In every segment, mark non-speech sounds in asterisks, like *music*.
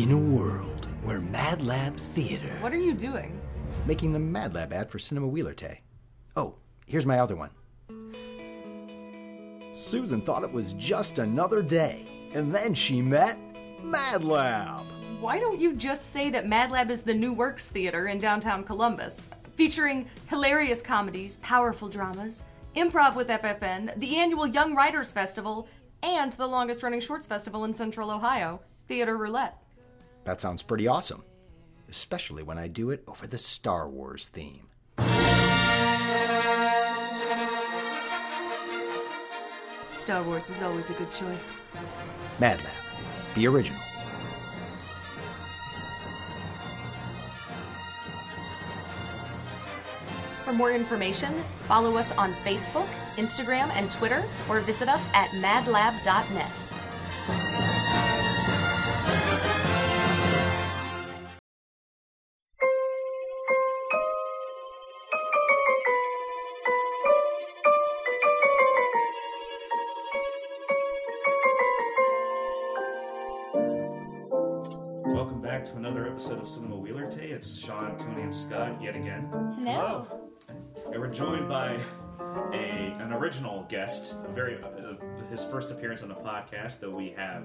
In a world where Mad Lab Theater. What are you doing? Making the Mad Lab ad for Cinema Wheeler Tay. Oh, here's my other one. Susan thought it was just another day, and then she met Mad Lab. Why don't you just say that Mad Lab is the New Works Theater in downtown Columbus, featuring hilarious comedies, powerful dramas, improv with FFN, the annual Young Writers Festival, and the longest running shorts festival in central Ohio, Theater Roulette. That sounds pretty awesome, especially when I do it over the Star Wars theme. Star Wars is always a good choice. Mad Lab, the original. For more information, follow us on Facebook, Instagram, and Twitter, or visit us at madlab.net. And we're joined by a an original guest, a very uh, his first appearance on the podcast, though we have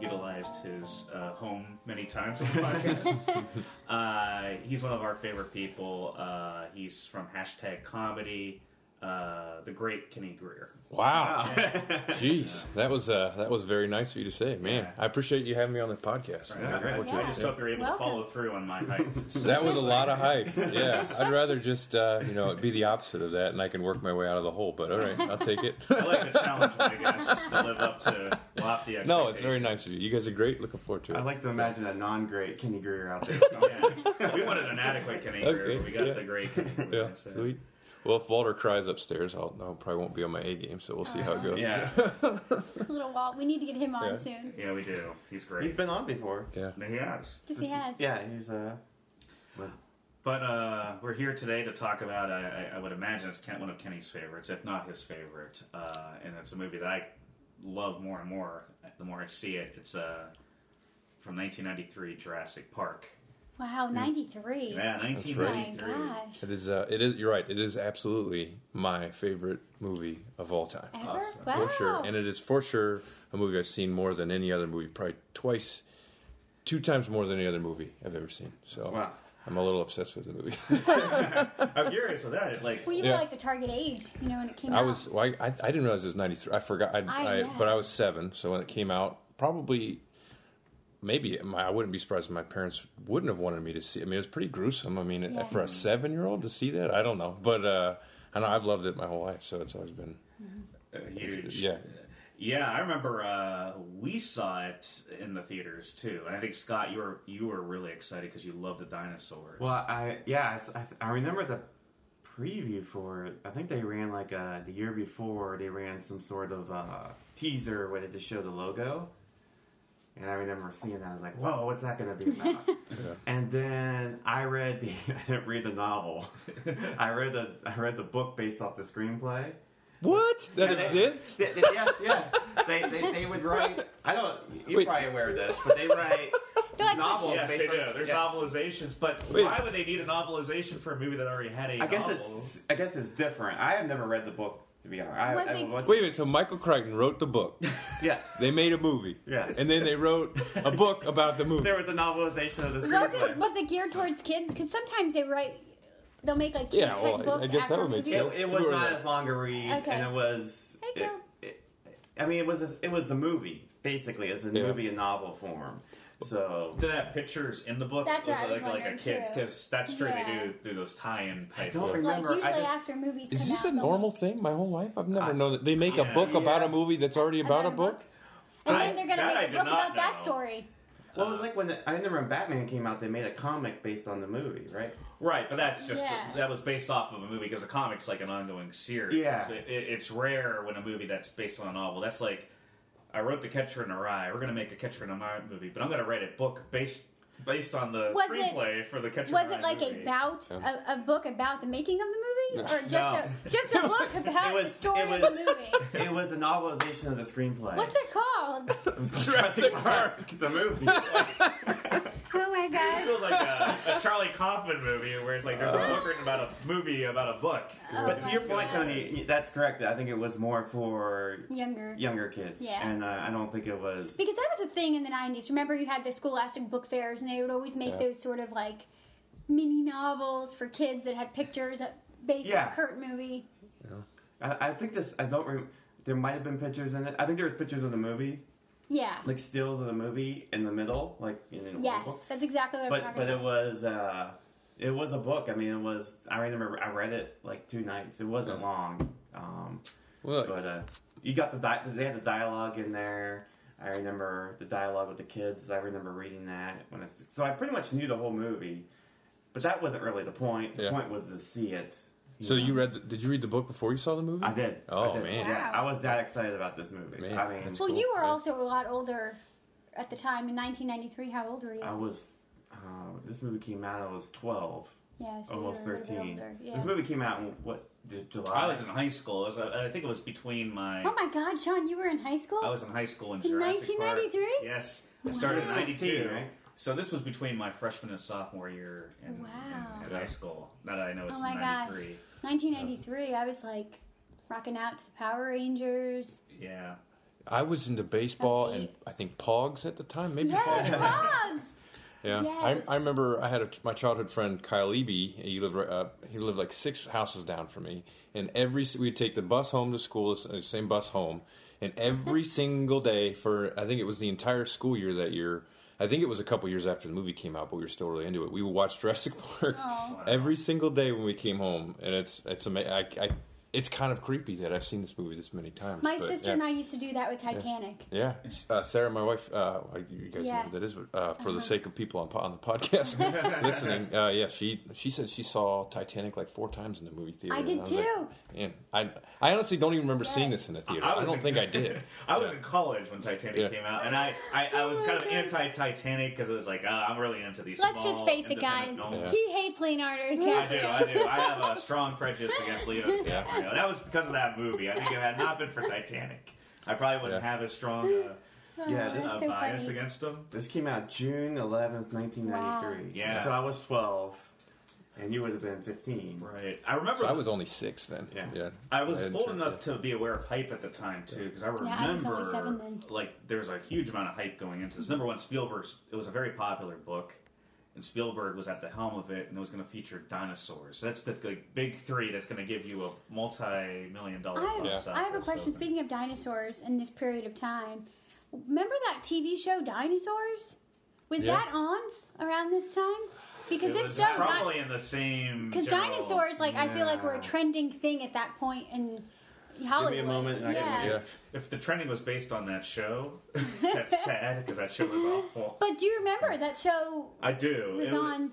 utilized his uh, home many times on the podcast. *laughs* uh, he's one of our favorite people. Uh, he's from hashtag comedy. Uh, the great Kenny Greer. Wow. *laughs* Jeez, that was uh, that was very nice of you to say, man. I appreciate you having me on the podcast. Yeah, Looking forward I just hope you're able Welcome. to follow through on my hype. *laughs* That was a lot of hype. *laughs* Yeah, I'd rather just uh, you know be the opposite of that, and I can work my way out of the hole. But all right, I'll take it. I like the challenge, I guess, to live up to lofty expectations. no, it's very nice of you. You guys are great. Looking forward to it. I'd like to imagine a non-great Kenny Greer out there. Yeah. we wanted an adequate Kenny Greer, Okay, but we got yeah. the great Kenny Greer. yeah, so. sweet. Well, if Walter cries upstairs, I'll no, probably won't be on my A game, so we'll see how it goes. yeah, *laughs* *laughs* Little Walt. We need to get him on Yeah. soon. Yeah, we do. He's great. he's been on before. yeah. He has. Because he has. Yeah, he's uh. But uh, we're here today to talk about, I, I, I would imagine it's Ken, one of Kenny's favorites, if not his favorite. Uh, and it's a movie that I love more and more the more I see it. It's uh, from 1993, Jurassic Park. Wow, 93. Yeah, Oh my gosh. It is. Uh, it is. You're right. It is absolutely my favorite movie of all time. Ever? Awesome. Wow. For sure. And it is for sure a movie I've seen more than any other movie, probably twice, two times more than any other movie I've ever seen. So Wow. I'm a little obsessed with the movie. *laughs* I'm curious with that. Like, well, you Yeah. were like the target age, you know, when it came I out. was, well, I, I, I didn't realize it was 93. I forgot, I, I- I, yeah. but I was seven. So when it came out, probably, maybe, my, I wouldn't be surprised if my parents wouldn't have wanted me to see I mean, it was pretty gruesome. I mean, Yeah. for a seven year old to see that, I don't know. But uh, I know I've loved it my whole life. So it's always been, uh, huge. yeah. Yeah, I remember uh, we saw it in the theaters too, and I think Scott, you were you were really excited because you loved the dinosaurs. Well, I yeah, I s- I, th- I remember the preview for it. I think they ran like uh, the year before. They ran some sort of uh, teaser where they just showed the logo, and I remember seeing that. I was like, "Whoa, what's that going to be about?" *laughs* And then I read the *laughs* I didn't read the novel. *laughs* I read the I read the book based off the screenplay. What? That Yeah, exists? they- they- yes, yes. They, they, they would write. I don't. You're Wait. probably aware of this, but they write novels yes, they based do. There's yeah. novelizations, but Wait. why would they need a novelization for a movie that already had a I guess novel? it's. I guess it's different. I have never read the book to be honest. I, Was I, it- what's- Wait a minute. So Michael Crichton wrote the book. *laughs* Yes. They made a movie. Yes. And then they wrote a book about the movie. *laughs* there was a novelization of the Was screenplay. it, was it geared towards kids? Because sometimes they write, they'll make like kid Yeah, type well, I- books I guess that after would make movies. sense. It, it was Who not was as long a read, Okay. and it was. Okay. It, it, I mean, it was a, it was the movie basically. It's a Yeah. movie in novel form. So Did it have pictures in the book? That's was what it I was like like a wondering, kid? too. Because that's true. Yeah. They do do those tie-in type. don't books. remember. Like I usually just- after movies Is come this out, a they'll normal make- thing? My whole life, I've never I- known that they make Yeah. a book about a movie that's already about, a book. And I- then they're gonna make a book not about that story. Well, it was like when the, I remember when Batman came out, they made a comic based on the movie, right? Right, but that's just Yeah. that was based off of a movie because a comic's like an ongoing series. Yeah. It- it- it's rare when a movie that's based on a novel. That's like I wrote The Catcher in the Rye. We're gonna make a Catcher in the Rye movie, but I'm gonna write a book based based on the Was it- screenplay for the Catcher. Was in the Rye it like movie. about a, a book about the making of the movie, or just No. a just a book about *laughs* It was- the story it of was- the movie? It was a novelization of the screenplay. What's it called? It was called Jurassic Park. the movie. *laughs* Oh my It god. feels like a, a Charlie Kaufman movie where it's like there's a book written about a movie about a book. But to my your point, God. Tony, that's correct. I think it was more for Younger. younger kids. Yeah. And uh, I don't think it was. Because that was a thing in the 90s. Remember, you had the scholastic book fairs, and they would always make Yeah. those sort of like mini novels for kids that had pictures that- based Yeah. a current movie. I, I think this. I don't. Rem- there might have been pictures in it. I think there was pictures of the movie, Yeah. like stills of the movie in the middle, like in an yes, book. that's exactly what I'm But talking but it about. was. uh it was a book. I mean, it was. I remember I read it like two nights. It wasn't Yeah. long, um, Well, but uh, you got the di- they had the dialogue in there. I remember the dialogue with the kids. I remember reading that when I, so I pretty much knew the whole movie, but that wasn't really the point. The Yeah. point was to see it. So you read? The, did you read the book before you saw the movie? I did. Oh, I did. man. Yeah, Wow. I was that excited about this movie. Man, I mean, well, cool. you were also a lot older at the time in 1993. How old were you? I was. Uh, this movie came out. I was twelve, yeah, so almost you were a little bit thirteen. Yeah. This movie came out in what? July. I was in high school. Was, I think it was between my. Oh my God, Sean, you were in high school. I was in high school in In 1993? Yes, I started in Wow. 92. right? So this was between my freshman and sophomore year in, Wow. in, in high school. Now that I know it's Oh my gosh. 93. 1983. I was like rocking out to the Power Rangers. Yeah. I was into baseball That's and. I think Pogs at the time. Maybe Yes, Pogs. Pogs. *laughs* Yeah, Yes. I, I remember I had a, my childhood friend Kyle Eby. He lived right- uh, he lived like six houses down from me, and every we'd take the bus home to school, the same bus home, and every *laughs* single day for I think it was the entire school year that year. I think it was a couple years after the movie came out, but we were still really into it. We would watch Jurassic *laughs* Park oh. every single day when we came home, and it's it's ama- I, I, it's kind of creepy that I've seen this movie this many times. My but, sister yeah. and I used to do that with Titanic. Yeah, uh, Sarah, my wife. Uh, you guys Yeah. know who that is, but uh, for the sake of people on, on the podcast *laughs* listening, uh, yeah, she she said she saw Titanic like four times in the movie theater. I and did was like, too. Man, I I honestly don't even remember Yes. seeing this in the theater. I I, don't in- think I did. *laughs* I was Yeah. in college when Titanic Yeah. came out, and I, I, I was Oh kind my of God. anti-Titanic because I was like, uh, I'm really into these. Let's small, just face it, guys. films. Yeah. He hates Leonardo I do, I do. I have a strong prejudice against *laughs* Leo DiCaprio. That was because of that movie. I think if it had not been for Titanic, I probably wouldn't Yeah. have as strong Yeah, Oh, this uh, so bias funny. against him. this came out June eleventh, nineteen ninety three. Wow. Yeah. So I was twelve, and you would have been fifteen. Right. I remember. So I was only six then. Yeah. yeah. I was hadn't old enough yet. to be aware of hype at the time too, because I I was remember only seven then. like there was a huge amount of hype going into this. Number one, Spielberg's it was a very popular book, and Spielberg was at the helm of it, and it was going to feature dinosaurs. So that's the like, big three that's going to give you a multi-million dollar. I, box I have a question. opening. Speaking of dinosaurs in this period of time, remember that TV show Dinosaurs? Was Yeah. that on around this time? Because it if was so, probably in the same. because dinosaurs, like I feel like were a trending thing at that and in Hollywood. Give me a moment and I can- yeah. Yeah. If the trending was based on that show, *laughs* that's sad because that show was *laughs* awful. But do you remember that show I do. was it on?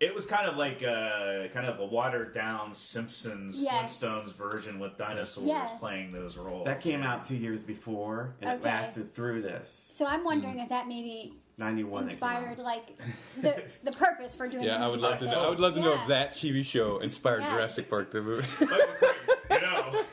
It was kind of like a kind of a watered down Simpsons Yes. Flintstones version with dinosaurs Yes. playing those roles. That came out two years before, and it lasted through this So I'm wondering Mm. if that maybe ninety one. inspired like the the purpose for doing. Yeah, I would love to know. I would love to know if that TV show inspired Yes. Jurassic Park the movie. Michael you know,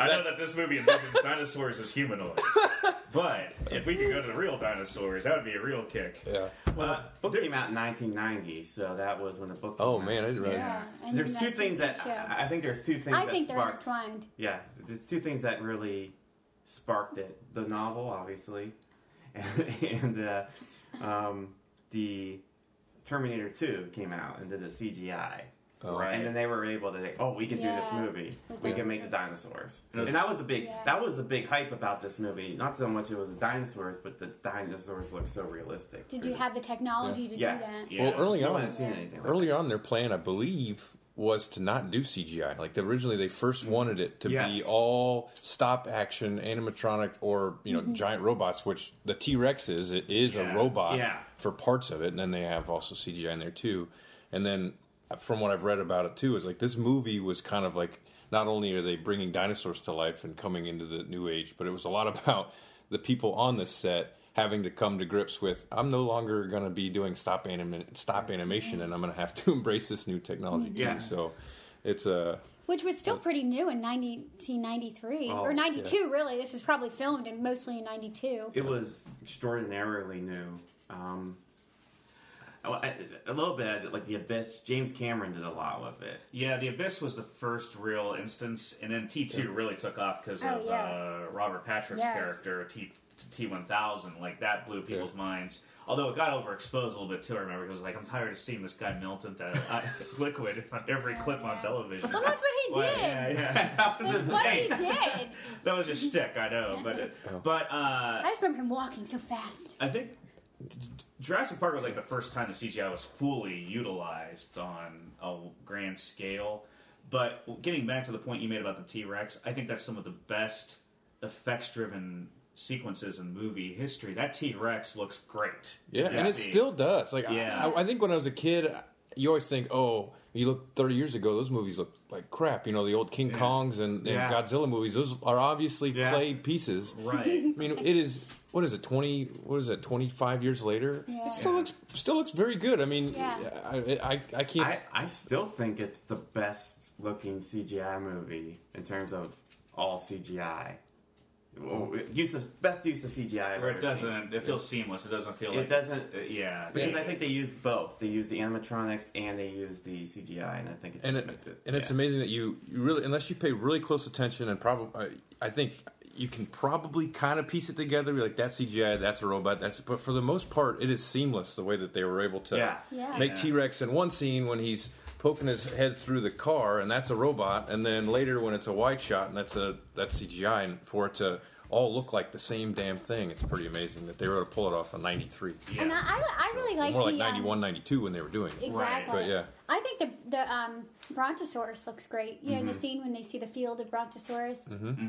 I know that this movie envisions *laughs* dinosaurs as humanoids, *laughs* but if we could go to the real dinosaurs, that would be a real kick. yeah. Well, book came out in nineteen ninety, so that was when the book. Came Oh out. man, I didn't realize. Yeah, and There's then two that things TV that show. I, I think there's two things I that think they're sparked. intertwined. Yeah, there's two things that really sparked it: the novel, obviously, and, *laughs* and uh, um, the Terminator Two came out and did the CGI. Oh. Right. And then they were able to, say, oh, we can do this movie. With We can make the dinosaurs. Yeah. And that was a big, Yeah. that was a big hype about this movie. Not so much it was the dinosaurs, but the dinosaurs look so realistic. Did through you have the this. technology to Yeah. do that? Yeah. Well, early You on, haven't seen anything. Like early on, their plan, I believe, was to not do CGI. Like originally, they first mm. wanted it to be all stop action, animatronic, or you know, mm-hmm. giant robots. Which the T Rex is. It is Yeah. a robot Yeah. for parts of it, and then they have also CGI in there too. And then, from what I've read about it too, is like this movie was kind of like not only are they bringing dinosaurs to life and coming into the new age, but it was a lot *laughs* about the people on this set having to come to grips with I'm no longer going to be doing stop anim- stop animation and I'm going to have to *laughs* embrace this new technology too. Yeah. So it's a Which was still pretty new in 1993 Oh, or 92. Really, this was probably filmed in mostly in 92. It was extraordinarily new. Um, well, I- a little bit like the Abyss. James Cameron did a lot with it. Yeah, The Abyss was the first real instance, and then T2 really took off because Oh, of yeah. uh, Robert Patrick's Yes. character, T- T1000. Like, that blew people's minds. Although it got overexposed a little bit too, I remember, because like, I'm tired of seeing this guy melt into uh, *laughs* liquid on every clip on television. Well, that's what he Well, did. yeah, yeah. *laughs* That was his That's what he did. *laughs* that was a shtick, I know. But, but uh, I just remember him walking so fast. I think Jurassic Park was like the first time the CGI was fully utilized on a grand scale. But getting back to the point you made about the T Rex, I think that's some of the best effects driven sequences in movie history. That T Rex looks great. Yeah, and it still does. Like, Yeah. I, I think when I was a kid, you always think, oh, you look 30 years ago, those movies look like crap. You know, the old King Kongs and, and Yeah. Godzilla movies, those are obviously Yeah. clay pieces. Right. I mean, it is. What is it? Twenty? What is it? Twenty five years later, Yeah. it still looks still looks very good. I mean, Yeah. I, I I can't. I, I still think it's the best looking CGI movie in terms of all CGI. Well, use of, best use of CGI. I've Where ever it seen. doesn't, it feels seamless. It doesn't feel It like doesn't- uh, yeah, Because yeah. I think they used both. They used the animatronics and they used the CGI, and I think it just and it, makes it. and it's amazing that you, you really unless you pay really close attention and probably I think you can probably kind of piece it together be like that's CGI that's a robot that's but for the most part it is seamless the way that they were able to Yeah. Yeah. make Yeah. T-Rex in one scene when he's poking his head through the car and that's a robot and then later when it's a wide shot and that's a that's CGI and for it to all look like the same damn thing it's pretty amazing that they were able to pull it off in 93 Yeah. And I, I, I really like more like the um, 91 92 when they were doing it Exactly. But yeah. I think the the um, Brontosaurus looks great. You know, in Mm-hmm. the scene when they see the field of Brontosaurus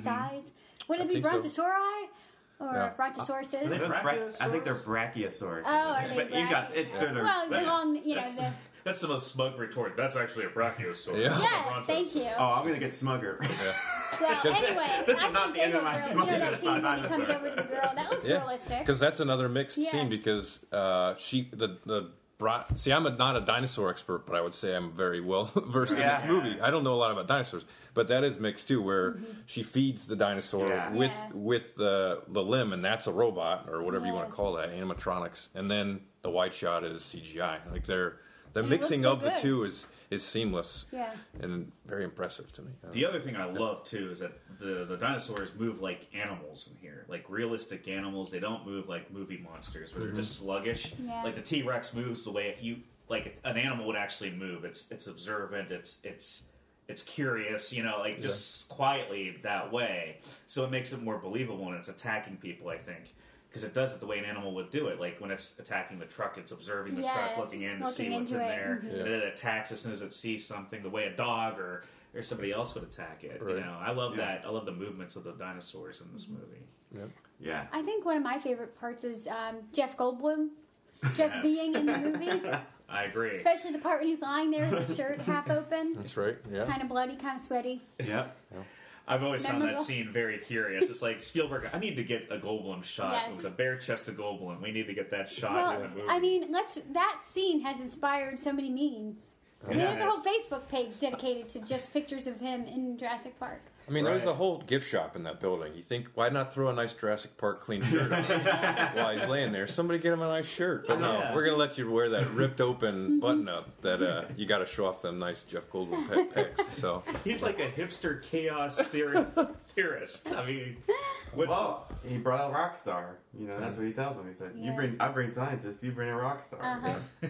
size. Would I it be Brontosauri? so. Or Yeah. Brontosauruses? I think, bra- Brachiosaurus? I think they're brachiosaurs. Oh, are they but you got brachio- it. They're, they're, well, the they're- long, you know, That's- the *laughs* That's the most smug retort. That's actually a brachiosaurus. Yeah. yes, thank you. Oh, I'm gonna get smugger. *laughs* Well, anyway, This is I not think the end of my- real, *laughs* you know that scene not when he comes over to the girl. That looks Yeah, realistic. because that's another mixed Yeah. scene. Because uh, she, the the bra- see, I'm a, not a dinosaur expert, but I would say I'm very well *laughs* versed in this movie. I don't know a lot about dinosaurs, but that is mixed too, where she feeds the dinosaur Yeah. with Mm-hmm. Yeah. with the the limb, and that's a robot or whatever you want to call that, animatronics, and then the white shot is CGI. Like they're the And it mixing so of the two is is seamless. Yeah. and very impressive to me. The other thing I love too is that the the dinosaurs move like animals in here, like realistic animals. They don't move like movie monsters, where they're just mm-hmm. sluggish. Yeah. Like the T Rex moves the way you like an animal would actually move. It's it's observant. It's it's it's curious. You know, like just quietly that way. So it makes it more believable when it's attacking people. I think. Because it does it the way an animal would do it. Like when it's attacking the truck, it's observing the Yes, truck, looking in to see what's in it. there, Mhm. Yeah. and then it attacks as soon as it sees something. The way a dog or or somebody else would attack it. Right. You know, I love Yeah. that. I love the movements of the dinosaurs in this movie. yeah. I think one of my favorite parts is um, Jeff Goldblum *laughs* just being in the movie, *laughs* I agree. especially the part when he's lying there with his shirt half open, That's right. Yeah. kind of bloody, kind of sweaty. Yep. I've always found that scene very curious. It's like Spielberg. I need to get a Goldblum shot Yes. with a bare chested Goldblum. We need to get that shot Well, in the movie. I mean, let's. That scene has inspired so many memes. I mean, there's a whole Facebook page dedicated to just pictures of him in Jurassic Park. I mean, there's Right. a whole gift shop in that building. You think, why not throw a nice Jurassic Park clean shirt on *laughs* while he's laying there? Somebody get him a nice shirt. But no, Yeah. we're going to let you wear that ripped open button up that uh, you got to show off them nice Jeff Goldblum pe- pecs. So, He's like a hipster chaos theory, theorist. I mean, what, Well, he brought a rock star. You know, that's what he tells them. He said, "You bring, I bring scientists. You bring a rock star." Uh-huh.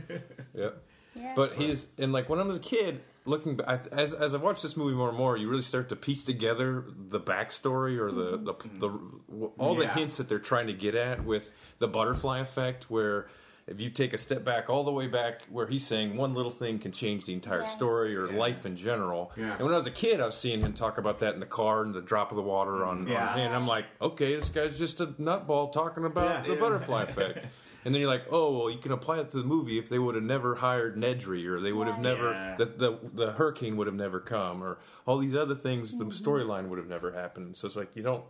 yep. Yeah. But he's, and like when I was a kid, looking back, as, as I've watched this movie more and more, you really start to piece together the backstory or the, the, mm-hmm. the, all the hints that they're trying to get at with the butterfly effect, where if you take a step back, all the way back, where he's saying one little thing can change the entire Yes. story or Yeah. life in general. Yeah. And when I was a kid, I was seeing him talk about that in the car and the drop of the water on, Yeah. on hand. I'm like, okay, this guy's just a nutball talking about Yeah. the Yeah. butterfly effect. *laughs* And then you're like, oh, well, you can apply it to the movie if they would have never hired Nedry, or they would have Right. never, the, the the hurricane would have never come, or all these other things, the mm-hmm. storyline would have never happened. So it's like you don't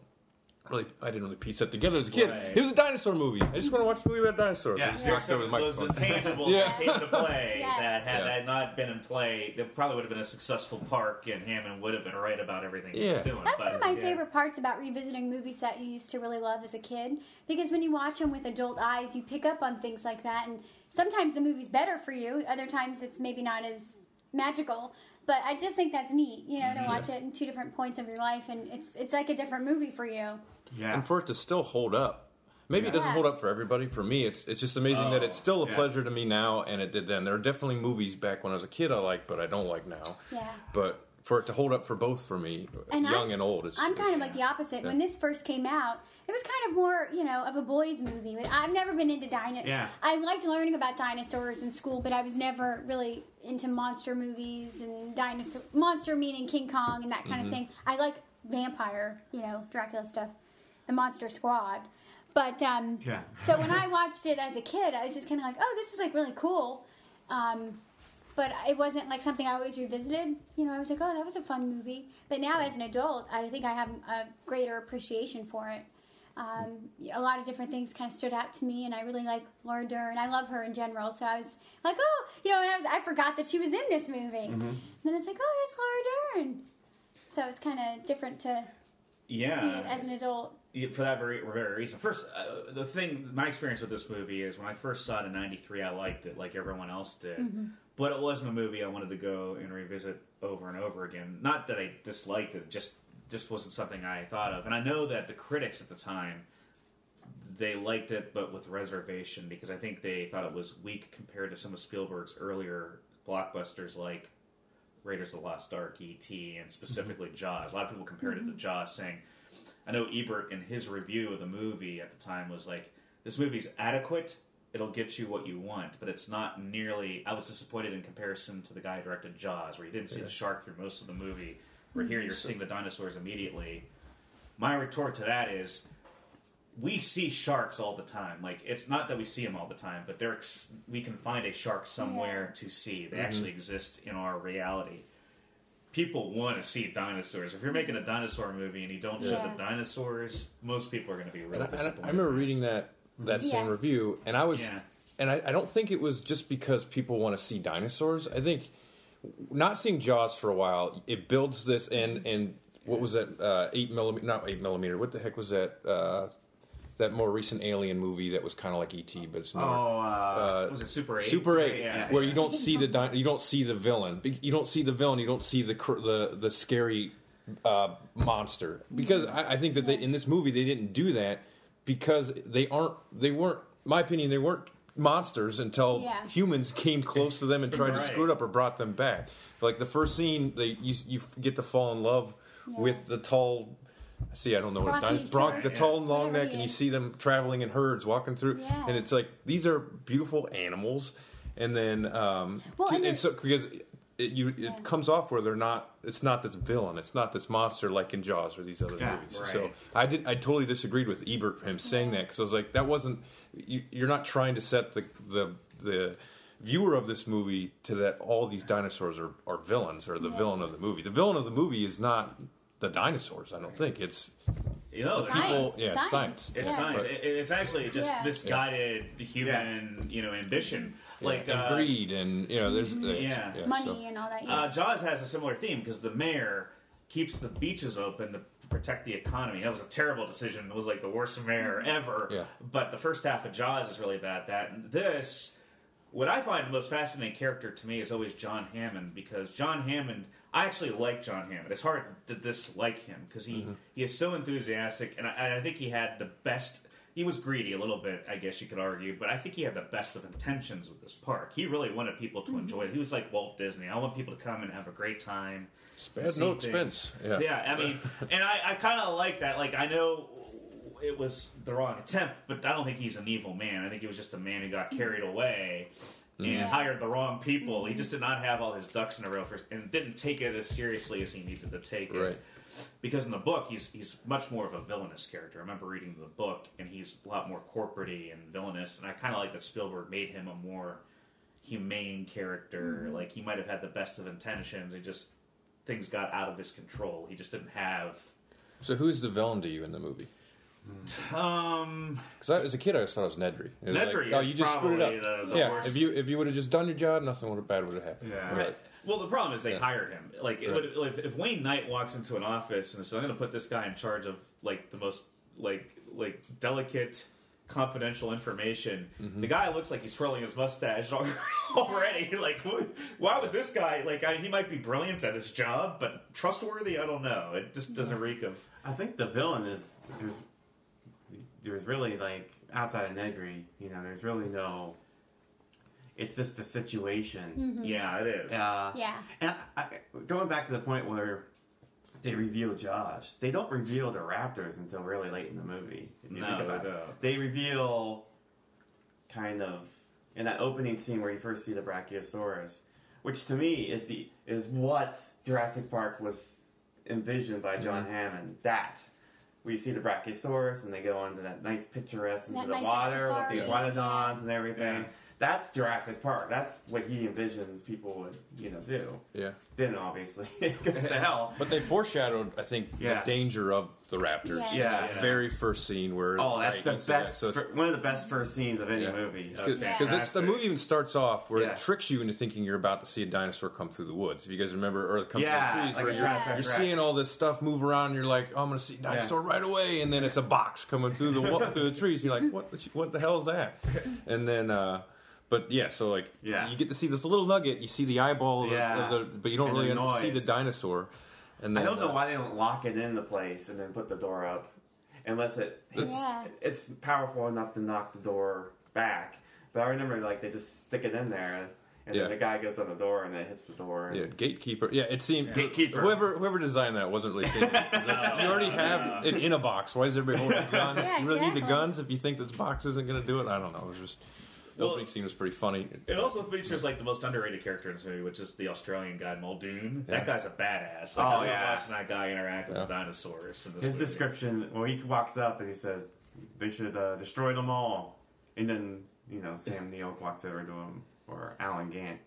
really, I didn't really piece that together as a kid. Right. It was a dinosaur movie. I just want to watch a movie about dinosaurs. Yeah. I Yeah. walked over the those microphone. intangibles *laughs* Yeah. that came to play *laughs* Yes. that had Yeah. that not been in play, that probably would have been a successful park, and Hammond would have been right about everything he Yeah. was doing. That's but, one of my yeah. favorite parts about revisiting movies that you used to really love as a kid. Because when you watch them with adult eyes, you pick up on things like that. And sometimes the movie's better for you. Other times it's maybe not as magical. But I just think that's neat, you know, to watch it in two different points of your life, and it's it's like a different movie for you. Yeah. and for it to still hold up. Maybe it doesn't hold up for everybody. For me, it's it's just amazing that Oh, it's still a yeah. pleasure to me now, and it did then. There are definitely movies back when I was a kid I liked, but I don't like now. Yeah. But for it to hold up for both for me, And young I'm- and old, is I'm kind of like the opposite. When this first came out, it was kind of more, you know, of a boys' movie. I've never been into dinosaurs. Yeah. I liked learning about dinosaurs in school, but I was never really into monster movies and dinosaur monster meaning King Kong and that kind of mm-hmm. thing. I like vampire, you know, Dracula stuff, the Monster Squad. But um, Yeah. *laughs* so when I watched it as a kid, I was just kind of like, oh, this is like really cool. Um, but it wasn't like something I always revisited. You know, I was like, oh, that was a fun movie. But now as an adult, I think I have a greater appreciation for it. Um, a lot of different things kind of stood out to me, and I really like Laura Dern. I love her in general, so I was like, oh, you know, and I was I forgot that she was in this movie. And then it's like, oh, that's Laura Dern. So it's kind of different to Yeah. see it as an adult. Yeah, for that very very reason. First, uh, the thing, my experience with this movie is when I first saw it in '93, I liked it like everyone else did, Mm-hmm. but it wasn't a movie I wanted to go and revisit over and over again. Not that I disliked it, just just wasn't something I thought of. And I know that the critics at the time they liked it, but with reservation because I think they thought it was weak compared to some of Spielberg's earlier blockbusters like Raiders of the Lost Ark, E.T., and specifically Jaws. A lot of people compared it to Jaws, saying, I know Ebert in his review of the movie at the time was like, "This movie's adequate. It'll get you what you want, but it's not nearly." I was disappointed in comparison to the guy who directed Jaws, where you didn't see the shark through most of the movie. Where here you're seeing the dinosaurs immediately. My retort to that is, we see sharks all the time. Like it's not that we see them all the time, but they're ex- we can find a shark somewhere to see. They actually mm-hmm. exist in our reality. People want to see dinosaurs. If you're making a dinosaur movie and you don't show Yeah. the dinosaurs, most people are going to be real And I, and I- disappointed. I remember reading that that same Yes. review, and I was, Yeah. and I, I don't think it was just because people want to see dinosaurs. I think not seeing Jaws for a while, it builds this, and and what was that? Uh, eight millimeter, not eight millimeter. What the heck was that? Uh, that more recent Alien movie that was kind of like ET, but it's Oh, more. uh, was it Super Eight? Super Eight, Yeah. where you don't see the *laughs* di- you don't see the villain, you don't see the villain, you don't see the cr- the the scary uh, monster. Because I, I think that they, in this movie they didn't do that because they aren't they weren't my opinion they weren't monsters until Yeah. humans came close to them and tried to screw it up or brought them back. Like the first scene, they you, you get to fall in love with the tall. See, I don't know what it Brachiosaurus. Bronch, the tall and long neck, and you see them traveling in herds, walking through, Yeah. and it's like these are beautiful animals. And then, um, Well, and and, so because it, you, it Yeah. comes off where they're not. It's not this villain. It's not this monster like in Jaws or these other Yeah, movies. right. So I did. I totally disagreed with Ebert him saying that because I was like, that wasn't. You, you're not trying to set the the the viewer of this movie to that all these dinosaurs are, are villains or the villain of the movie. The villain of the movie is not the dinosaurs. I don't think it's You know, People- yeah, science. science. It's yeah. science. But- It- it's actually just Yeah. misguided human, you know, ambition. Like and uh, greed and you know there's Yeah. Money so- and all that. Yeah. Uh, Jaws has a similar theme because the mayor keeps the beaches open to protect the economy. That was a terrible decision. It was like the worst mayor ever. Yeah. But the first half of Jaws is really about that. And this, what I find the most fascinating character to me is always John Hammond because John Hammond. I actually like John Hammond. It's hard to dislike him because he, mm-hmm. he is so enthusiastic, and I, and I think he had the best. He was greedy a little bit, I guess you could argue, but I think he had the best of intentions with this park. He really wanted people to mm-hmm. enjoy it. He was like Walt Disney. I want people to come and have a great time. See no things. expense. Yeah. Yeah, I mean, *laughs* and I, I kind of like that. Like, I know it was the wrong attempt, but I don't think he's an evil man. I think he was just a man who got carried away and Yeah. hired the wrong people. He mm-hmm. just did not have all his ducks in a row for, and didn't take it as seriously as he needed to take it. Right. Because in the book, he's he's much more of a villainous character. I remember reading the book, and he's a lot more corporate and villainous. And I kind of like that Spielberg made him a more humane character. Mm-hmm. Like he might have had the best of intentions. He just things got out of his control. He just didn't have. So who's the villain to you in the movie? Um, Because as a kid, I just thought it was Nedry. It was Nedry like, oh, is you just screwed probably up. the- the yeah, worst. if you if you would have just done your job, nothing would have bad would have happened. Yeah. Right. Well, the problem is they Yeah. hired him. Like, it would, if, if Wayne Knight walks into an office and says, "I'm going to put this guy in charge of like the most like like delicate, confidential information. Mm-hmm. The guy looks like he's twirling his mustache al- *laughs* already. like, wh- why would this guy? Like, I, he might be brilliant at his job, but trustworthy? I don't know. It just doesn't reek of. I think the villain is there's there's really like outside of Nedry, you know, there's really no. It's just a situation. Yeah, it is. Uh, Yeah. And I, I, going back to the point where they reveal Jaws, they don't reveal the Raptors until really late in the movie. If you No, think they about it, don't. they reveal kind of in that opening scene where you first see the Brachiosaurus, which to me is the is what Jurassic Park was envisioned by John Mm-hmm. Hammond. That. We see the Brachiosaurus, and they go into that nice picturesque into That the nice water with the safari, iguanodons and everything. Yeah. That's Jurassic Park. That's what he envisions people would, you know, do. Yeah. Didn't obviously. *laughs* it goes to hell. But they foreshadowed, I think, Yeah. the danger of the Raptors. Yeah. Yeah. The very first scene where Oh, that's like, the you that, best. so it's- one of the best first scenes of any Yeah. movie. Because Yeah. it's the movie even starts off where Yeah. it tricks you into thinking you're about to see a dinosaur come through the woods. If you guys remember, or come Yeah, through the trees, like where a you're, Jurassic you're Rex. seeing all this stuff move around. And you're like, oh, I'm going to see a dinosaur right away, and then it's a box coming through the through the trees. And you're like, what? the What the hell is that? And then. uh but yeah, so like Yeah. you get to see this little nugget. You see the eyeball, of the- of the, but you don't And really the see the dinosaur. And I don't know uh, why they don't lock it in the place and then put the door up, unless it it's, Yeah. it's powerful enough to knock the door back. But I remember like they just stick it in there, and Yeah. then the guy goes on the door and it hits the door. Yeah, gatekeeper. Yeah, it seemed Gatekeeper. Whoever whoever designed that wasn't really thinking. *laughs* you already have it in a box. Why is everybody holding a *laughs* gun? Yeah, you really need the guns if you think this box isn't going to do it. I don't know. It was just the Well- opening scene was pretty funny. It also features like the most underrated character in this movie, which is the Australian guy Muldoon. Yeah. That guy's a badass. Like, Oh, I love yeah. watching that guy interact with Yeah. dinosaurs. In this His movie. description. Well, he walks up and he says they should uh, destroy them all, and then you know Sam Neill walks over to him or Alan Gant.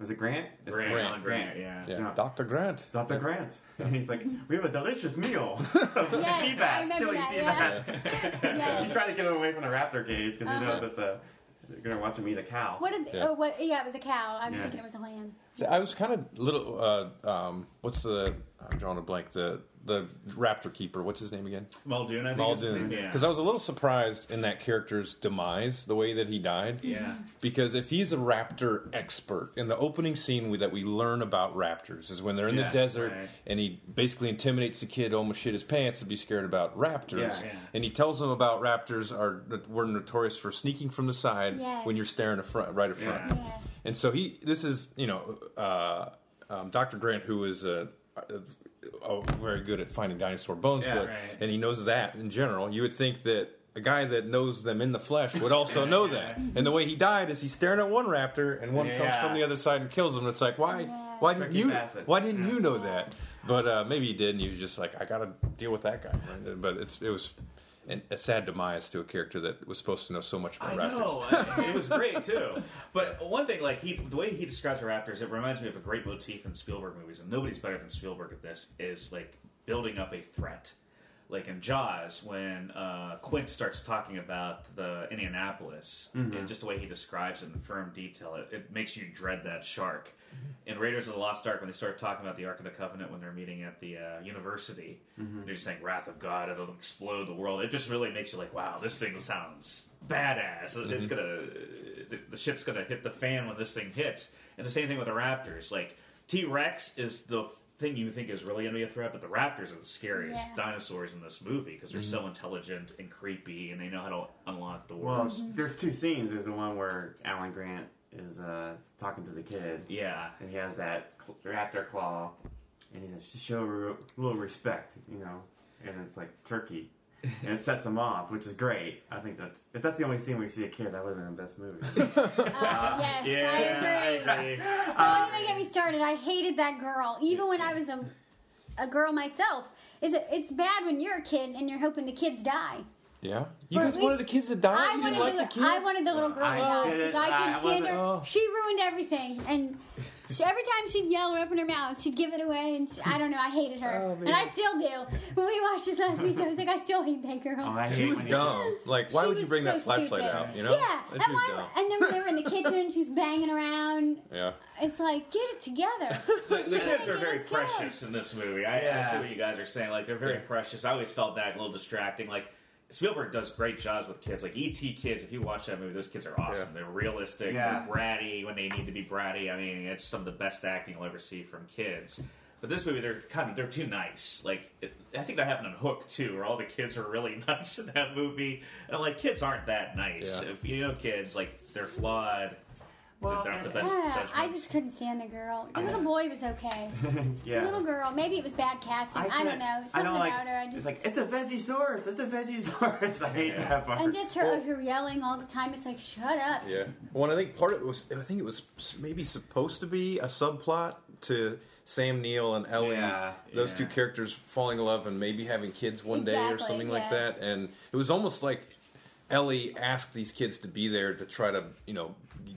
Was it Grant? It's Grant, Grant. Alan Grant, yeah. Yeah, Yeah. Doctor Grant. Dr. Grant. And he's like, we have a delicious meal. *laughs* Yes, sea bass, remember chili that, sea yeah. bass. Yeah. *laughs* He's trying to get him away from the raptor cage because he knows Uh-huh. it's a. They're gonna watch him eat a cow. What did? Yeah. Oh, what? Yeah, it was a cow. I was Yeah. thinking it was a lamb. So I was kind of little. Uh, um, what's the? I'm drawing a blank. The the raptor keeper. What's his name again? Muldoon, I think. is his Muldoon. name, Yeah. Because I was a little surprised in that character's demise, the way that he died. yeah. Because if he's a raptor expert, in the opening scene we, that we learn about raptors is when they're in Yeah, the desert right. and he basically intimidates the kid to almost shit his pants to be scared about raptors. Yeah. Yeah. And he tells them about raptors are were notorious for sneaking from the side Yes. when you're staring at front, right in front. Yeah. Yeah. And so he, this is, you know, uh, um, Dr. Grant, who is uh, very good at finding dinosaur bones, Yeah, but, right. and he knows that in general. You would think that a guy that knows them in the flesh would also *laughs* know that. And the way he died is he's staring at one raptor, and one comes from the other side and kills him. It's like, why? Yeah. Why didn't Tricky you? bastard. Why didn't you know that? But uh, maybe he did, and he was just like, I got to deal with that guy. Right? But it's it was an, a sad demise to a character that was supposed to know so much about I raptors. know. it was *laughs* great too. But one thing, like he, the way he describes the Raptors, it reminds me of a great motif in Spielberg movies, and nobody's better than Spielberg at this. Is like building up a threat. Like in Jaws, when uh, Quint starts talking about the Indianapolis, and just the way he describes it in firm detail, it, it makes you dread that shark. In Raiders of the Lost Ark, when they start talking about the Ark of the Covenant when they're meeting at the uh, university, they're just saying "Wrath of God," it'll explode the world. It just really makes you like, "Wow, this thing sounds badass." It's gonna, the, the shit's gonna hit the fan when this thing hits. And the same thing with the Raptors. Like T Rex is the thing you think is really gonna be a threat, but the Raptors are the scariest Yeah. dinosaurs in this movie because they're so intelligent and creepy, and they know how to unlock doors. Well, there's two scenes. There's the one where Alan Grant is uh, talking to the kid, yeah, and he has that cl- raptor claw, and he says, "Show a re- little respect," you know, and it's like turkey. *laughs* And it sets him off, which is great. I think that's if that's the only scene we see a kid, that would have been the best movie. *laughs* Uh, *laughs* yes, yeah, I agree. Don't even get me started. I hated that girl. Even when I was a, a girl myself. It's, it's bad when you're a kid and you're hoping the kids die. Yeah, you Or guys wanted the kids to die. I you wanted, didn't like the, the kids. I wanted the little girl I to die because I I couldn't stand her. Oh. She ruined everything, and she, every time she'd yell or open her mouth, she'd give it away. And she, I don't know, I hated her, Oh, and I still do. When we watched this last week, I was like, I still hate that girl. Oh, I She hate was when dumb. Like, why She would you was bring that flashlight stupid. out? You know? Yeah, And and, why, and then when they were in the kitchen, she's banging around. Yeah. It's like, get it together. *laughs* The You're kids are very get us killed. precious in this movie. I, I see what you guys are saying. Like they're very Yeah. precious. I always felt that a little distracting. Like Spielberg does great jobs with kids. Like ET kids, if you watch that movie, those kids are awesome. Yeah. They're realistic, Yeah. they're bratty when they need to be bratty. I mean, it's some of the best acting you'll ever see from kids. But this movie, they're kind of they're too nice. Like it, I think that happened on Hook too, where all the kids are really *laughs* nice in that movie. And I'm like, kids aren't that nice. Yeah. If you know kids, like they're flawed. Well, not the and- best Yeah. I just couldn't stand the girl. The little boy was okay. *laughs* yeah. The little girl, maybe it was bad casting. I, don't can't- know. I Something don't like, about her. I It's just like it's a Vegisaurus. It's a Vegisaurus. *laughs* I hate Yeah. that part. and just her, her yelling all the time. It's like shut up. Yeah. Well, I think part of it was I think it was maybe supposed to be a subplot to Sam Neill and Ellie, Yeah, those yeah. two characters falling in love and maybe having kids one day or Exactly, something like that. And it was almost like Ellie asked these kids to be there to try to you know g-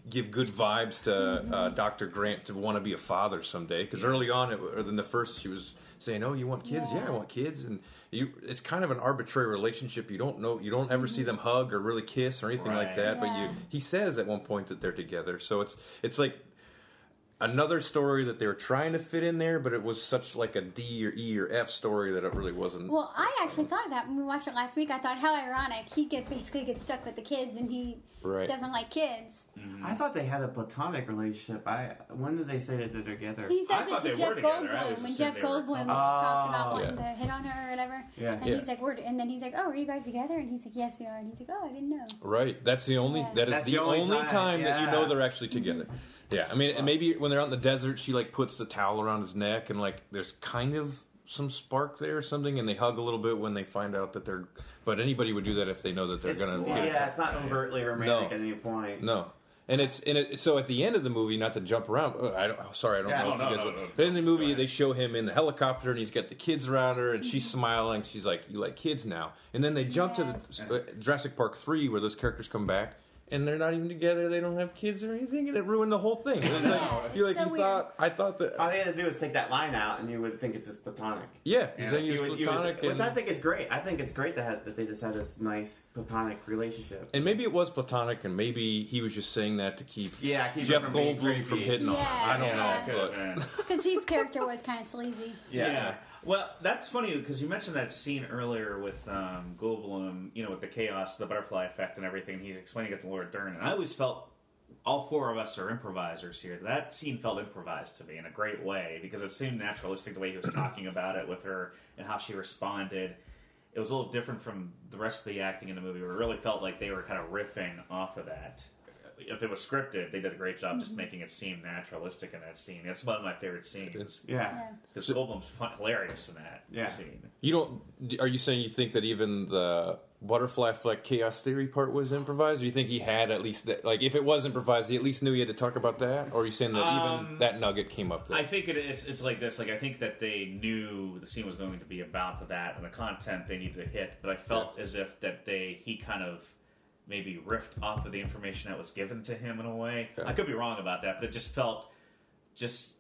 give good vibes to Mm-hmm. uh, Dr. Grant to want to be a father someday. Because early on, it, or in the first, she was saying, "Oh, you want kids? Yeah, I want kids." And you, it's kind of an arbitrary relationship. You don't know, you don't ever see them hug or really kiss or anything like Right. that. But you, Mm-hmm. He says at one point that they're together. So it's it's like another story that they were trying to fit in there, but it was such like a D or E or F story that it really wasn't. Well, I actually thought of that when we watched it last week. I thought how ironic he get basically gets stuck with the kids and he Right. doesn't like kids. I thought they had a platonic relationship. I when did they say that they're together? He I says thought it they to were Jeff together. I Goldblum always when assumed Jeff they were Goldblum couple. talks about Oh. wanting Yeah. to hit on her or whatever. Yeah. And Yeah. he's like, "We're," and then he's like, "Oh, are you guys together?" And he's like, "Yes, we are." And he's like, "Oh, I didn't know." Right. That's the only. Yeah. That is That's the, the only, only time, time, that you yeah. know they're actually together. *laughs* Yeah. I mean, and maybe when they're out in the desert, she like puts the towel around his neck, and like there's kind of some spark there or something, and they hug a little bit when they find out that they're. But anybody would do that if they know that they're It's- gonna. yeah, get a- it's not overtly romantic No. at any point. No. And it's and it, so at the end of the movie, not to jump around. oh, I don't. oh, sorry, I don't Yeah. know No, if no, you guys. no, would- no, but in the movie, they show him in the helicopter, and he's got the kids around her, and she's *laughs* smiling. She's like, "You like kids now?" And then they jump to the uh, Jurassic Park three, where those characters come back, and they're not even together. They don't have kids or anything, and it ruined the whole thing. It was like, *laughs* Yeah, you it's like so you weird. thought. I thought that. All they had to do was take that line out, and you would think it's just platonic. yeah, Yeah. then You you would- was you would- platonic, which I think is great. I think it's great that had, that they just had this nice platonic relationship. and maybe it was platonic, and maybe he was just saying that to keep Yeah, keep Jeff from Goldblum from creepy. hitting on her. I don't yeah. know, Could but. have *laughs* been. Because his character was kind of sleazy. Yeah. Well, that's funny because you mentioned that scene earlier with um, Goldblum, you know, with the chaos, the butterfly effect, and everything. He's explaining it to Laura Dern, and I always felt all four of us are improvisers here. That scene felt improvised to me in a great way because it seemed naturalistic the way he was *clears throat* talking about it with her and how she responded. It was a little different from the rest of the acting in the movie. Where it really felt like they were kind of riffing off of that. If it was scripted, they did a great job just making it seem naturalistic in that scene. That's one of my favorite scenes. Yeah. Yeah. Because Goldblum's fun, hilarious in that Yeah. scene. You don't? Are you saying you think that even the butterfly effect chaos theory part was improvised? Or you think he had at least that? Like, if it was improvised, he at least knew he had to talk about that. Or are you saying that Um, even that nugget came up there? I think it, it's it's like this. Like I think that they knew the scene was going to be about that and the content they needed to hit. But I felt as if that they he kind of maybe riffed off of the information that was given to him in a way. Yeah. I could be wrong about that, but it just felt just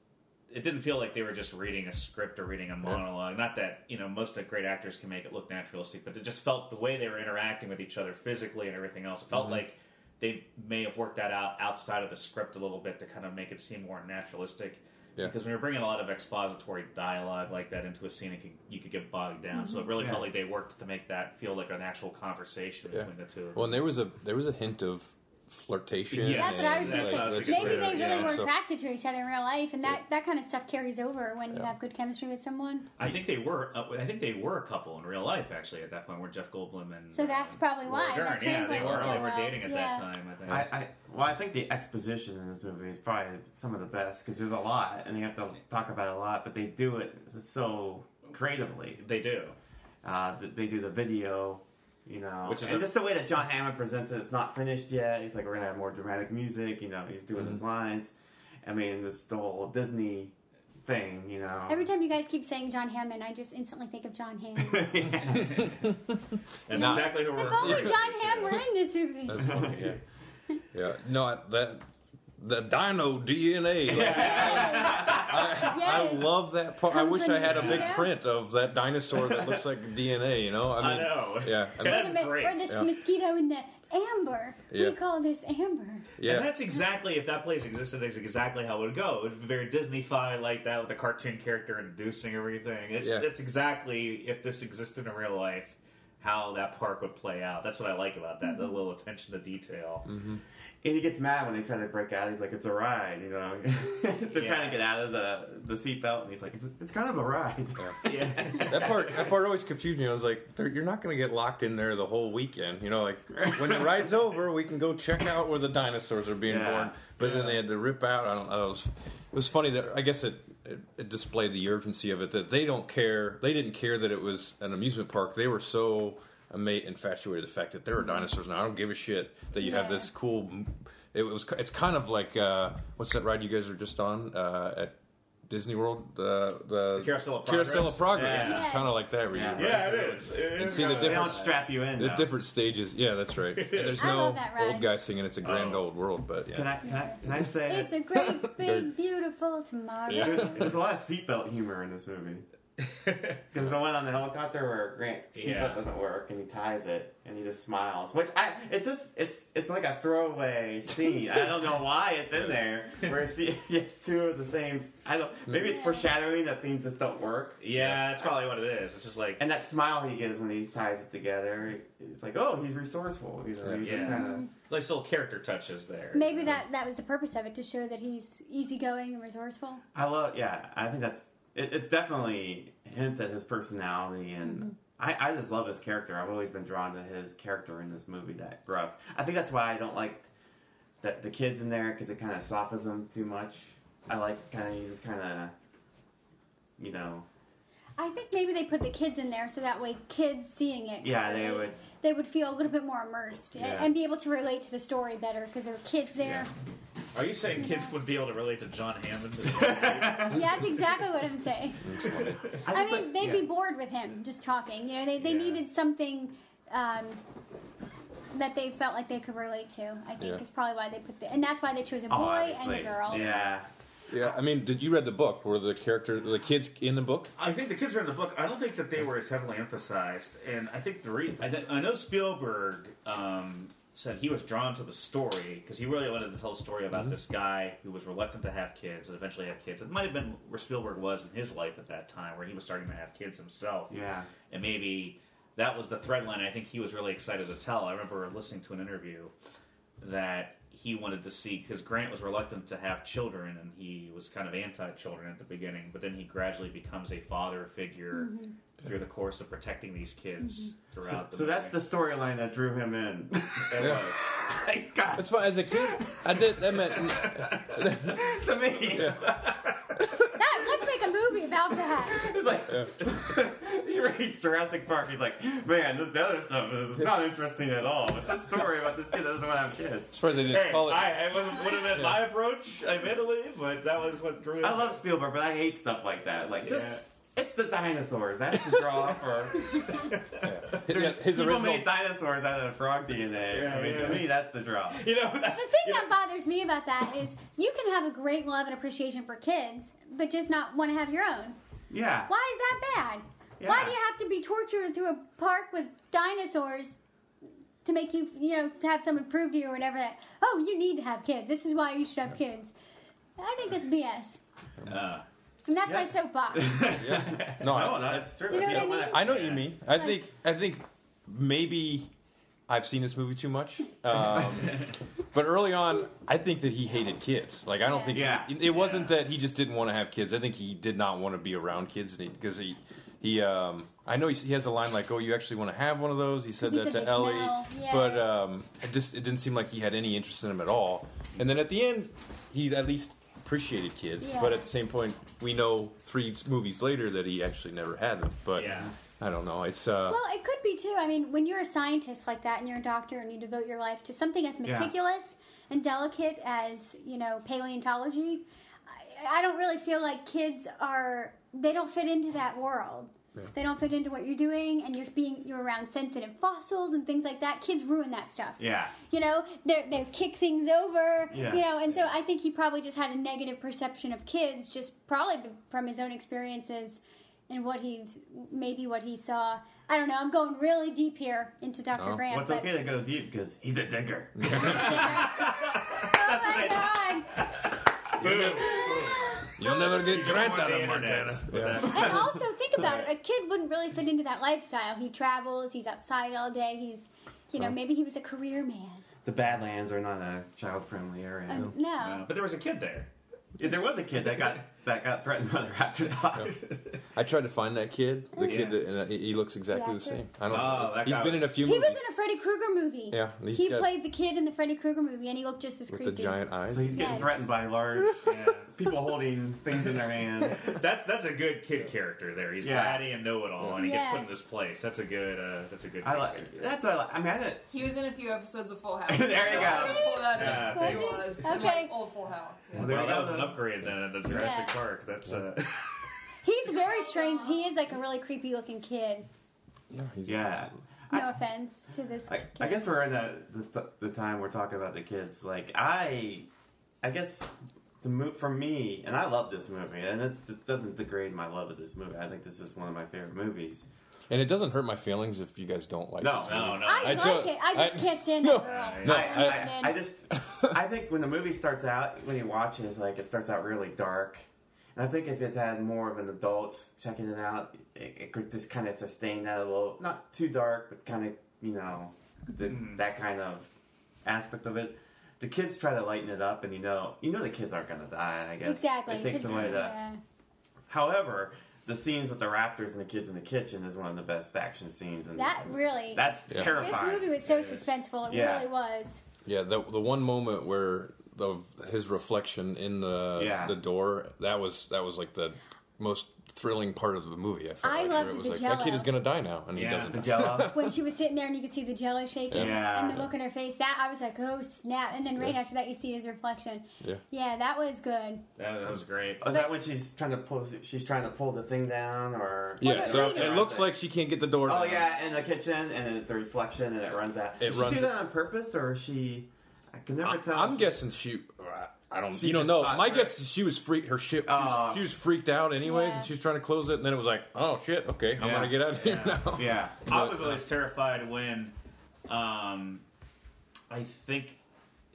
it didn't feel like they were just reading a script or reading a monologue. Not that you know most of great actors can make it look naturalistic, but it just felt the way they were interacting with each other physically and everything else. It felt mm-hmm. like they may have worked that out outside of the script a little bit to kind of make it seem more naturalistic. Yeah. Because when you're bringing a lot of expository dialogue like that into a scene, it could, you could get bogged down. So it really Yeah. felt like they worked to make that feel like an actual conversation Yeah. between the two. of them. well, and there was a there was a hint of flirtation. Yeah, That's what I was going That's to what I was say. Maybe too, they really yeah. were attracted to each other in real life, and that, that kind of stuff carries over when you have good chemistry with someone. I think they were. Uh, I think they were a couple in real life, actually. At that point, where Jeff Goldblum and So that's uh, probably Laura why Dern. that Yeah, they were. so they were well. dating at Yeah. that time. I think. I, I well, I think the exposition in this movie is probably some of the best because there's a lot, and they have to talk about it a lot, but they do it so creatively. they do. Uh, they do the video, you know, Which is and a- just the way that John Hammond presents it. It's not finished yet. He's like, we're gonna have more dramatic music. You know, he's doing mm-hmm. his lines. I mean, it's the whole Disney thing. You know, Every time you guys keep saying John Hammond, I just instantly think of John Hamm. That's *laughs* *laughs* exactly who we're. If only John listening Hamm to. were in this movie. That's funny. Yeah, yeah. No, I, that the dino DNA. Like, I, I Yes. love that part. I wish I had a big mosquito? print of that dinosaur that looks like DNA. You know, I I mean, know. Yeah, I mean, That's Wait a minute, great. Or this Yeah. mosquito in the amber. Yeah. We call this amber. yeah. And that's exactly if that place existed, that's exactly how it would go. It would be very Disney-fied like that with a cartoon character introducing everything. It's Yeah. it's exactly if this existed in real life, how that park would play out. That's what I like about that. The mm-hmm. little attention to detail. Mm-hmm. And he gets mad when they try to break out. He's like, "It's a ride," you know. *laughs* They're Yeah. trying to get out of the the seatbelt, and he's like, "It's, it's kind of a ride." Yeah. *laughs* that part that part always confused me. I was like, "You're not going to get locked in there the whole weekend." You know, like when the ride's over, we can go check out where the dinosaurs are being Yeah. born. But then they had to rip out. I don't know. It was, it was funny that I guess it, it it displayed the urgency of it that they don't care. They didn't care that it was an amusement park. They were so ama- infatuated with the fact that there are dinosaurs now. I don't give a shit that you have this cool. It was. It's kind of like uh, what's that ride you guys are just on uh, at Disney World? The the Carousel of Carousel of Progress. Yeah. It's Yes. kind of like that. Where Yeah. you Yeah, it is. It And is see the kinda- They don't different- strap you in. the though. different stages. Yeah, that's right. *laughs* And there's I no love that ride. old guy singing. It's a grand Oh. old world. But Can yeah, I can I, can I say It's a great, *laughs* big, beautiful tomorrow. Yeah. There's, there's a lot of seatbelt humor in this movie. *laughs* There's the one on the helicopter where Grant seatbelt Yeah. doesn't work and he ties it and he just smiles. Which I it's just it's it's like a throwaway scene. I don't know why it's in *laughs* there. Where he gets *laughs* two of the same. I don't. Maybe it's foreshadowing that things just don't work. Yeah, that's probably what it is. It's just like And that smile he gives when he ties it together, it's like, oh, he's resourceful. You know, he's just Yeah. kind of. Mm-hmm. like little character touches there. Maybe you know? that that was the purpose of it to show that he's easygoing and resourceful. I love. Yeah, I think that's. It, it's definitely hints at his personality, and mm-hmm. I, I just love his character. I've always been drawn to his character in this movie, that gruff. I think that's why I don't like that the kids in there because it kind of softens them too much. I like kind of he just kind of, you know, I think maybe they put the kids in there so that way kids seeing it, Yeah, they would- they would feel a little bit more immersed and- Yeah. and be able to relate to the story better because there were kids there. Are you saying kids would be able to relate to John Hammond? *laughs* Yeah, that's exactly what I'm saying. I just mean, like- they'd yeah. be bored with him just talking. You know, they, they Yeah. needed something um, that they felt like they could relate to. I think Yeah. is probably why they put the, and that's why they chose a boy Oh, and a girl. Yeah, yeah. I mean, did you read the book? Were the character, the kids in the book? I think the kids are in the book. I don't think that they were as heavily emphasized, and I think the re- I, th- I know Spielberg um, said he was drawn to the story because he really wanted to tell a story about this guy who was reluctant to have kids and eventually had kids. It might have been where Spielberg was in his life at that time, where he was starting to have kids himself, yeah. and maybe that was the thread line I think he was really excited to tell. I remember listening to an interview that he wanted to see because Grant was reluctant to have children and he was kind of anti-children at the beginning, but then he gradually becomes a father figure mm-hmm. through the course of protecting these kids mm-hmm. So, throughout the so that's the storyline that drew him in. *laughs* it Yeah. was. *laughs* Thank God. That's fine. As a kid, I did. That meant *laughs* to me. That, let's make a movie about that. *laughs* It's like *laughs* he reads Jurassic Park. He's like, man, this the other stuff is not interesting at all. But this story about this kid that doesn't want to have kids. That's why they didn't Hey, call it. I, I wasn't, would have been my approach, admittedly, but that was what drew. I love Spielberg, but I hate stuff like that. Like, just it's the dinosaurs. That's the draw *laughs* for. yeah, There's, his people original. made dinosaurs out of frog DNA. Yeah, I mean, yeah. to me, that's the draw. You know, that's The thing you know, that bothers me about that is you can have a great love and appreciation for kids, but just not want to have your own. Yeah. Why is that bad? Why do you have to be tortured through a park with dinosaurs to make you, you know, to have someone prove to you or whatever that, oh, you need to have kids. This is why you should have kids. I think that's BS. uh, And that's Yeah. *laughs* my soapbox. No, I- No, no, that's true. Do you know If what I mean? I know what you mean. I Like- think I think maybe I've seen this movie too much. Um, *laughs* but early on, I think that he hated kids. Like I don't Yeah. think Yeah. he, it wasn't Yeah. that he just didn't want to have kids. I think he did not want to be around kids because he. He, um, I know he, he has a line like, "Oh, you actually want to have one of those?" He said He that said to they Ellie, smell, yeah. but um, it just it didn't seem like he had any interest in them at all. And then at the end, he at least appreciated kids. Yeah. But at the same point, we know three movies later that he actually never had them. But Yeah. I don't know. It's uh, Well, it could be too. I mean, when you're a scientist like that and you're a doctor and you devote your life to something as Yeah. meticulous and delicate as, you know, paleontology, I, I don't really feel like kids are, they don't fit into that world. They don't fit into what you're doing, and you're being you're around sensitive fossils and things like that. Kids ruin that stuff. Yeah. You know, they they kick things over. Yeah. You know, and so I think he probably just had a negative perception of kids, just probably from his own experiences and what he maybe what he saw. I don't know. I'm going really deep here into Dr. Oh. Grant. Well, it's okay to go deep because he's a digger. *laughs* oh my god! *laughs* You'll never get Just Grant out of. Montana. Yeah. and *laughs* also think about it a kid wouldn't really fit into that lifestyle he travels he's outside all day he's you know maybe he was a career man The Badlands are not a child-friendly area. Uh, no but there was a kid there. Yeah, there was a kid that got that got threatened by the raptor dog. I tried to find that kid, the Yeah. kid that and uh, he he looks exactly the The same. I don't Oh, know. that He's guy been in a was- few he movies was in a Freddy Krueger movie Yeah, he's he got- played the kid in the Freddy Krueger movie and he looked just as with creepy the giant eyes. so he's getting Yes. threatened by large *laughs* Yeah. people holding things in their hand. That's that's a good kid character there. He's Yeah. bratty and know it all, and he Yeah. gets put in this place. That's a good. Uh, that's a good. I like. That's what I like. I mean, I didn't. He was in a few episodes of Full *laughs* House. There you go. Pull that Yeah, up. thanks. He was. in, Okay. old Full House. Well, there Well, you that was an upgrade then at the Jurassic Yeah. Park. That's uh, *laughs* he's very strange he is like a really creepy looking kid yeah, he's Yeah. no offense to this I, kid. I guess we're in the, the the time we're talking about the kids. Like I, I guess the move for me, and I love this movie, and this, it doesn't degrade my love of this movie. I think this is one of my favorite movies. and it doesn't hurt my feelings if you guys don't like No, this no, movie. no. I, I like don't- it. I just I- can't stand No. that girl. No, I, I- I, I just, I think when the movie starts out, when you watch it, it's like it starts out really dark. And I think if it's had more of an adult checking it out, it, it could just kind of sustain that a little, not too dark, but kind of, you know, the, hmm. that kind of aspect of it. The kids try to lighten it up, and you know, you know, the kids aren't gonna die. I guess Exactly. It takes 'cause- away that. yeah. However, the scenes with the raptors and the kids in the kitchen is one of the best action scenes. And That really. that's Yeah. terrifying. This movie was so It is. suspenseful. It Yeah. really was. Yeah, the the one moment where of his reflection in the Yeah. the door that was that was like the most thrilling part of the movie. I felt I like loved it was the like that kid is gonna die now, and he doesn't. the. Jello. *laughs* When she was sitting there and you could see the jello shaking Yeah. and the look in her face, that I was like, oh snap! And then right after that, you see his reflection. Yeah. Yeah, that was good. that, that was great. Oh, is that when she's trying to pull? She's trying to pull the thing down, or Yeah, so it looks like she can't get the door. Oh down. yeah, in the kitchen, and it's a reflection, and it runs out. It Did she do that on purpose, or is she? I can never I, tell. I'm guessing she. I don't. She you don't just know. thought My her- guess is she was freaked. Her ship. She, was, Oh. she was freaked out anyways, Yeah. and she was trying to close it. And then it was like, oh shit. Okay, I'm Yeah. gonna get out of here now. Yeah. I But, was uh, always terrified when, um, I think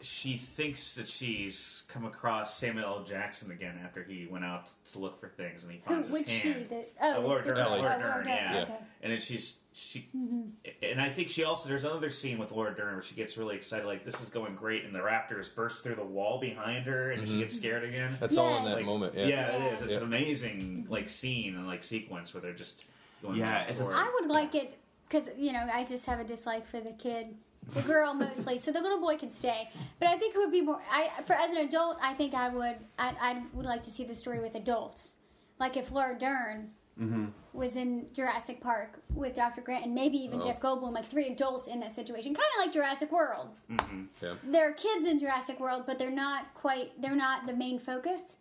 she thinks that she's come across Samuel L. Jackson again after he went out to look for things, and he Who? finds his Which hand. she? The, oh, Uh, Laura the, Dern. oh, Ellie. Laura Laura Dern, Dern, yeah. Okay. And then she's she, and I think she also there's another scene with Laura Dern where she gets really excited, like this is going great, and the Raptors burst through the wall behind her, and she gets scared again. That's all in Yes. that Like, moment. yeah, Yeah. it is. It's Yeah. an amazing like scene and like sequence where they're just going. Yeah, it's a- forth. I would like it because you know I just have a dislike for the kid, the girl mostly. So the little boy can stay, but I think it would be more. I for as an adult, I think I would. I, I would like to see the story with adults, like if Laura Dern mm-hmm. was in Jurassic Park with Dr. Grant and maybe even Oh. Jeff Goldblum, like three adults in that situation, kind of like Jurassic World. Mm-hmm. Yeah. There are kids in Jurassic World, but they're not quite. They're not the main focus.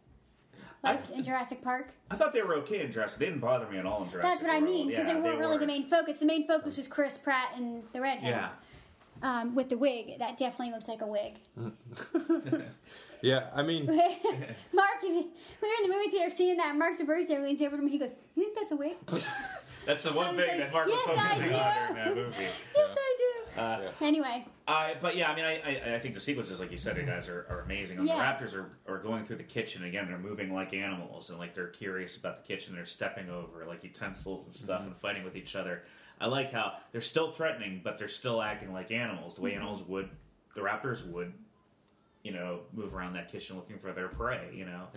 Like in Jurassic Park. I thought they were okay in Jurassic. They didn't bother me at all in Jurassic. That's what I mean because Yeah, they weren't really the weren't. main focus. The main focus was Chris Pratt and the redhead. Yeah. Um, with the wig, that definitely looked like a wig. *laughs* Yeah, I mean, *laughs* Mark, we were in the movie theater seeing that. Mark DeBurzo leans over to me. He goes, "You think that's a wig?" *laughs* That's the one thing like, that Mark was "Yes, I focusing do." on during that movie. Yes I do. Uh, Anyway, I, but yeah, I mean, I, I, I think the sequences, like you said, you guys are, are amazing. And Yeah. The Raptors are, are going through the kitchen again. They're moving like animals, and like they're curious about the kitchen. They're stepping over like utensils and stuff, and fighting with each other. I like how they're still threatening, but they're still acting like animals, the way animals would. The Raptors would, you know, move around that kitchen looking for their prey. You know.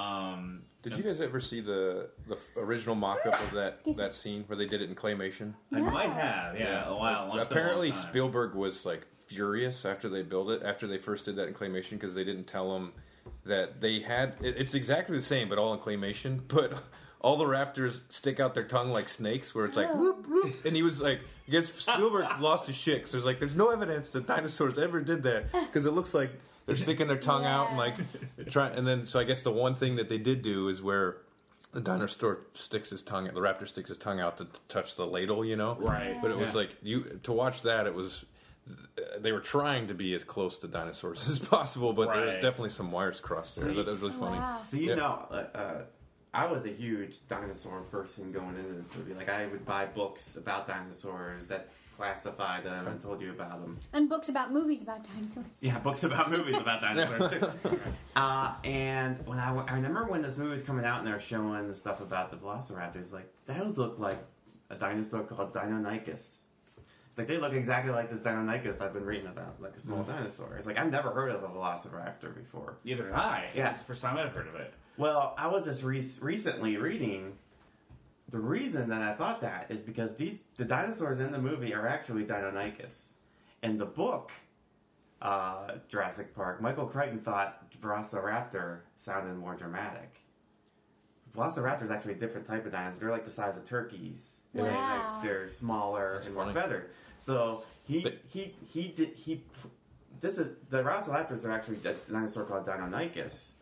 Um, did you guys ever see the the original mock-up of that Excuse that scene where they did it in claymation? I No. might have, yeah, a while. once in a Apparently. Spielberg was like furious after they built it, after they first did that in claymation, because they didn't tell him that they had. It, it's exactly the same, but all in claymation. *laughs* But all the raptors stick out their tongue like snakes, where it's like, Oh. whoop, whoop. and he was like, I guess Spielberg *laughs* lost his shit. 'cause there's like, there's no evidence that dinosaurs ever did that, because it looks like they're *laughs* sticking their tongue out and like trying. And then, so I guess the one thing that they did do is where. The dinosaur sticks his tongue. The raptor sticks his tongue out to t- touch the ladle, you know. Right. But it was Yeah. like you to watch that. It was they were trying to be as close to dinosaurs *laughs* as possible, but there was definitely some wires crossed there. See- that was really funny. wow. So you Yeah. know, uh, uh, I was a huge dinosaur person going into this movie. Like I would buy books about dinosaurs that classified them and told you about them. And books about movies about dinosaurs. Yeah, books about movies about dinosaurs too. *laughs* Uh, and when I, I remember when this movie was coming out and they were showing the stuff about the Velociraptors, like those look like a dinosaur called Deinonychus. It's like they look exactly like this Deinonychus I've been reading about, like a small dinosaur. It's like I've never heard of a Velociraptor before. Neither have I. Yeah. It's the first time I've heard of it. Well, I was just re- recently reading. The reason that I thought that is because these the dinosaurs in the movie are actually Deinonychus. In the book, uh, Jurassic Park, Michael Crichton thought Velociraptor sounded more dramatic. Velociraptor is actually a different type of dinosaur. They're like the size of turkeys. And they, Wow. like, they're smaller That's and more funny. feathered. So he But- he he did he. This is the Velociraptors are actually a dinosaur called Deinonychus,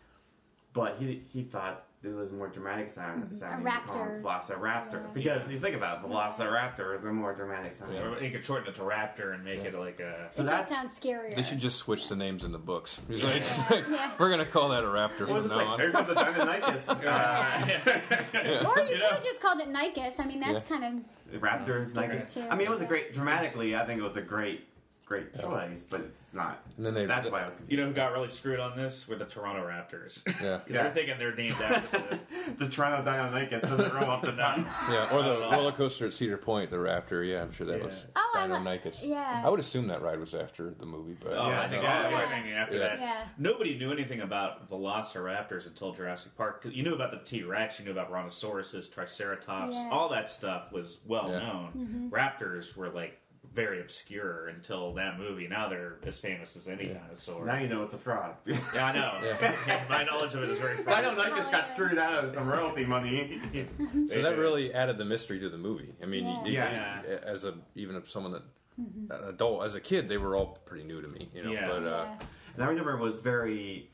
but he he thought it was more dramatic sound sounding to call him raptor. Velociraptor Yeah. because you think about it, Velociraptor is a more dramatic sound. Yeah. You could shorten it to Raptor and make it like a. So that sounds scarier. They should just switch the names in the books. *laughs* He's like, *laughs* Yeah. we're gonna call that a raptor well, from it's now like here on. comes the Deinonychus. *laughs* Uh, or you, You could know? have just called it Nicus. I mean, that's Yeah. kind of Raptors, Scary like too. I mean, it was a great dramatically. I think it was a great, great choice, but it's not. And then they- that's why I was confused. You know who got really screwed on this? Were the Toronto Raptors. *laughs* Yeah. Because Yeah. they're thinking they're named after the. *laughs* the Toronto Deinonychus doesn't roll off the tongue. *laughs* Yeah, or the uh, roller coaster at Cedar Point, the Raptor. Yeah, I'm sure that Yeah. was Oh, I Deinonychus. yeah. I would assume that ride was after the movie, but Oh, Yeah, I think no. I, Yeah. was after Yeah. that. Yeah. Nobody knew anything about Velociraptors until Jurassic Park. 'Cause You knew about the T Rex, you knew about Brontosauruses, Triceratops. Yeah. All that stuff was well Yeah. known. Mm-hmm. Raptors were like very obscure until that movie. Now they're as famous as any Yeah. dinosaur. Now you know it's a fraud. *laughs* yeah, I know. Yeah. *laughs* My knowledge of it is very. Deinonychus got screwed out of some royalty money. *laughs* so that really added the mystery to the movie. I mean, Yeah. you- Yeah. Yeah. as a even if someone that an adult as a kid, they were all pretty new to me, you know. Yeah. But uh, yeah. And I remember it was very.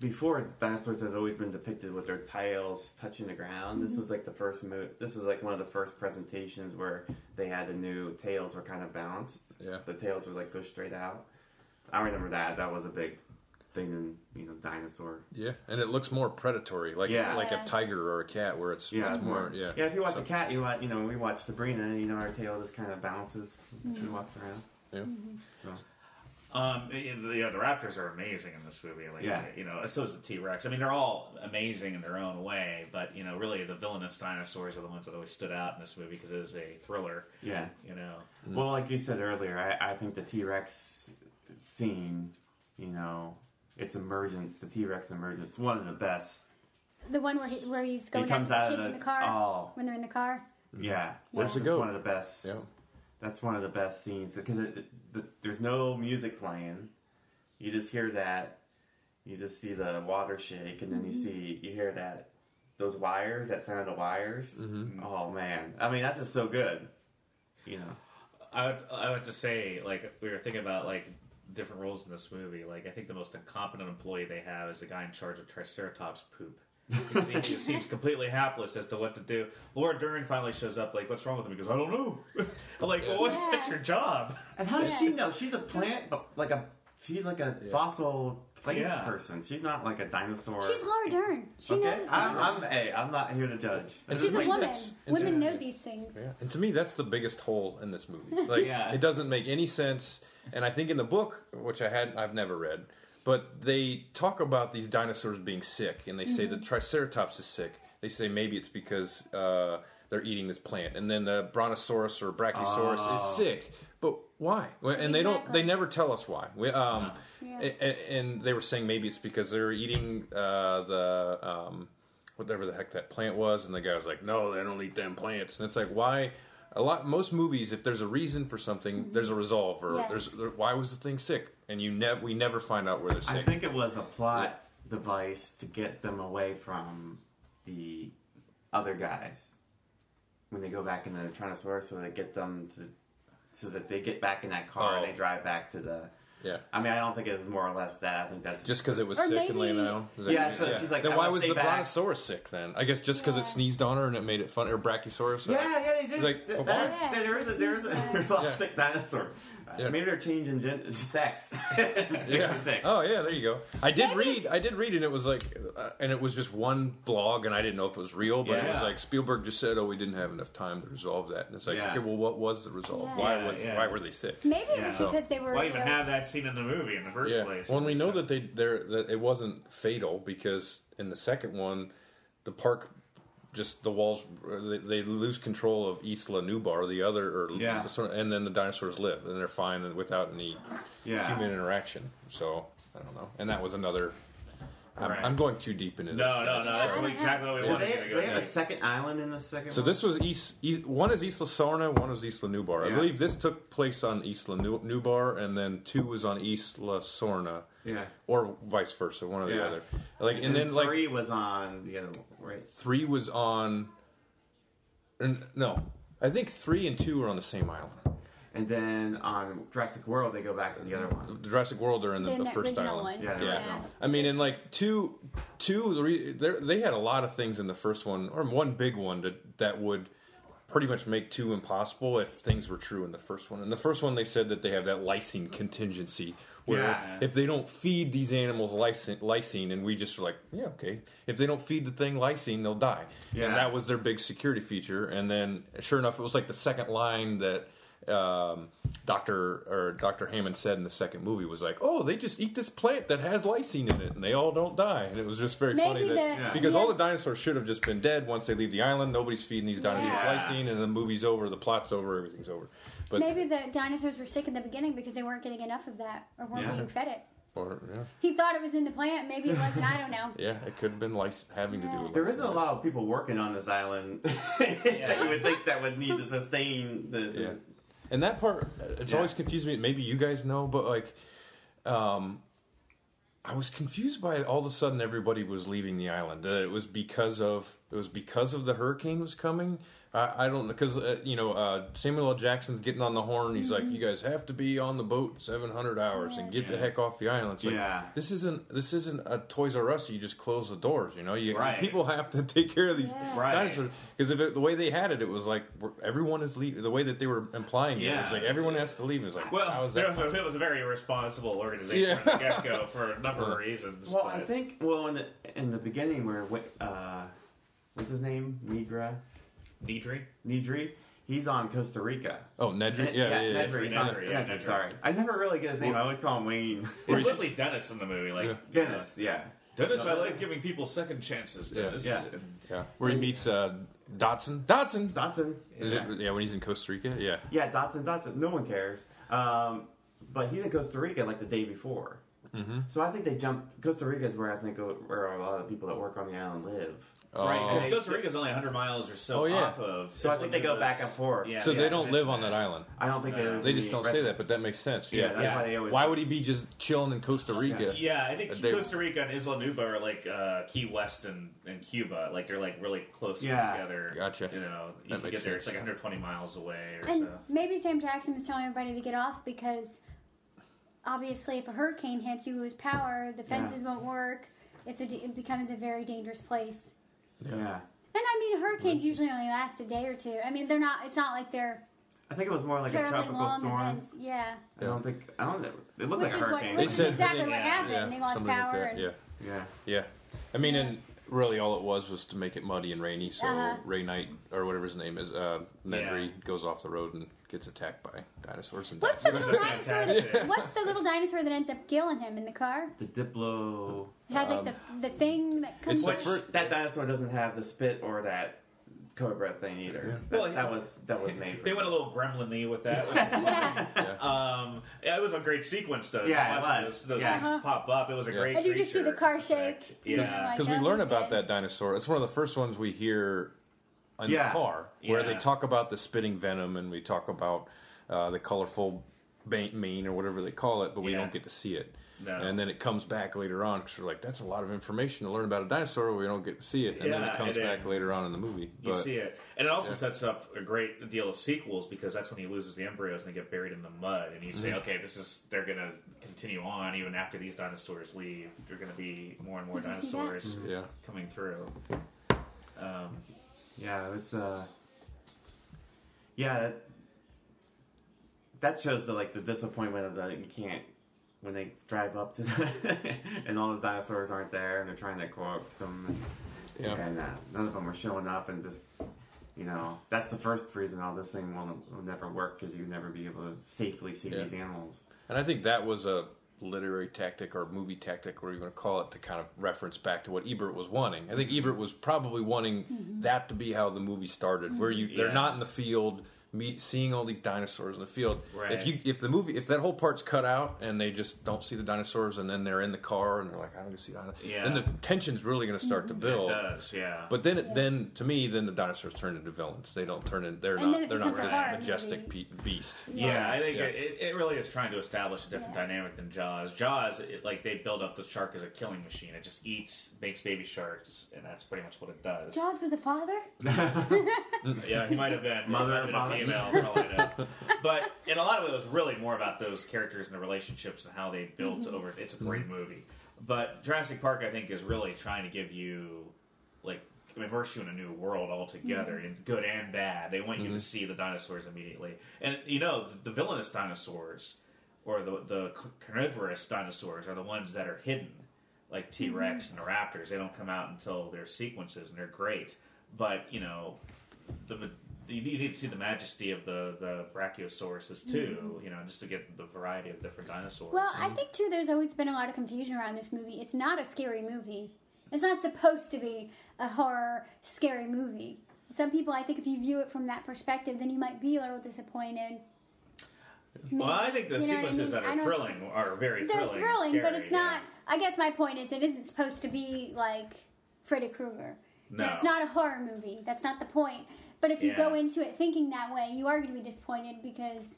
Before dinosaurs had always been depicted with their tails touching the ground. This mm-hmm. was like the first mo- This was like one of the first presentations where they had the new tails were kind of balanced. Yeah. the tails would like go straight out. I remember that. That was a big thing in you know dinosaur. yeah, and it looks more predatory, like Yeah. like Yeah. a tiger or a cat, where it's, Yeah, it's it's more yeah. Yeah, if you watch So- a cat, you watch. You know, we watch Sabrina. You know, our tail just kind of bounces. when She mm-hmm. walks around. Yeah. Mm-hmm. So. Um, yeah, the, the Raptors are amazing in this movie. Like, Yeah. you know, so is the T Rex. I mean, they're all amazing in their own way, but you know, really, the villainous dinosaurs are the ones that always stood out in this movie because it is a thriller. Yeah. You know, Well, like you said earlier, I, I think the T Rex scene, you know, its emergence, the T Rex emergence, one of the best. The one where he, where he's going comes out the of kids in the- the car oh. when they're in the car. Yeah, Where's that's the just goat? one of the best. Yeah. That's one of the best scenes because it, it, the, there's no music playing. You just hear that. You just see the water shake, and then you mm-hmm. see you hear that those wires, that sound of the wires. Mm-hmm. Oh man, I mean that's just so good. You know. I would, I would just say, like, we were thinking about like different roles in this movie. Like, I think the most incompetent employee they have is the guy in charge of Triceratops poop. Because he just seems completely hapless as to what to do. Laura Dern finally shows up, like, what's wrong with him? He goes, I don't know. I'm *laughs* like, well, what, Yeah. what's your job? And how does Yeah. she know? She's a plant, but like a she's like a fossil plant Yeah. person. She's not like a dinosaur. She's Laura Dern. She okay. knows. I'm, I'm hey, I'm not here to judge. I She's just a like- woman. it's- it's- Women know these things. Yeah. And to me, that's the biggest hole in this movie. *laughs* Like, Yeah. it doesn't make any sense. And I think in the book, which I had, I've never read, but they talk about these dinosaurs being sick, and they say the Triceratops is sick. They say maybe it's because uh, they're eating this plant, and then the Brontosaurus or Brachiosaurus Oh. is sick. But why? Well, And they don't. They never tell us why. We, um, Yeah. a- a- and they were saying maybe it's because they're eating uh, the um, whatever the heck that plant was, and the guy was like, "No, they don't eat them plants." And it's like, why? A lot most movies, if there's a reason for something, there's a resolve, or Yes. there's there, why was the thing sick, and you never we never find out where they're sick. I think it was a plot device to get them away from the other guys when they go back in the Tyrannosaurus, so they get them to so that they get back in that car and Oh. they drive back to the Yeah. I mean, I don't think it was more or less that. I think that's Just because it was Or sick and laying maybe- down. Is Yeah, so she's like, then "I why wanna was stay the back." brontosaurus sick then? I guess just because Yeah. it sneezed on her and it made it fun, or brachiosaurus. Yeah, yeah, they did. Like, Th- oh, that wow. is- there is a there is a *laughs* there's a Yeah. of sick dinosaur. Yeah. Maybe they're changing gen- sex. *laughs* Yeah. it sick. Oh yeah, there you go. I did Maybe read. it's- I did read, and it was like, uh, and it was just one blog, and I didn't know if it was real, but it was Yeah. like Spielberg just said, "Oh, we didn't have enough time to resolve that." And it's like, Yeah. okay, well, what was the resolve? Yeah. Why Yeah, was? yeah. Why were they sick? Maybe it was Yeah. because they were. Why you even know, have that scene in the movie in the first Yeah. place? Well, and we know So- that they there that it wasn't fatal because in the second one, the park just the walls they, they lose control of Isla Nublar, the other, or Yeah. And then the dinosaurs live and they're fine and without any Yeah. human interaction. So I don't know. And that was another. I'm, Right. I'm going too deep into No, this. no, guys. no. That's Yeah. exactly what we Do wanted they, to do go they have a second island in the second So one? this was East, East. One is Isla Sorna, one is Isla Nublar. I believe this took place on Isla Nu- Nublar, and then two was on Isla Sorna, Yeah. or vice versa, one or the other. Like, and, then like three was on the other one, right? three was on. And no, I think three and two are on the same island. And then on Jurassic World, they go back to the other one. The Jurassic World are in the, the the first island. one. Yeah, the Yeah. I mean, in like two, two, the they had a lot of things in the first one, or one big one that that would pretty much make two impossible if things were true in the first one. In the first one, they said that they have that lysine contingency, where Yeah. if they don't feed these animals lysine, lysine, and we just are like, yeah, okay, if they don't feed the thing lysine, they'll die. Yeah. And that was their big security feature. And then, sure enough, it was like the second line that um, Doctor or Doctor Hammond said in the second movie was like, "Oh, they just eat this plant that has lysine in it, and they all don't die." And it was just very Maybe funny that the- Yeah. because yeah. all the dinosaurs should have just been dead once they leave the island. Nobody's feeding these dinosaurs Yeah. lysine, and the movie's over, the plot's over, everything's over. But Maybe the dinosaurs were sick in the beginning because they weren't getting enough of that or weren't Yeah. being fed it. or, yeah, He thought it was in the plant. Maybe it wasn't. I don't know. *laughs* yeah, it could have been lys- having to do with. There lysine. isn't a lot of people working on this island *laughs* that you would think that would need to sustain the. the Yeah. And that part, it's Yeah. always confused me. Maybe you guys know, but like, um, I was confused by all of a sudden everybody was leaving the island. Uh, it was because of it was because of the hurricane was coming. I, I don't because uh, you know uh, Samuel L. Jackson's getting on the horn. He's like, "You guys have to be on the boat 700 hours and get the heck off the island." It's like, Yeah. this isn't this isn't a Toys R Us. You just close the doors. You know, you Right. people have to take care of these Yeah. Dinosaurs because if it, the way they had it, it was like everyone is leaving. The way that they were implying it, it was Yeah. like everyone has to leave. It's like, Well, is that? was it was a very irresponsible organization Yeah. from the get go for a number of *laughs* reasons. Well, but- I think well in the in the beginning where Wi- uh, what's his name Negra Deidre. Nidri, he's on Costa Rica. oh, Nedry, Ned- yeah, yeah, yeah. Nedry, he's on- Nedry, yeah, Nedry, Nedry. Sorry, I never really get his name. I always call him Wayne. It's *laughs* mostly Dennis in the movie. Like Yeah. you know, Dennis, yeah. Dennis, I like giving people second chances. Yeah. Dennis. Yeah. And- yeah. Where he meets uh, Dodgson. Dodgson. Dodgson. Yeah. it- yeah, when he's in Costa Rica. Yeah. Yeah, Dodgson, Dodgson. No one cares. Um, but he's in Costa Rica like the day before. Mm-hmm. So I think they jump. Costa Rica is where I think where a lot of the people that work on the island live. Right, Oh. because Costa Rica is only 100 miles or so Oh, yeah. off of. So I think they go back and forth. Yeah, So yeah, they don't mentioned live on that island. I don't think No. there's They just don't say that, but that makes sense. Yeah, Yeah. that's Yeah. why they always. Why would he be just chilling in Costa Rica? Yeah, I think They- Costa Rica and Isla Nublar are like uh, Key West and, and Cuba. Like they're like really close Yeah. together. Gotcha. You know, you That can makes get there. sense. It's like 120 miles away or And so. maybe Sam Jackson was telling everybody to get off because obviously, if a hurricane hits you lose power, the fences won't work. It's a, it becomes a very dangerous place. Yeah. And I mean, hurricanes usually only last a day or two. I mean, they're not. It's not like they're I think it was more like a tropical long storm. events. Yeah, I don't think. I don't. It looked which like a is what hurricane. which They is said- exactly what yeah, happened. Yeah, they lost something like power. that, and, Yeah. yeah. Yeah. I mean, and really all it was was to make it muddy and rainy, so Uh-huh. Ray Knight, or whatever his name is, uh, Nedry, Yeah. goes off the road and gets attacked by dinosaurs and What's dies. the little dinosaur? That, *laughs* what's the little dinosaur that ends up killing him in the car? The Diplo. It has like the the thing that comes. it's the Which fir- that dinosaur doesn't have the spit or that cobra thing either. That, Well, that was that was made. For They went a little gremlin-y with that. *laughs* yeah, Um, yeah, it was a great sequence though. Yeah, Just it watching was. Those, those Yeah. things pop up. It was a Yeah. great. And you just see the car effect. shake. Yeah, Like, because we oh, learn he's about dead. that dinosaur. It's one of the first ones we hear in Yeah. the car, where Yeah. they talk about the spitting venom, and we talk about uh, the colorful ba- mane or whatever they call it, but we Yeah. don't get to see it. No. And then it comes back later on because we're like, that's a lot of information to learn about a dinosaur. We don't get to see it, and then it comes and back later on in the movie. You But see it, and it also sets up a great deal of sequels because that's when he loses the embryos and they get buried in the mud. And you say, okay, this is they're going to continue on even after these dinosaurs leave. There are going to be more and more Did you see that? dinosaurs yeah, coming through. Um, Yeah, it's uh Yeah, that, that shows the like the disappointment of the you can't when they drive up to the *laughs* and all the dinosaurs aren't there and they're trying to coax them yeah. and uh, none of them are showing up and just you know that's the first reason all this thing will, will never work because you'll never be able to safely see Yeah. these animals. And I think that was a literary tactic or movie tactic, whatever you want to call it, to kind of reference back to what Ebert was wanting. I think Ebert was probably wanting mm-hmm. that to be how the movie started, where you they're Yeah. not in the field. Meet, seeing all these dinosaurs in the field. Right. If you if the movie if that whole part's cut out and they just don't see the dinosaurs and then they're in the car and they're like I don't see dinosaurs, Yeah. then the tension's really going to start to build. it build. does, yeah. But then, it, then to me, then the dinosaurs turn into villains. They don't turn in. They're And not. They're not becomes this majestic movie. pe- beast. Yeah, I think Yeah. It, it really is trying to establish a different Yeah. dynamic than Jaws. Jaws, it, like they build up the shark as a killing machine. It just eats, makes baby sharks, and that's pretty much what it does. Jaws was a father. *laughs* Yeah, he might have been Mother might and a female, for all I know. But in a lot of it, it was really more about those characters and the relationships and how they built mm-hmm. over. It's a mm-hmm. great movie. But Jurassic Park, I think, is really trying to give you like immerse you in a new world altogether, mm-hmm. in good and bad. They want you to see the dinosaurs immediately, and you know the, the villainous dinosaurs or the the carnivorous dinosaurs are the ones that are hidden, like T Rex and the Raptors. They don't come out until their sequences, and they're great. But you know, the you need to see the majesty of the the brachiosauruses too. Mm-hmm. You know, just to get the variety of different dinosaurs. Well, I think too. There's always been a lot of confusion around this movie. It's not a scary movie. It's not supposed to be a horror, scary movie. Some people, I think, if you view it from that perspective, then you might be a little disappointed. well, I think the You know what I sequences mean? that are don't- thrilling are very thrilling. They're thrilling. thrilling, and but it's not. yeah. I guess my point is, it isn't supposed to be like Freddy Krueger. You know, No. it's not a horror movie. That's not the point. But if you go into it thinking that way, you are going to be disappointed because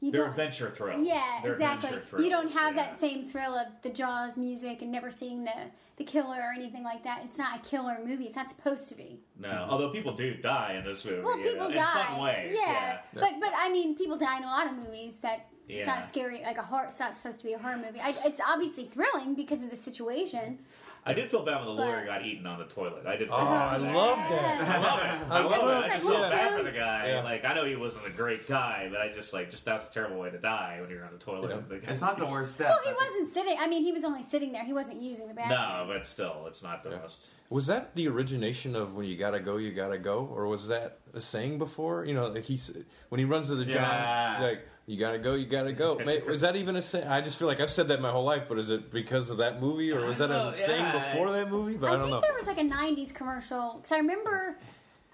you They're don't. adventure thrills. Yeah, They're exactly. adventure You don't have yeah. that same thrill of the Jaws music and never seeing the the killer or anything like that. It's not a killer movie. It's not supposed to be. No, although people do die in this movie. Well, you people know, die. in fun ways. yeah. Yeah. but but I mean, people die in a lot of movies that it's not a scary like a horror. It's not supposed to be a horror movie. I, it's obviously thrilling because of the situation. Mm-hmm. I did feel bad when the lawyer But- got eaten on the toilet. I did. Feel bad. Oh, bad I for that. love that. I love it. I love it. I just Like, feel bad who's for the guy. Yeah. Like I know he wasn't a great guy, but I just like just that's a terrible way to die when you're on the toilet. Yeah. The guy- It's not the worst death. Well, he wasn't sitting. I mean, he was only sitting there. He wasn't using the bathroom. No, but still, it's not the Yeah. most. Was that the origination of when you gotta go, you gotta go, or was that a saying before? You know, like he's when he runs to the job, Yeah. like you gotta go, you gotta go. *laughs* Mate, was that even a saying? I just feel like I've said that my whole life, but is it because of that movie, or was that don't a know, saying yeah. before that movie? But I, I, don't know. Think know. there was like a '90s commercial because I remember,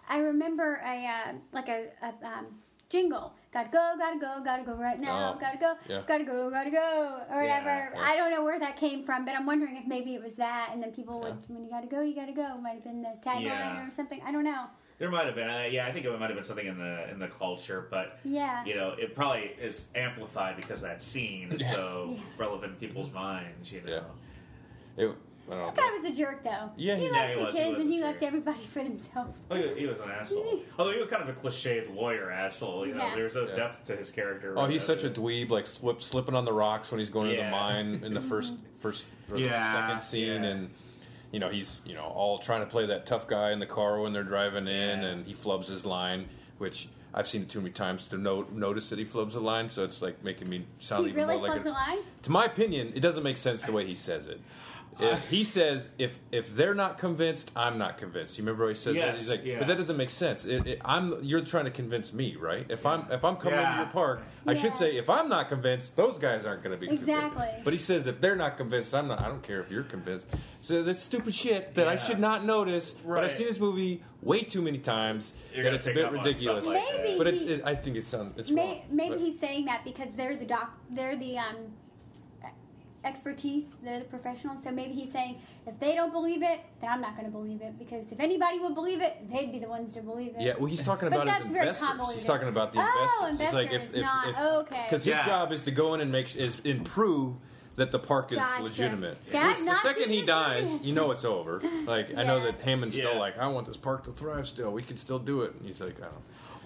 I remember a uh, like a, a um, jingle. Gotta go, gotta go, gotta go right now. Oh, gotta go, yeah. gotta go, gotta go, or whatever. Yeah, yeah. I don't know where that came from, but I'm wondering if maybe it was that, and then people would when you gotta go, you gotta go. Might have been the tagline Yeah. or something. I don't know. There might have been. Uh, yeah, I think it might have been something in the in the culture, but Yeah. you know, it probably is amplified because that scene is so *laughs* Yeah. relevant in people's minds. You know. Yeah. It, I don't That know. guy was a jerk, though. Yeah, he he- left Yeah, he the was- he kids was and a he jerk. left everybody for himself. Oh, he, he was an asshole. *laughs* Although he was kind of a cliched lawyer asshole. You know, Yeah. there was no Yeah. depth to his character. Oh, he's whatever. such a dweeb, like slip, slipping on the rocks when he's going to the mine in the *laughs* first, first, or the Yeah, second scene, yeah. and you know he's you know all trying to play that tough guy in the car when they're driving in, Yeah. and he flubs his line, which I've seen it too many times to no, notice that he flubs a line, so it's like making me sound He even really more like floats a line. to my opinion, it doesn't make sense the way he says it. If he says, "If if they're not convinced, I'm not convinced." You remember how he says that? He's like, yeah. "But that doesn't make sense. It, it, I'm you're trying to convince me, right? If I'm if I'm coming Yeah. into your park, I should say if I'm not convinced, those guys aren't going to be Exactly. convinced." But he says if they're not convinced, I'm not. I don't care if you're convinced. So that's stupid shit that I should not notice. But I've seen this movie way too many times You're that it's a bit ridiculous. like Maybe but it, it, I think it sounds it's May, wrong. maybe But- he's saying that because they're the doc, they're the um, expertise. They're the professionals. So maybe he's saying, if they don't believe it, then I'm not going to believe it because if anybody would believe it, they'd be the ones to believe it. Yeah, well, he's *laughs* talking about that's his very investors. convoluted. He's talking about the Oh, investors. He's like, investors, not- okay. Because Yeah. his job is to go in and make is improve that the park is Gotcha. legitimate. Which the second he dies, you know it's over. Like I know that Hammond's still like, I want this park to thrive. Still, we can still do it. And he's like, oh.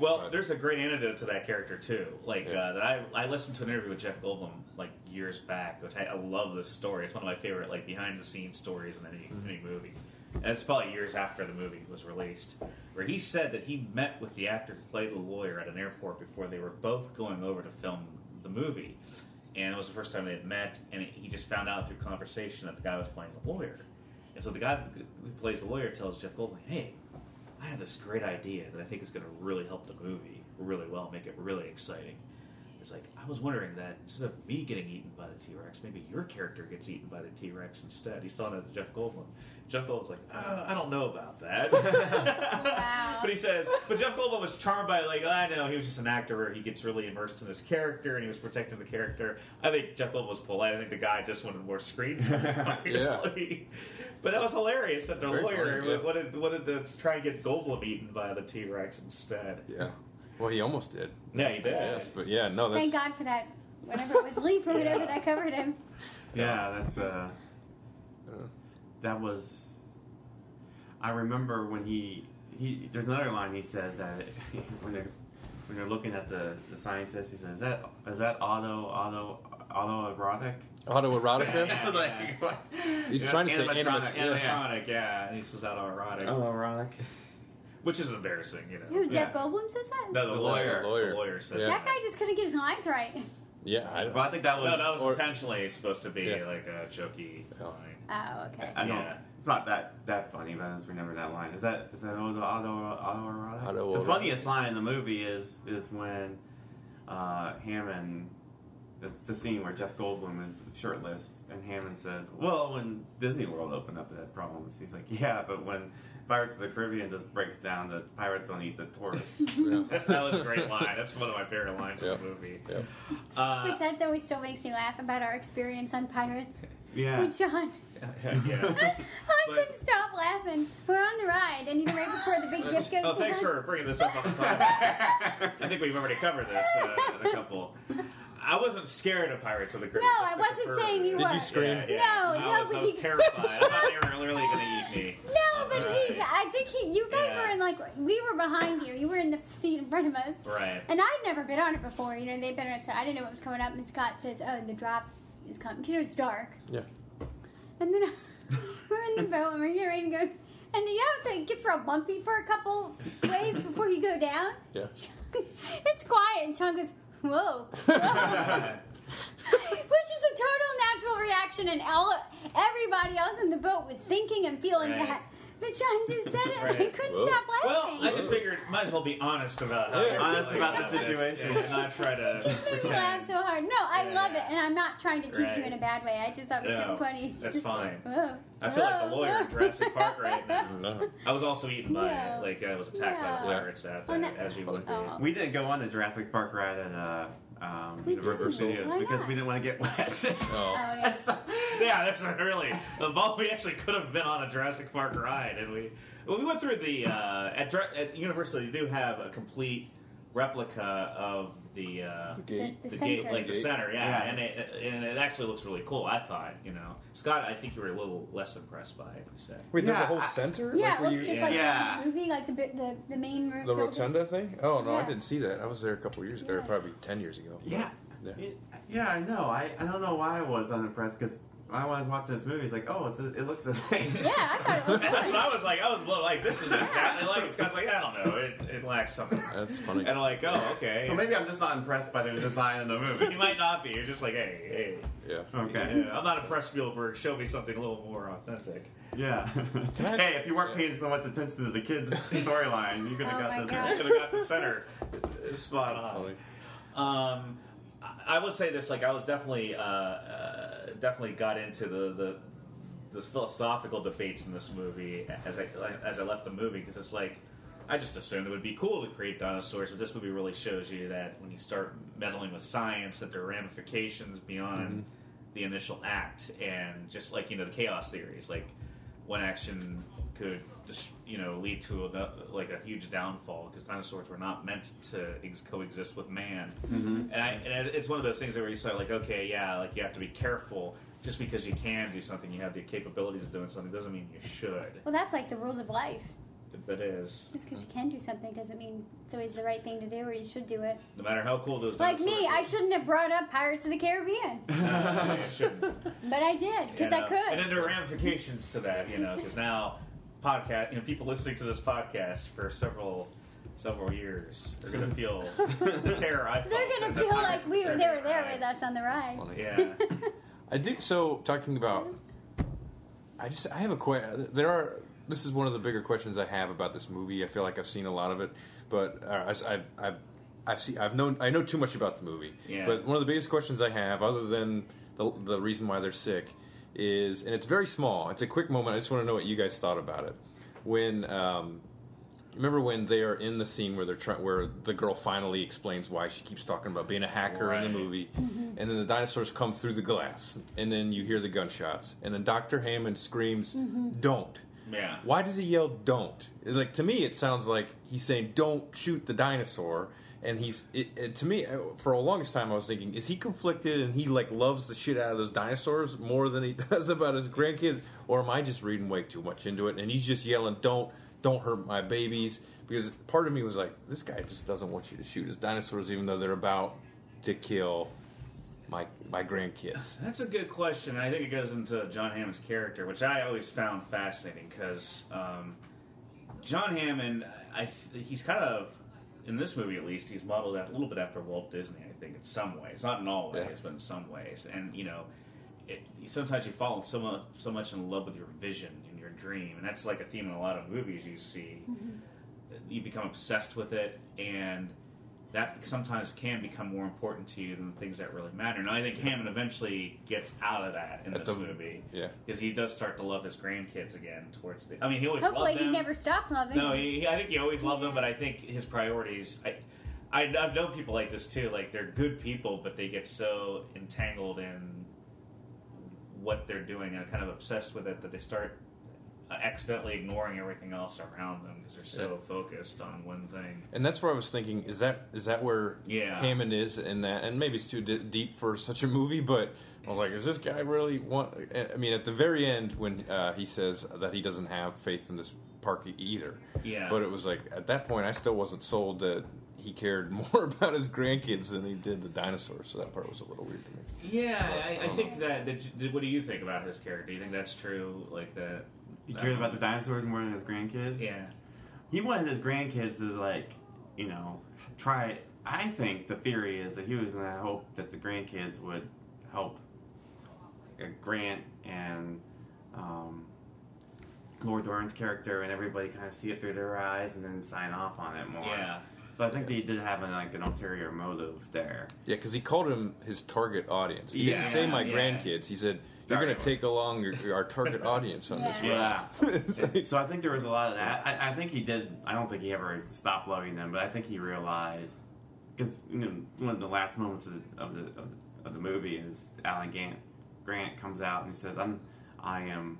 Well, Right. there's a great antidote to that character too. Like Yeah. uh, that, I I listened to an interview with Jeff Goldblum like years back, which I, I love this story. It's one of my favorite like behind the scenes stories in any any movie. And it's probably years after the movie was released, where he said that he met with the actor who played the lawyer at an airport before they were both going over to film the movie, and it was the first time they had met. And he just found out through conversation that the guy was playing the lawyer, and so the guy who plays the lawyer tells Jeff Goldblum, "Hey, I have this great idea that I think is going to really help the movie really well, make it really exciting. It's like, I was wondering that instead of me getting eaten by the T Rex, maybe your character gets eaten by the T Rex instead. He's telling it to Jeff Goldblum. Jeff Goldblum's like, uh, I don't know about that. *laughs* Wow. but he says, but Jeff Goldblum was charmed by, like, I know, he was just an actor where he gets really immersed in his character and he was protecting the character. I think Jeff Goldblum was polite. I think the guy just wanted more screen time, *laughs* *laughs* obviously. But that was hilarious that the Very lawyer funny, yeah. wanted, wanted to try and get Goldblum eaten by the T Rex instead. Yeah. Well, he almost did. Yeah, he did. Yes, but yeah, no, that's Thank God for that. Whatever it was, leaf or whatever that covered him. Yeah, that's uh, that was. I remember when he he. There's another line he says that *laughs* when they're when they're looking at the the scientist, he says, "Is that is that auto auto autoerotic?" autoerotica. *laughs* Yeah. I was like. He's Yeah, trying to say animatronic. animat- Yeah. Animatronic, yeah. He says autoerotic, Autoerotic. Which is embarrassing, you know. Who, Jeff Yeah. Goldblum says that? No, the, The lawyer. lawyer. The lawyer says Yeah. That guy just couldn't get his lines right. Yeah, I, Well, I think that was. No, that was Or- intentionally supposed to be Yeah. like a jokey Yeah. line. Oh, okay. I don't. Yeah. It's not that that funny, but I just remember that line. Is that is that auto auto autoerotic? Autoerotic. The funniest line in the movie is is when uh, Hammond. It's the scene where Jeff Goldblum is shirtless, and Hammond says, "Well, when Disney World opened up, that had problems." He's like, "Yeah, but when Pirates of the Caribbean just breaks down, the pirates don't eat the tourists." *laughs* yeah. that was a great line. That's one of my favorite lines Yeah. in the movie. yeah. Uh, Which that always still makes me laugh about our experience on Pirates yeah, with John. yeah. *laughs* I But- couldn't stop laughing. We're on the ride, and you know, right before the big dip goes Oh, thanks down. for bringing this up on the podcast. *laughs* I think we've already covered this uh, in a couple. I wasn't scared of Pirates of the Caribbean. No, I wasn't confirm. saying you Did you were. scream? Yeah, yeah. No, I was, I was nobody- terrified. I thought *laughs* they were literally going to eat me. No, but he, I think he, you guys Yeah. were in like, we were behind you. You were in the seat in front of us. Right. And I'd never been on it before. You know, they've been on it, so I didn't know what was coming up. And Scott says, "Oh, the drop is coming." You know, it's dark. Yeah. And then *laughs* we're in the boat and we're getting ready to go. And you know, it gets real bumpy for a couple waves before you go down. Yeah. *laughs* it's quiet, and Sean goes, *laughs* "Whoa." whoa." *laughs* Which is a total natural reaction, and all, everybody else in the boat was thinking and feeling Right. that. But Sean just said it, and I couldn't Whoa. stop laughing. Well. I just figured might as well be honest about how Yeah. Honest about the this situation. and not try to It made me laugh so hard. No, I Yeah, love it, and I'm not trying to teach you in a bad way. I just thought it was No, so funny. It's that's fine. *laughs* Whoa. I feel like the lawyer in *laughs* Jurassic Park right now. No. I was also eaten by No. like I was attacked by the No. pirates at Oh, that, no. as you would be. Oh. We didn't go on the Jurassic Park ride at uh, um, We Universal. Studios Why because not? we didn't want to get wet. *laughs* Oh. Oh, *laughs* yeah. Yeah, that's really the ball. We actually could have been on a Jurassic Park ride, and we well, we went through the uh, at, Dra- at Universal. You do have a complete replica of the uh, The gate. The the center. gate, like the Gate. center, yeah, Yeah. and it and it actually looks really cool. I thought, you know, Scott, I think you were a little less impressed by it. You said. Wait, there's a whole I- center? Yeah, Like it looks you, just like Yeah. the movie, like the bit, the, the main roof the building. rotunda thing? Oh no, I didn't see that. I was there a couple years ago, or probably ten years ago. yeah. Yeah. yeah, I know. I, I don't know why I was unimpressed because when I was watching this movie, it's like, oh, it's it looks the *laughs* same. Yeah, I thought it was *laughs* That's fun. what I was like. I was like, this is exactly like. it. Scott's like, I don't know, it, it lacks something. That's funny. And I'm like, oh, okay. So maybe I'm just not impressed by the design of the movie. you might not be. You're just like, hey, hey. Yeah. Okay. Yeah, I'm not impressed, Spielberg. Show me something a little more authentic. Yeah. *laughs* Hey, if you weren't paying so much attention to the kids' storyline, you could have Oh got this. God. I could have got the center spot That's on. funny. Um, I- I would say this: like, I was definitely, uh, uh, definitely got into the the the philosophical debates in this movie as I as I left the movie because it's like I just assumed it would be cool to create dinosaurs, but this movie really shows you that when you start meddling with science, that there are ramifications beyond. Mm-hmm. the initial act, and just like you know the chaos theories, like one action could just you know lead to a, like a huge downfall because dinosaurs were not meant to ex- coexist with man. Mm-hmm. And, I, and it's one of those things where you start like, okay, yeah, like you have to be careful. Just because you can do something, you have the capabilities of doing something, doesn't mean you should. Well, that's like the rules of life. That is, Just because you can do something doesn't mean it's always the right thing to do or you should do it. no matter how cool those. Like me, dinosaurs I shouldn't have brought up Pirates of the Caribbean, *laughs* Yeah, you shouldn't. but I did because You I uh, could. And then there are ramifications to that, you know, because now podcast, you know, people listening to this podcast for several several years are going to feel the *laughs* terror I felt. They're gonna feel like we were they were there with us on the ride. Yeah, *laughs* I think so. Talking about, I just I have a question. There are. This is one of the bigger questions I have about this movie. I feel like I've seen a lot of it, but uh, I- I've I've I've seen I've known I know too much about the movie. Yeah. But one of the biggest questions I have, other than the the reason why they're sick, is and it's very small. It's a quick moment. I just want to know what you guys thought about it. When um, remember when they are in the scene where they're trying, where the girl finally explains why she keeps talking about being a hacker in the Right. movie, and then the dinosaurs come through the glass, and then you hear the gunshots, and then Doctor Hammond screams, "Don't." yeah. Why does he yell "Don't"? Like to me, it sounds like he's saying "Don't shoot the dinosaur." And he's it, it, to me uh, for a longest time I was thinking is he conflicted and he like loves the shit out of those dinosaurs more than he *laughs* does about his grandkids? Or am I just reading way too much into it? And he's just yelling don't don't hurt my babies. Because part of me was like this guy just doesn't want you to shoot his dinosaurs even though they're about to kill my my grandkids. *laughs* That's a good question. I think it goes into John Hammond's character, which I always found fascinating. Because um, John Hammond, I he's kind of in this movie at least, he's modeled a little bit after Walt Disney. I think in some ways, not in all ways, Yeah. but in some ways. And you know, it, sometimes you fall so much, so much in love with your vision and your dream, and that's like a theme in a lot of movies you see. Mm-hmm. You become obsessed with it, and that sometimes can become more important to you than the things that really matter. And I think Hammond eventually gets out of that in At this the- movie. yeah. Because he does start to love his grandkids again towards the. I mean, he always Hopefully, loved he never stopped loving. No, he, he- I think he always loved them, but I think his priorities. I, I, I've known people like this too. Like they're good people, but they get so entangled in what they're doing and kind of obsessed with it that they start accidentally ignoring everything else around them because they're so focused on one thing. And that's where I was thinking: is that is that where Yeah. Hammond is in that? And maybe it's too d- deep for such a movie, but I was like, is this guy really want? I mean, at the very end when uh, he says that he doesn't have faith in this park either. Yeah. But it was like at that point, I still wasn't sold that he cared *laughs* more about his grandkids than he did the dinosaurs. So that part was a little weird to me. Yeah, I, I think that. Did you, did, what do you think about his character? Do you think that's true? Like that? He cared about the dinosaurs more than his grandkids. Yeah. He wanted his grandkids to like, you know, try. I think the theory is that he was in the hope that the grandkids would help uh, Grant and um, Laura Dern's character and everybody kind of see it through their eyes and then sign off on it more. Yeah. So I think they did have an, like an ulterior motive there. Yeah, because he called him his target audience. He Yeah. didn't say my Yeah. grandkids. He said you're going to take along your, our target audience on this Yeah. ride. It's like- So I think there was a lot of that. I, I think he did. I don't think he ever stopped loving them, but I think he realized because you know, one of the last moments of the of the, of the, of the movie is Alan Grant, Grant comes out and he says, "I'm I am."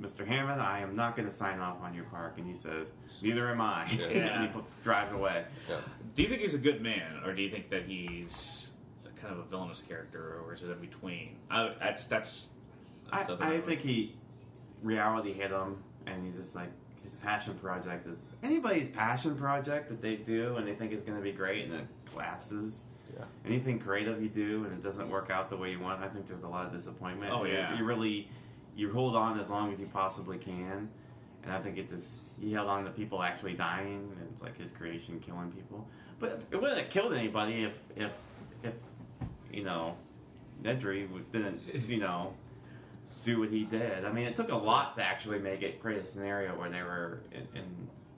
Mr. Hammond, I am not going to sign off on your park. And he says, Neither am I. Yeah. *laughs* and he pu- drives away. yeah. Do you think he's a good man, or do you think that he's kind of a villainous character, or is it in between? I, would- that's that's. I, I think he reality hit him, and he's just like his passion project is anybody's passion project that they do and they think is going to be great and it collapses. Yeah. Anything creative you do and it doesn't work out the way you want, I think there's a lot of disappointment. Oh, You- yeah. you, really you hold on as long as you possibly can, and I think it just he held on to people actually dying and like his creation killing people. But it wouldn't have killed anybody if if if you know Nedry didn't you know do what he did. I mean, it took a lot to actually make it create a scenario where they were in, in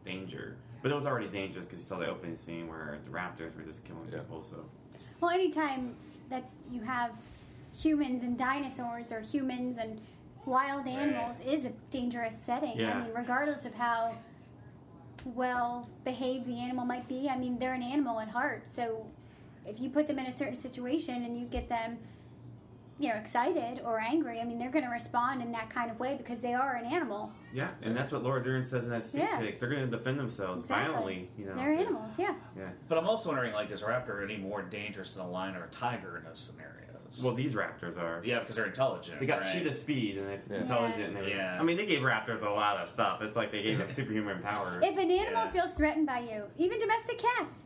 danger. But it was already dangerous because you saw the opening scene where the raptors were just killing Yeah. people. So Well, anytime that you have humans and dinosaurs or humans and wild animals is a dangerous setting. Yeah. I mean, regardless of how well behaved the animal might be, I mean, they're an animal at heart. So if you put them in a certain situation and you get them you know, excited or angry, I mean, they're going to respond in that kind of way because they are an animal. Yeah, and that's what Laura Dern says in that speech. Yeah. Like, they're going to defend themselves Exactly. violently. You know, They're animals, yeah. Yeah. But I'm also wondering, like, is a raptor any more dangerous than a lion or a tiger in those scenarios? Well, these raptors are. yeah, because they're intelligent. They got right? cheetah speed and it's Yeah. intelligent. And. Yeah. I mean, they gave raptors a lot of stuff. It's like they gave them *laughs* superhuman powers. If an animal Yeah. feels threatened by you, even domestic cats,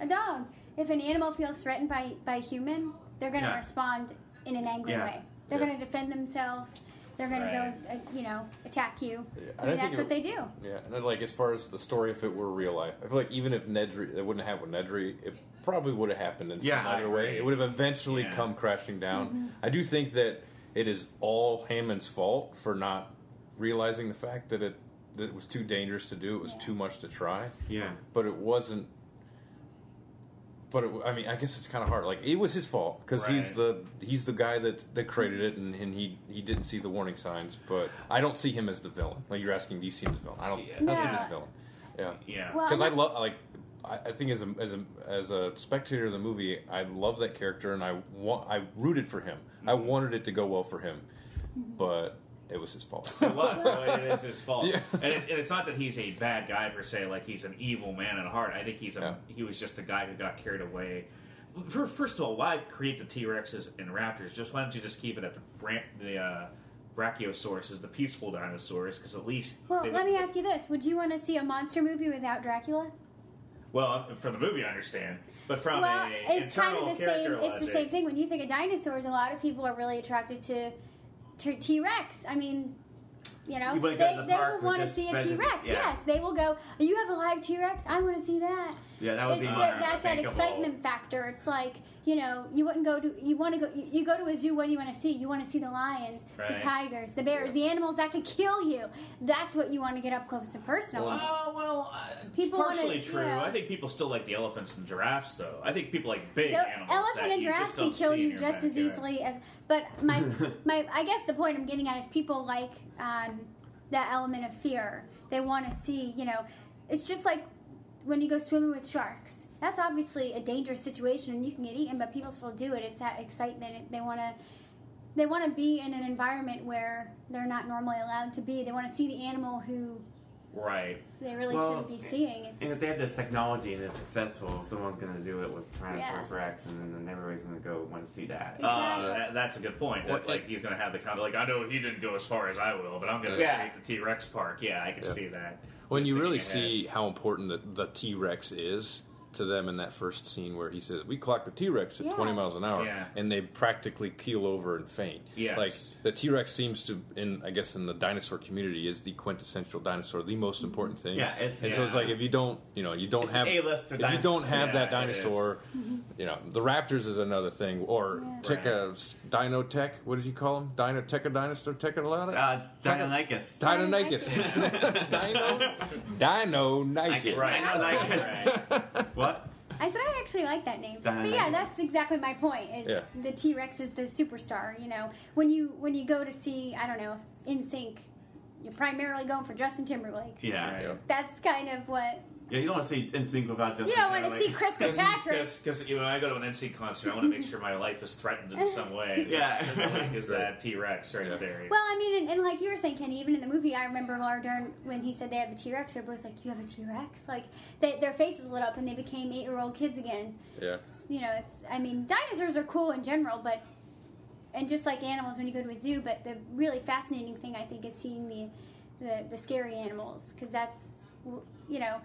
a dog, if an animal feels threatened by by a human, they're going to Yeah. respond in an angry Yeah. way. They're Yeah. going to defend themselves. They're going Right. to go, uh, you know, attack you. Yeah, I I mean, think that's it- what they do. Yeah, and then, like as far as the story, if it were real life, I feel like even if Nedry, it wouldn't have with Nedry, it probably would have happened in Yeah, some I other way. agree. It would have eventually Yeah. come crashing down. Mm-hmm. I do think that it is all Hammond's fault for not realizing the fact that it that it was too dangerous to do. It was too much to try, yeah. but it wasn't. But it, I mean, I guess it's kind of hard. Like it was his fault because he's the he's the guy that that created it, and, and he he didn't see the warning signs. But I don't see him as the villain. Like you're asking, do you see him as the villain? I don't. I don't see him as villain. Yeah, Yeah. Because I I'm love like I, I think as a as a as a spectator of the movie, I love that character, and I want I rooted for him. I mm-hmm. wanted it to go well for him, but it was his fault. It was. so *laughs* it is his fault. Yeah. And, it, and it's not that he's a bad guy per se, like he's an evil man at heart. I think he's a Yeah. he was just a guy who got carried away. For- First of all, why create the T Rexes and Raptors? Just why don't you just keep it at the bran- the uh, Brachiosaurus, the peaceful dinosaurs? Because at least Well, they let would- me ask you this: Would you want to see a monster movie without Dracula? Well, from the movie, I understand, but from well, a it's kind of the same. character It's the same thing. When you think of dinosaurs, a lot of people are really attracted to to T Rex. I mean, you know, they, would go to the they will want to see a T Rex. yeah. Yes, they will go. You have a live T Rex. I want to see that. Yeah, that would be It- more that- that's that excitement factor. It's like you know, you wouldn't go to you want to go you go to a zoo. What do you want to see? You want to see the lions, Right. the tigers, the bears, the animals that could kill you. That's what you want to get up close and personal. Oh well, uh, People wanna, partially you true. know- I think people still like the elephants and giraffes, though. I think people like big The animals. elephant and you giraffe can kill you your just as easily as. But my *laughs* my I guess the point I'm getting at is people like um, that element of fear. They want to see, you know, it's just like when you go swimming with sharks. That's obviously a dangerous situation, and you can get eaten, but people still do it. It's that excitement. They want to. They want to be in an environment where they're not normally allowed to be. They want to see the animal who Right. they really Well, shouldn't be seeing. And if they have this technology and it's successful, someone's going to do it with Tyrannosaurus Yeah. Rex, and then everybody's going to go want to see that. Exactly. Uh, that, that's a good point. That, like he's going to have the kind of like I know he didn't go as far as I will, but I'm going to Yeah. create the T Rex park. Yeah, I can Yeah. see that. When you really see how important the, the T Rex is to them in that first scene where he says, "We clocked the T Rex at Yeah. 20 miles an hour," Yeah. and they practically keel over and faint. Yes. Like the T Rex seems to, in I guess in the dinosaur community, is the quintessential dinosaur, the most important thing. Yeah, it's- and so it's like if you don't, you know, you don't It's have A-lister if you don't have Yeah, that dinosaur, you know, the Raptors is another thing, or Yeah. Techa Dino Tech. What did you call him? Dino Techa Dinosaur Techa Uh, Deinonychus. Deinonychus. *laughs* *laughs* Dino Dino Right. Deinonychus. *laughs* what? I said I actually like that name. But yeah, that's exactly my point. Is Yeah. the T Rex is the superstar. You know, when you when you go to see, I don't know, NSYNC, you're primarily going for Justin Timberlake. Yeah. Right. Yeah, That's kind of what you don't want to see NSYNC without Justin you don't want to see Chris Kirkpatrick. Because when I go to an NC concert, I want to make sure my life is threatened in some way. *laughs* Yeah. Is that T Rex right there? Well, I mean, and, and like you were saying, Kenny, even in the movie, I remember Laura Dern when he said they have a T Rex. They're both like, "You have a T Rex!" Like they, their faces lit up and they became eight year old kids again. Yeah. you know, it's. I mean, dinosaurs are cool in general, but and just like animals when you go to a zoo. But the really fascinating thing I think is seeing the the, the scary animals because that's you know.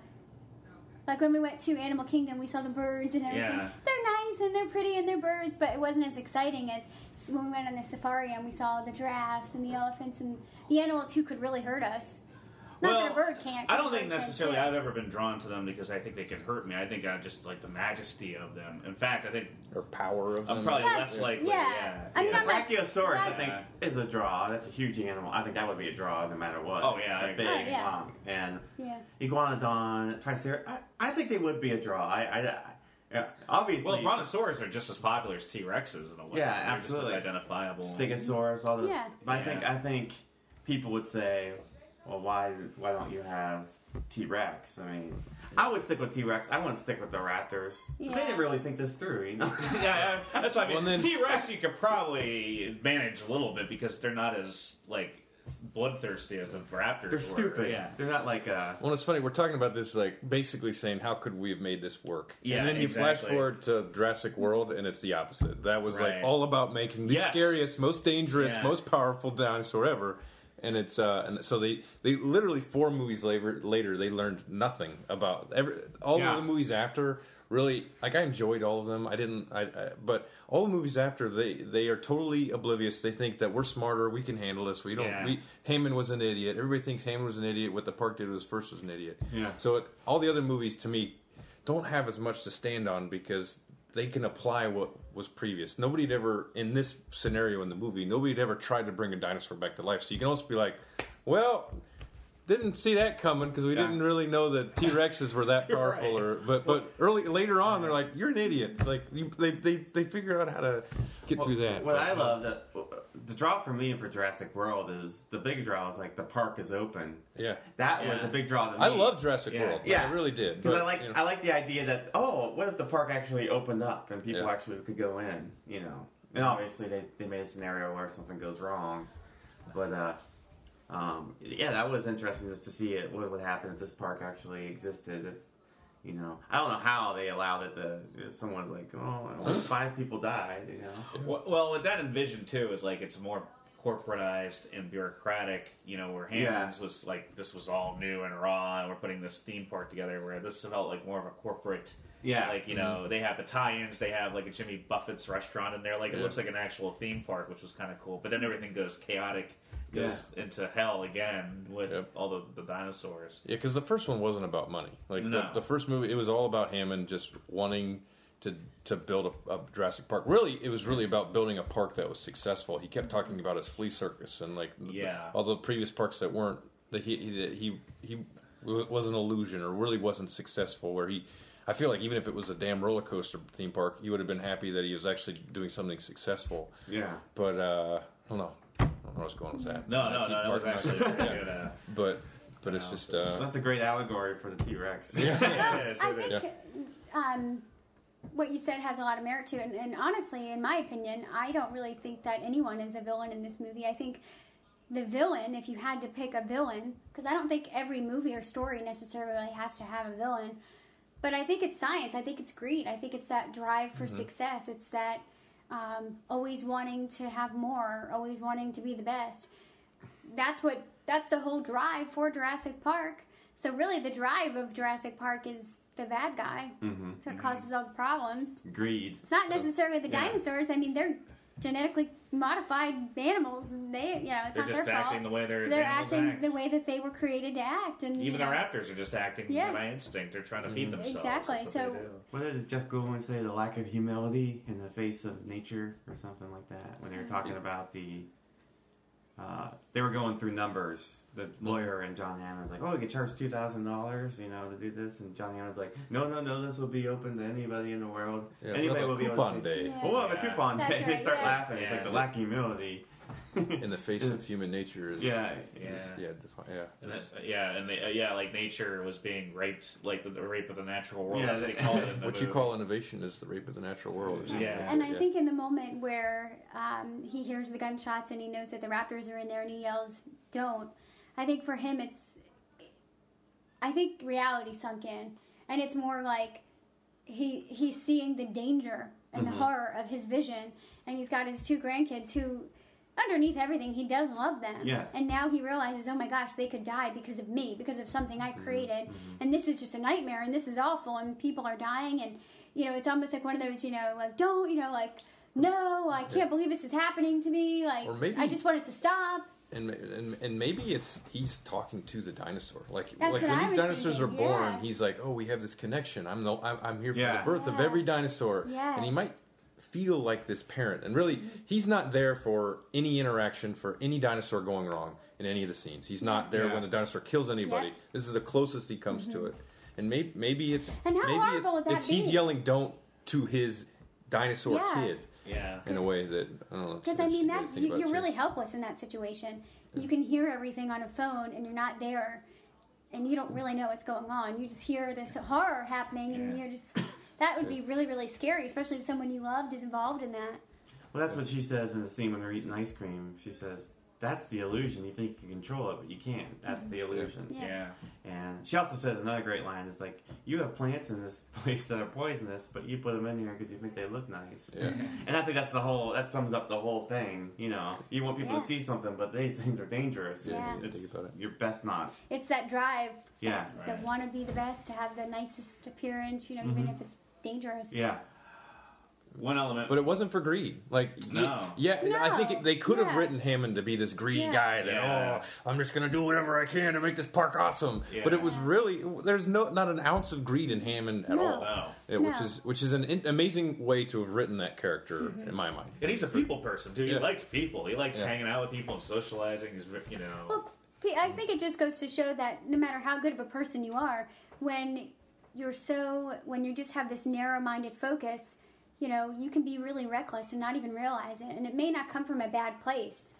Like when we went to Animal Kingdom, we saw the birds and everything. Yeah. They're nice and they're pretty and they're birds, but it wasn't as exciting as when we went on the safari and we saw the giraffes and the elephants and the animals who could really hurt us. Not that a bird can't. 'cause I a don't think necessarily. I've ever been drawn to them because I think they can hurt me. I think I just like the majesty of them. In fact, I think Or power of them. I'm probably That's- less likely. yeah. Yeah. I mean, yeah. I'm Brachiosaurus, I That's- think, is a draw. That's a huge animal. I think that would be a draw no matter what. Oh, yeah, I They're oh, big, Oh, yeah. long, and Yeah. Iguanodon, Tricer. I, I think they would be a draw. I, I, I yeah, obviously. Well, brontosaurus are just as popular as T Rexes in a way. Yeah, They're absolutely. Just as identifiable. Stegosaurus, all those. Yeah. But I think I think people would say, well, why why don't you have T Rex. I mean, I would stick with T Rex. I wouldn't stick with the Raptors. Yeah. They didn't really think this through, you *laughs* know. yeah, yeah, that's what I mean. Well, then- T Rex, you could probably manage a little bit because they're not as like bloodthirsty as the Raptors. They're were. stupid. Yeah. They're not like uh. Well, it's funny. We're talking about this, like basically saying, "How could we have made this work?" Yeah, and then you flash forward to Jurassic World, and it's the opposite. That was Right. like all about making the Yes. scariest, most dangerous, Yeah. most powerful dinosaur ever. And it's uh, and so they they literally four movies later later they learned nothing about every all Yeah. the movies after. Really, like I enjoyed all of them. I didn't, I, I but all the movies after they they are totally oblivious. They think that we're smarter, we can handle this. We don't. Yeah. We, Heyman was an idiot. Everybody thinks Heyman was an idiot. What the park did was first was an idiot. Yeah. So it, all the other movies to me don't have as much to stand on because they can apply what was previous. Nobody had ever in this scenario in the movie. Nobody had ever tried to bring a dinosaur back to life. So you can also be like, well. Didn't see that coming because we Yeah. didn't really know that *laughs* T Rexes were that powerful. Right. Or but but early later on they're like you're an idiot. Like you, they they they figure out how to get through that. What But, I uh, love that the draw for me for Jurassic World is the big draw is like the park is open. yeah, That was a big draw to me. I love Jurassic Yeah. World. Yeah. I really did. because I like you know. I like the idea that oh, what if the park actually opened up and people Yeah. actually could go in, you know? And obviously they, they made a scenario where something goes wrong, but uh, um, yeah, that was interesting just to see it. What would happen if this park actually existed? If you know, I don't know how they allowed it to. if Someone's like, oh, *laughs* five people died, you know. Well, well, what that envisioned too is like it's more corporatized and bureaucratic. You know, where Yeah. Hammond's was like this was all new and raw, and we're putting this theme park together. Where this felt like more of a corporate. Yeah. like you know they have the tie-ins. They have like a Jimmy Buffett's restaurant in there. Like it looks like an actual theme park, which was kind of cool. But then everything goes chaotic, goes into hell again with Yep. all the, the dinosaurs. Yeah, because the first one wasn't about money. Like No. the, the first movie, it was all about Hammond just wanting to to build a, a Jurassic Park. Really, it was really about building a park that was successful. He kept talking about his flea circus and like the- Yeah. all the previous parks that weren't that he he that he, he was an illusion or really wasn't successful. Where he, I feel like even if it was a damn roller coaster theme park, he would have been happy that he was actually doing something successful. Yeah. But uh, I don't know. I don't know where was going with that. No, no, no, that was actually myself. pretty good. Uh, *laughs* But but it's just uh, So that's a great allegory for the T Rex. *laughs* yeah, *laughs* Well, it is, I it is. think um, what you said has a lot of merit to it. And, and honestly, in my opinion, I don't really think that anyone is a villain in this movie. I think the villain, if you had to pick a villain, because I don't think every movie or story necessarily has to have a villain, but I think it's science. I think it's greed. I think it's that drive for success. It's that um, always wanting to have more, always wanting to be the best. That's what. That's the whole drive for Jurassic Park. So really, the drive of Jurassic Park is the bad guy. Mm-hmm. So it causes all the problems. Greed. It's not necessarily the Yeah. dinosaurs. I mean, they're genetically modified animals, and they, you know, it's They're not just their acting fault. the way they're, they're acting act. the way that they were created to act, and Even you the know, raptors are just acting Yeah. by instinct. They're trying to feed mm-hmm. themselves. Exactly, what so- What did Jeff Goldblum say? The lack of humility in the face of nature, or something like that. When they were mm. talking about the, uh, they were going through numbers. The lawyer and John Hammond was like, "Oh, we could charge two thousand dollars, you know, to do this." And John Hammond's like, "No, no, no, this will be open to anybody in the world. yeah, anybody we'll have be a able coupon to." see- day. Yeah. Well, we'll have a coupon That's day. *laughs* they start yeah. laughing. It's like the lack of humility. *laughs* in the face of human nature is Yeah. Yeah. yeah defi- yeah And then, uh, yeah, and they, uh, yeah, like nature was being raped, like the, the rape of the natural world. Yeah, That's what they they- call it. In *laughs* the what you call innovation is the rape of the natural world or something Yeah. And I yeah. think in the moment where um, he hears the gunshots and he knows that the Raptors are in there and he yells, "Don't!" I think for him it's, I think reality sunk in, and it's more like he he's seeing the danger and Mm-hmm. the horror of his vision, and he's got his two grandkids who. Underneath everything, he does love them. Yes. And now he realizes, oh my gosh, they could die because of me, because of something Mm-hmm. I created. And this is just a nightmare, and this is awful, and people are dying. And, you know, it's almost like one of those, you know, like, don't, you know, like, no, I can't believe this is happening to me. Like, maybe- I just want it to stop. and, and and maybe it's he's talking to the dinosaur like That's like when I these dinosaurs thinking, are born yeah. he's like oh we have this connection I'm no I'm, I'm here for Yeah. the birth of every dinosaur and he might feel like this parent and really he's not there for any interaction for any dinosaur going wrong in any of the scenes he's not there Yeah. when the dinosaur kills anybody Yeah. Mm-hmm. this is the closest he comes to it and maybe maybe it's And how maybe it's, would that it's he's yelling don't to his dinosaur Yeah. kid Yeah. in a way that I don't know Because, I mean, that you, about, you're too. really helpless in that situation. You can hear everything on a phone and you're not there. and you don't really know what's going on. You just hear this horror happening, and you're just that would be really really scary, especially if someone you loved is involved in that. Well, that's what she says in the scene when they're eating ice cream. She says, "That's the illusion. You think you can control it, but you can't. That's mm-hmm. the illusion." Yeah. Yeah. And she also says another great line is like, "You have plants in this *laughs* place that are poisonous, but you put them in here because you think they look nice." Yeah. *laughs* And I think that's the whole. That sums up the whole thing. You know, you want people Yeah. to see something, but these things are dangerous. Yeah. And It's Think about it. your best not. It's that drive. Yeah. That, Right. want to be the best, to have the nicest appearance. You know, even mm-hmm. if it's dangerous. Yeah. One element. But it wasn't for greed. Like, y- No. yeah, I think it, they could have yeah. written Hammond to be this greedy Yeah. guy that Yeah. oh, I'm just gonna do whatever I can to make this park awesome. Yeah. But it was really there's no not an ounce of greed in Hammond at No. all, No. Yeah, which No. is which is an in, amazing way to have written that character Mm-hmm. in my mind. and he's a people person too. He Yeah. likes people. He likes Yeah. hanging out with people and socializing. He's you know. Well, P- I think it just goes to show that no matter how good of a person you are, when you're so when you just have this narrow-minded focus, you know, you can be really reckless and not even realize it. And it may not come from a bad place,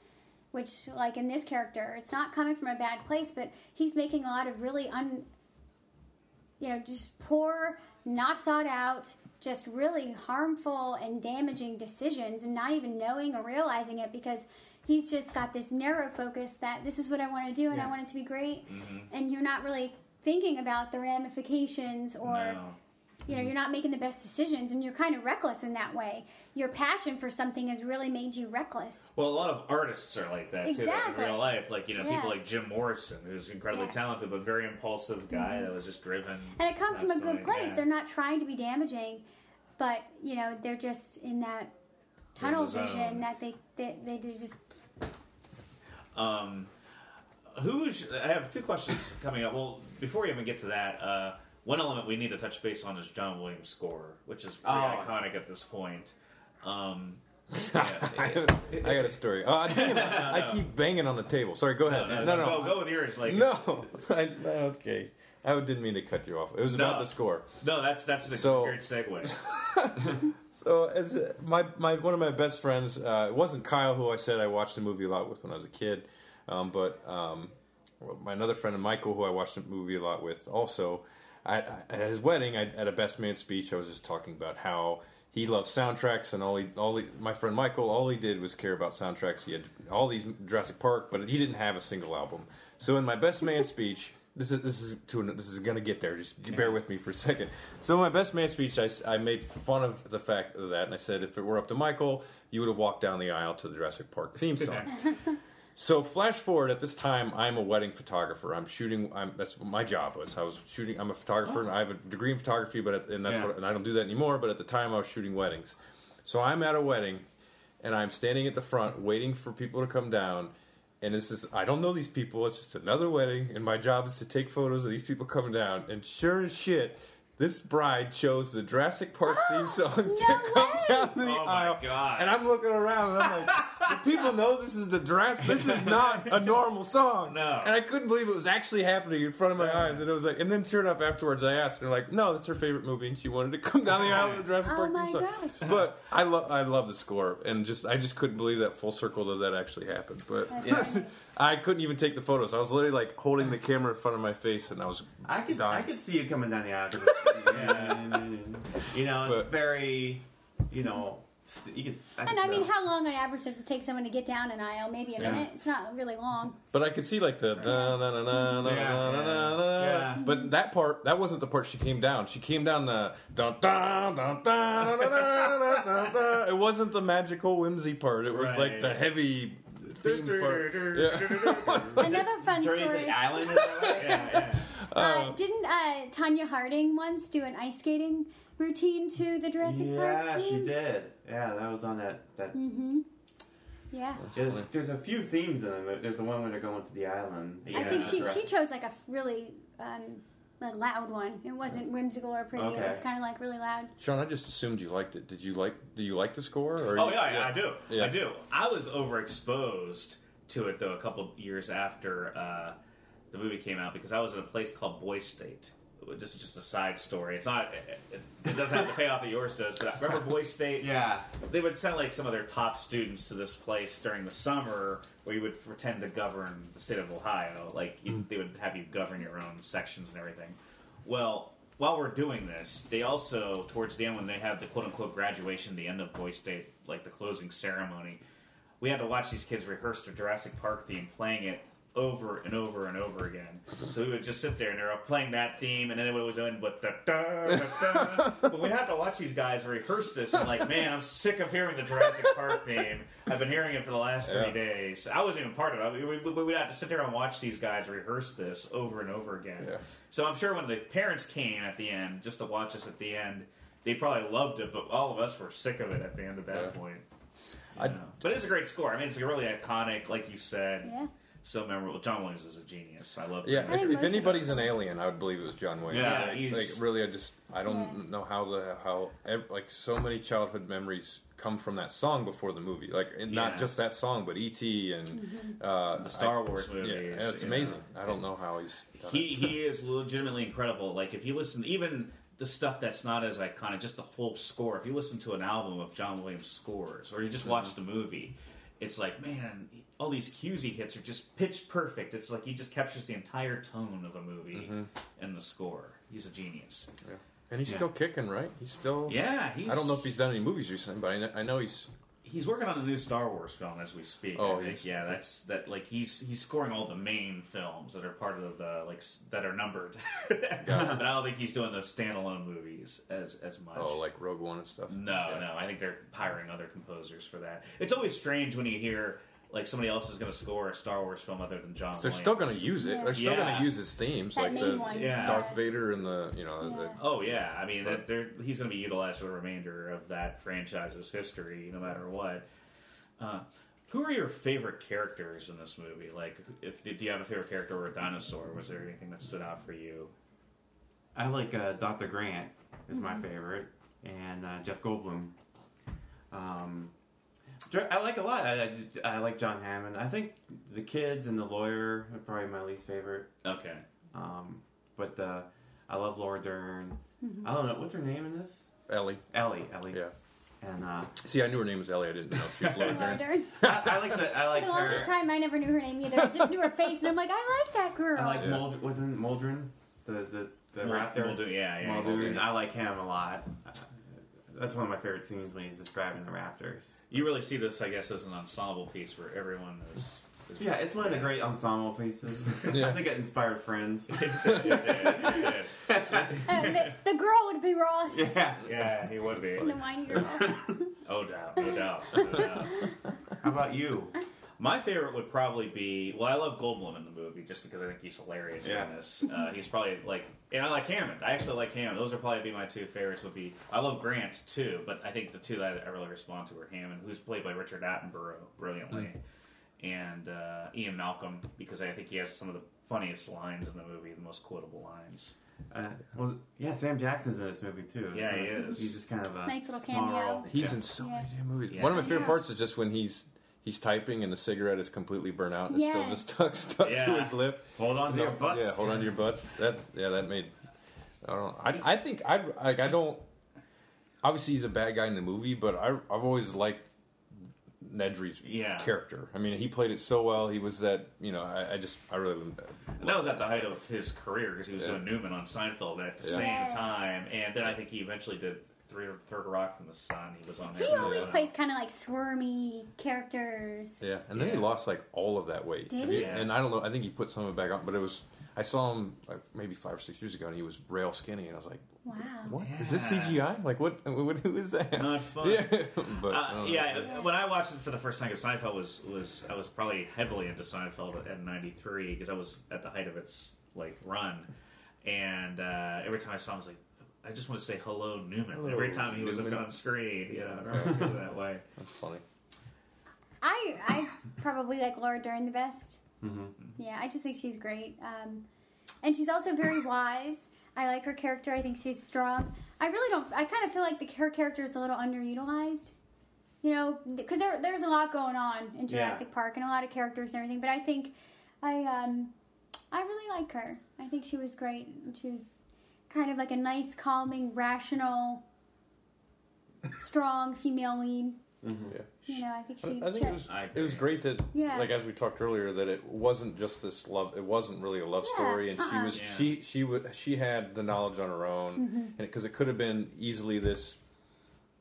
which like in this character, it's not coming from a bad place, but he's making a lot of really un you know, just poor, not thought out, just really harmful and damaging decisions and not even knowing or realizing it because he's just got this narrow focus that this is what I want to do and I want it to be great. Mm-hmm. And you're not really thinking about the ramifications or no. you know, you're not making the best decisions and you're kind of reckless in that way. Your passion for something has really made you reckless. Well, a lot of artists are like that too Exactly. in real life. Like you know, Yeah. people like Jim Morrison, who's incredibly Yes. Mm-hmm. talented but very impulsive guy that was just driven. And it comes from a good place. yeah. They're not trying to be damaging, but you know, they're just in that tunnel zone. vision that they they, they just Um, who's? I have two questions coming up. Well, before we even get to that, uh, one element we need to touch base on is John Williams' score, which is pretty Oh. iconic at this point. Um, *laughs* I got a story. Oh, I, *laughs* damn it. I keep banging on the table. Sorry, go ahead. no, No, no, no, Go, go with yours. Like no. *laughs* I, okay. I didn't mean to cut you off. It was about the score. no, that's that's the So- great segue. So, as uh, my, my one of my best friends, uh, it wasn't Kyle who I said I watched the movie a lot with when I was a kid, um, but um, my another friend Michael who I watched the movie a lot with also. I, I, at his wedding, I, at a best man speech, I was just talking about how he loves soundtracks, and all he, all he, my friend Michael, all he did was care about soundtracks. He had all these Jurassic Park, but he didn't have a single album. So, in my best man speech. This is this is to, this is gonna get there. Just bear with me for a second. So in my best man speech, I, I made fun of the fact of that, and I said if it were up to Michael, you would have walked down the aisle to the Jurassic Park theme song. *laughs* so flash forward at this time, I'm a wedding photographer. I'm shooting. I'm, that's what my job was. I was shooting. I'm a photographer, and I have a degree in photography, but at, and that's Yeah. what and I don't do that anymore. But at the time, I was shooting weddings. So I'm at a wedding, and I'm standing at the front waiting for people to come down. And this is, I don't know these people. It's just another wedding, and my job is to take photos of these people coming down. And sure as shit, this bride chose the Jurassic Park *gasps* theme song to No come way! down the Oh my aisle. God. And I'm looking around, and I'm like, do people know this is the Jurassic? This is *laughs* not a normal song. No. And I couldn't believe it was actually happening in front of my eyes. And it was like, and then sure enough, afterwards, I asked, and they're like, no, that's her favorite movie, and she wanted to come down the aisle with the Jurassic Oh Park my theme song. gosh. But I love, I love the score, and just, I just couldn't believe that full circle that that actually happened. But That's *laughs* funny. I couldn't even take the photos. I was literally like holding the camera in front of my face, and I was I could dying. I could see you coming down the aisle. it's- you know, it's But- very, you know, st- you can. And I mean, how long on average does it take someone to get down an aisle? Maybe a Yeah. minute. It's not really long. But I could see like the da, na, na, na, na, Yeah, na, na, na, na. yeah. But that part, that wasn't the part she came down. She came down the dun, dun, dun, dun, dun, dun, dun, dun, dun. It wasn't the magical whimsy part. It was Right. like the heavy theme part. Yeah. *laughs* Another fun Journey to story. the island. Is *laughs* right? yeah, yeah. Uh, didn't uh, Tonya Harding once do an ice skating routine to the Jurassic Park? Yeah, she theme? did. Yeah, that was on that. that Yeah. there's, there's a few themes in it. There's the one where they're going to the island. I think she she chose like a really um, a loud one. It wasn't whimsical or pretty. It was kind of like really loud. Sean, I just assumed you liked it. Did you like? Do you like the score? Or Oh you- yeah, yeah, I do. Yeah. I do. I was overexposed to it though a couple years after uh, the movie came out because I was in a place called Boy State, this is just a side story. It's not. It, it, doesn't have to pay off that yours does. But I remember Boy State. Yeah. They would send like some of their top students to this place during the summer, where you would pretend to govern the state of Ohio. Like you, mm. they would have you govern your own sections and everything. Well, while we're doing this, they also towards the end when they have the quote unquote graduation, the end of Boy State, like the closing ceremony, we had to watch these kids rehearse their Jurassic Park theme, playing it over and over and over again. So we would just sit there and they're playing that theme, and then it would end with the da, da, da. But we'd have to watch these guys rehearse this, and like, man, I'm sick of hearing the Jurassic Park theme. I've been hearing it for the last three Yeah. days. I wasn't even part of it. We, we, we'd have to sit there and watch these guys rehearse this over and over again. Yeah. So I'm sure when the parents came at the end, just to watch us at the end, they probably loved it, but all of us were sick of it at the end of that Yeah. point. I- You know. But it's a great score. I mean, it's really iconic, like you said. Yeah. So memorable. John Williams is a genius. I love. Yeah, if, if anybody's an alien, I would believe it was John Williams. Yeah, like, he's- like, really, I just I don't Yeah. know how the how like so many childhood memories come from that song before the movie. Like and Yeah. not just that song, but E.T. and Mm-hmm. uh, The Star I- Wars Yeah, it's amazing. know. I don't know how he's done he it. he *laughs* is legitimately incredible. Like if you listen, even the stuff that's not as iconic, just the whole score. If you listen to an album of John Williams scores, or you just watch the movie, it's like man, all these cues he hits are just pitch perfect. It's like he just captures the entire tone of a movie mm-hmm. in the score. He's a genius. Yeah. And he's Yeah. still kicking, right? He's still. Yeah, he's. I don't know if he's done any movies recently, but I know, I know he's. He's working on a new Star Wars film as we speak. Oh, I think. he's- yeah, that's that. Like he's he's scoring all the main films that are part of the like that are numbered. *laughs* but I don't think he's doing the standalone movies as as much. Oh, like Rogue One and stuff. no, Yeah. no. I think they're hiring other composers for that. It's always strange when you hear like somebody else is going to score a Star Wars film other than John. They're still going to use it. Yeah. They're still Yeah. going to use his themes, That like main the one. Yeah. Darth Vader and the you know the Oh yeah, I mean that they're, he's going to be utilized for the remainder of that franchise's history, no matter what. Uh, who are your favorite characters in this movie? Like, if do you have a favorite character or a dinosaur? Was there anything that stood out for you? I like uh, Dr. Grant is my favorite, and uh, Jeff Goldblum. Um, Dr- I like a lot. I, I, I like John Hammond. I think the kids and the lawyer are probably my least favorite. Okay, Um, but uh, I love Laura Dern. I don't know what's her name in this. Ellie. Ellie. Ellie. Yeah. And uh, See, I knew her name was Ellie. I didn't know she was Laura Laura Dern. Dern. *laughs* I, I like the. I like For the longest her. time, I never knew her name either. I just knew her face, and I'm like, I like that girl. I like Yeah. Mold, wasn't Moldrin the the the Mul- raptor? Muldoon, yeah, yeah, Muldoon. yeah. I like him a lot. That's one of my favorite scenes when he's describing the raptors. You really see this, I guess, as an ensemble piece where everyone is. is Yeah, it's one of the great ensemble pieces. *laughs* Yeah. I think it inspired Friends. *laughs* yeah, *laughs* Uh, the, the girl would be Ross. yeah. yeah, he would be. The whiny girl. Oh, doubt, no doubt, no doubt. How about you? My favorite would probably be well, I love Goldblum in the movie just because I think he's hilarious Yeah. in this. Uh, he's probably like, and I like Hammond. I actually like Hammond. Those are probably be my two favorites. Would be I love Grant too, but I think the two that I really respond to are Hammond, who's played by Richard Attenborough brilliantly, and uh, Ian Malcolm because I think he has some of the funniest lines in the movie, the most quotable lines. Uh, well, yeah, Sam Jackson's in this movie too. Yeah, So he is. He's just kind of a Nice little cameo. role. He's Yeah. in so Yeah. many damn movies. Yeah. One of my favorite Yes. parts is just when he's he's typing and the cigarette is completely burnt out and it's still just stuck stuck to his lip. Hold on to your butts. Yeah, hold on to your butts. That yeah, that made. I don't know. I, I think I like I don't. Obviously, he's a bad guy in the movie, but I I've always liked Nedry's Yeah. character. I mean, he played it so well. He was that you know. I, I just I really And that was at the height of his career because he was Yeah. doing Newman on Seinfeld at the Yeah. same Yes. time, and then I think he eventually did Three, Third Rock from the Sun. He was on there. He always while. plays kind of like squirmy characters. yeah. And then he lost like all of that weight. Did he? Yeah. And I don't know. I think he put some of it back on, but it was. I saw him like maybe five or six years ago, and he was rail skinny, and I was like, Wow. "What is this CGI? Like what? *laughs* what who is that?" Not *laughs* fun. Yeah, but Uh, don't yeah, when I watched it for the first time, because Seinfeld was was I was probably heavily into Seinfeld at '93 because I was at the height of its like run, and uh, every time I saw him, I was like, I just want to say hello, Newman. Hello, every time he was Newman. on screen, you know, I don't that way. *laughs* That's funny. I I probably like Laura Dern the best. Mhm. Yeah, I just think she's great. Um, and she's also very *coughs* wise. I like her character. I think she's strong. I really don't. I kind of feel like the her character is a little underutilized. You know, because there there's a lot going on in Jurassic Park and a lot of characters and everything. But I think I um I really like her. I think she was great. She was kind of like a nice, calming, rational, *laughs* strong female lead. Yeah. You know, I think she. I I think it was it was great that Yeah. like as we talked earlier that it wasn't just this love it wasn't really a love Yeah, story and she uh-uh. was Yeah. she she wa she had the knowledge on her own Mm-hmm. and because it could have been easily this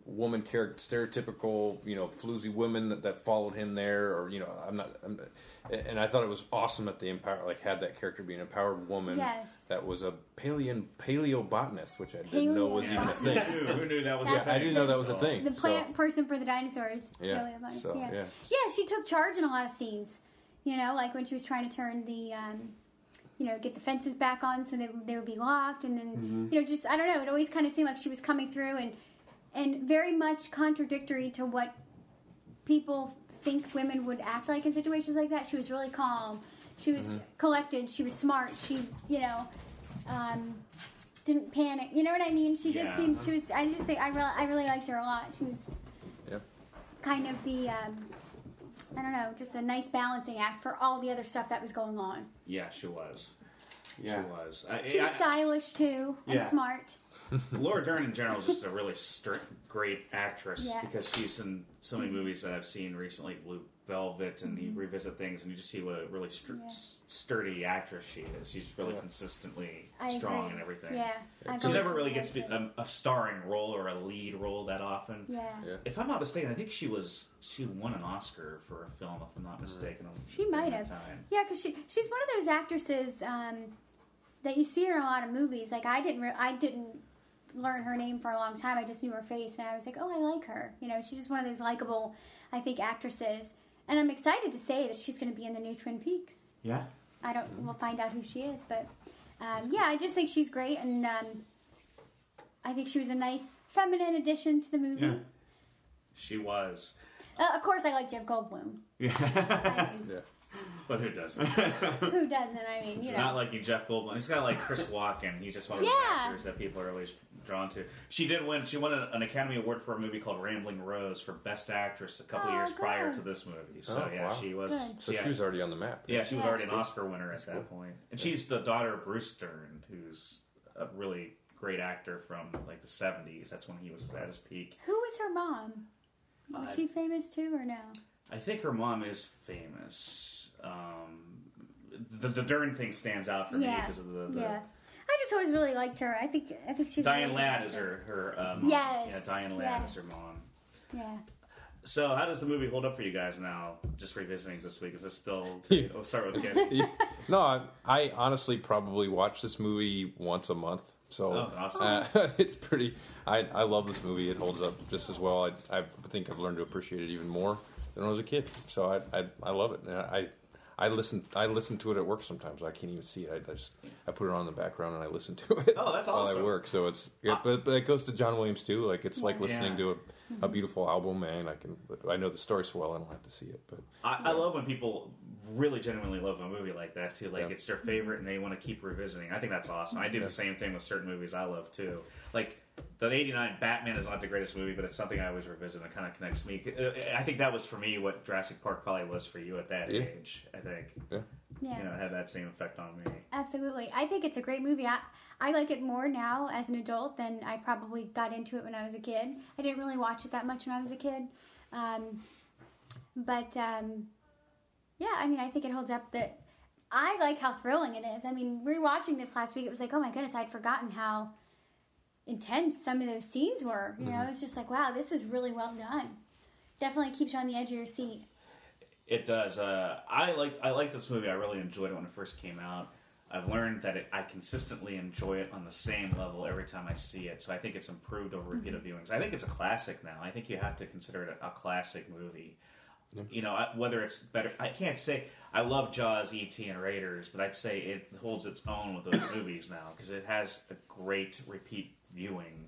woman character stereotypical you know floozy woman that, that followed him there or you know I'm not I'm, and I thought it was awesome that the empower like had that character be an empowered woman Yes. that was a paleo paleobotanist which I didn't know was even a thing Who, who knew that was a thing? I didn't know that was a thing the so- plant person for the dinosaurs. Yeah, so, yeah. yeah. Yeah, she took charge in a lot of scenes. You know, like when she was trying to turn the, um, you know, get the fences back on so that they would be locked, and then you know, just I don't know. It always kind of seemed like she was coming through and and very much contradictory to what people think women would act like in situations like that. She was really calm. She was collected. She was smart. She, you know, um, didn't panic. You know what I mean? She just Yeah. seemed. She was. I just think I really, I really liked her a lot. She was Yep. kind of the um, I don't know, just a nice balancing act for all the other stuff that was going on. Yeah, she was. Yeah. She was. I, She was I- stylish too and Yeah. smart. *laughs* Laura Dern in general is just a really str- great actress Yeah. because she's in so many movies that I've seen recently, Blue Velvet, and you revisit things and you just see what a really str- Mm-hmm. Yeah. s- sturdy actress she is. She's really consistently I strong agree. and everything. Yeah, I've She always never really liked gets to, her. a, a starring role or a lead role that often. Yeah. Yeah. If I'm not mistaken, I think she was she won an Oscar for a film. If I'm not mistaken, She during might that have. Time. Yeah, because she she's one of those actresses um, that you see her in a lot of movies. Like I didn't re- I didn't learn her name for a long time. I just knew her face, and I was like, oh, I like her. You know, she's just one of those likable, I think, actresses. And I'm excited to say that she's going to be in the new Twin Peaks. Yeah. I don't. We'll find out who she is, but um, yeah, I just think she's great, and um, I think she was a nice feminine addition to the movie. Yeah. She was, Uh, of course, I like Jeff Goldblum. *laughs* Yeah. I mean, Yeah. But who doesn't? *laughs* who doesn't? I mean, you know. Not like you, Jeff Goldblum. He's kind of like Chris Walken. He's just one of those Yeah. actors that people are always drawn to. She did win. She won an, an Academy Award for a movie called Rambling Rose for Best Actress a couple Oh, years prior good. to this movie. So Oh, yeah, wow. she was. Good. So yeah, she was already on the map. yeah, she was Yeah. already an Oscar winner at that point. And she's the daughter of Bruce Dern, who's a really great actor from like the '70s. That's when he was at his peak. Who was her mom? Was Uh, she famous too, or no? I think her mom is famous. Um, the, the Dern thing stands out for me Yeah, because of the, the yeah. I just always really liked her. I think I think she's a Diane really good Ladd is actress. her her um, Yes, yeah Diane Ladd yes. is her mom. Yeah. So how does the movie hold up for you guys now? Just revisiting this week, is it still? *laughs* We'll start with Ken. *laughs* No, I, I honestly probably watch this movie once a month. So Oh, awesome. uh, *laughs* it's pretty. I, I love this movie. It holds up just as well. I, I think I've learned to appreciate it even more than when I was a kid. So I I, I love it. And I I listen I listen to it at work sometimes. I can't even see it. I, I just I put it on in the background and I listen to it. Oh, that's while. I work. So it's yeah, ah. but but it goes to John Williams too. Like it's like listening Yeah. to a, mm-hmm. a beautiful album, and I can I know the story so well. I don't have to see it, but I, I love when people really genuinely love a movie like that too. Like Yeah. it's their favorite and they want to keep revisiting. I think that's awesome. I do the same thing with certain movies I love too. Like the '89 Batman is not the greatest movie, but it's something I always revisit. and It kind of connects me. Uh, I think that was for me what Jurassic Park probably was for you at that Yeah. age. I think yeah. Yeah. you know it had that same effect on me. Absolutely. I think it's a great movie. I, I like it more now as an adult than I probably got into it when I was a kid. I didn't really watch it that much when I was a kid. Um, but um, yeah, I mean, I think it holds up that I like how thrilling it is. I mean, rewatching this last week, it was like, oh my goodness, I'd forgotten how intense some of those scenes were. You know, it's just like, wow, this is really well done. Definitely keeps you on the edge of your seat. It does. Uh, I like I like this movie. I really enjoyed it when it first came out. I've learned that it, I consistently enjoy it on the same level every time I see it. So I think it's improved over repeated viewings. I think it's a classic now. I think you have to consider it a, a classic movie. You know, I, whether it's better, I can't say. I love Jaws, E.T., and Raiders, but I'd say it holds its own with those *coughs* movies now because it has a great repeat viewing.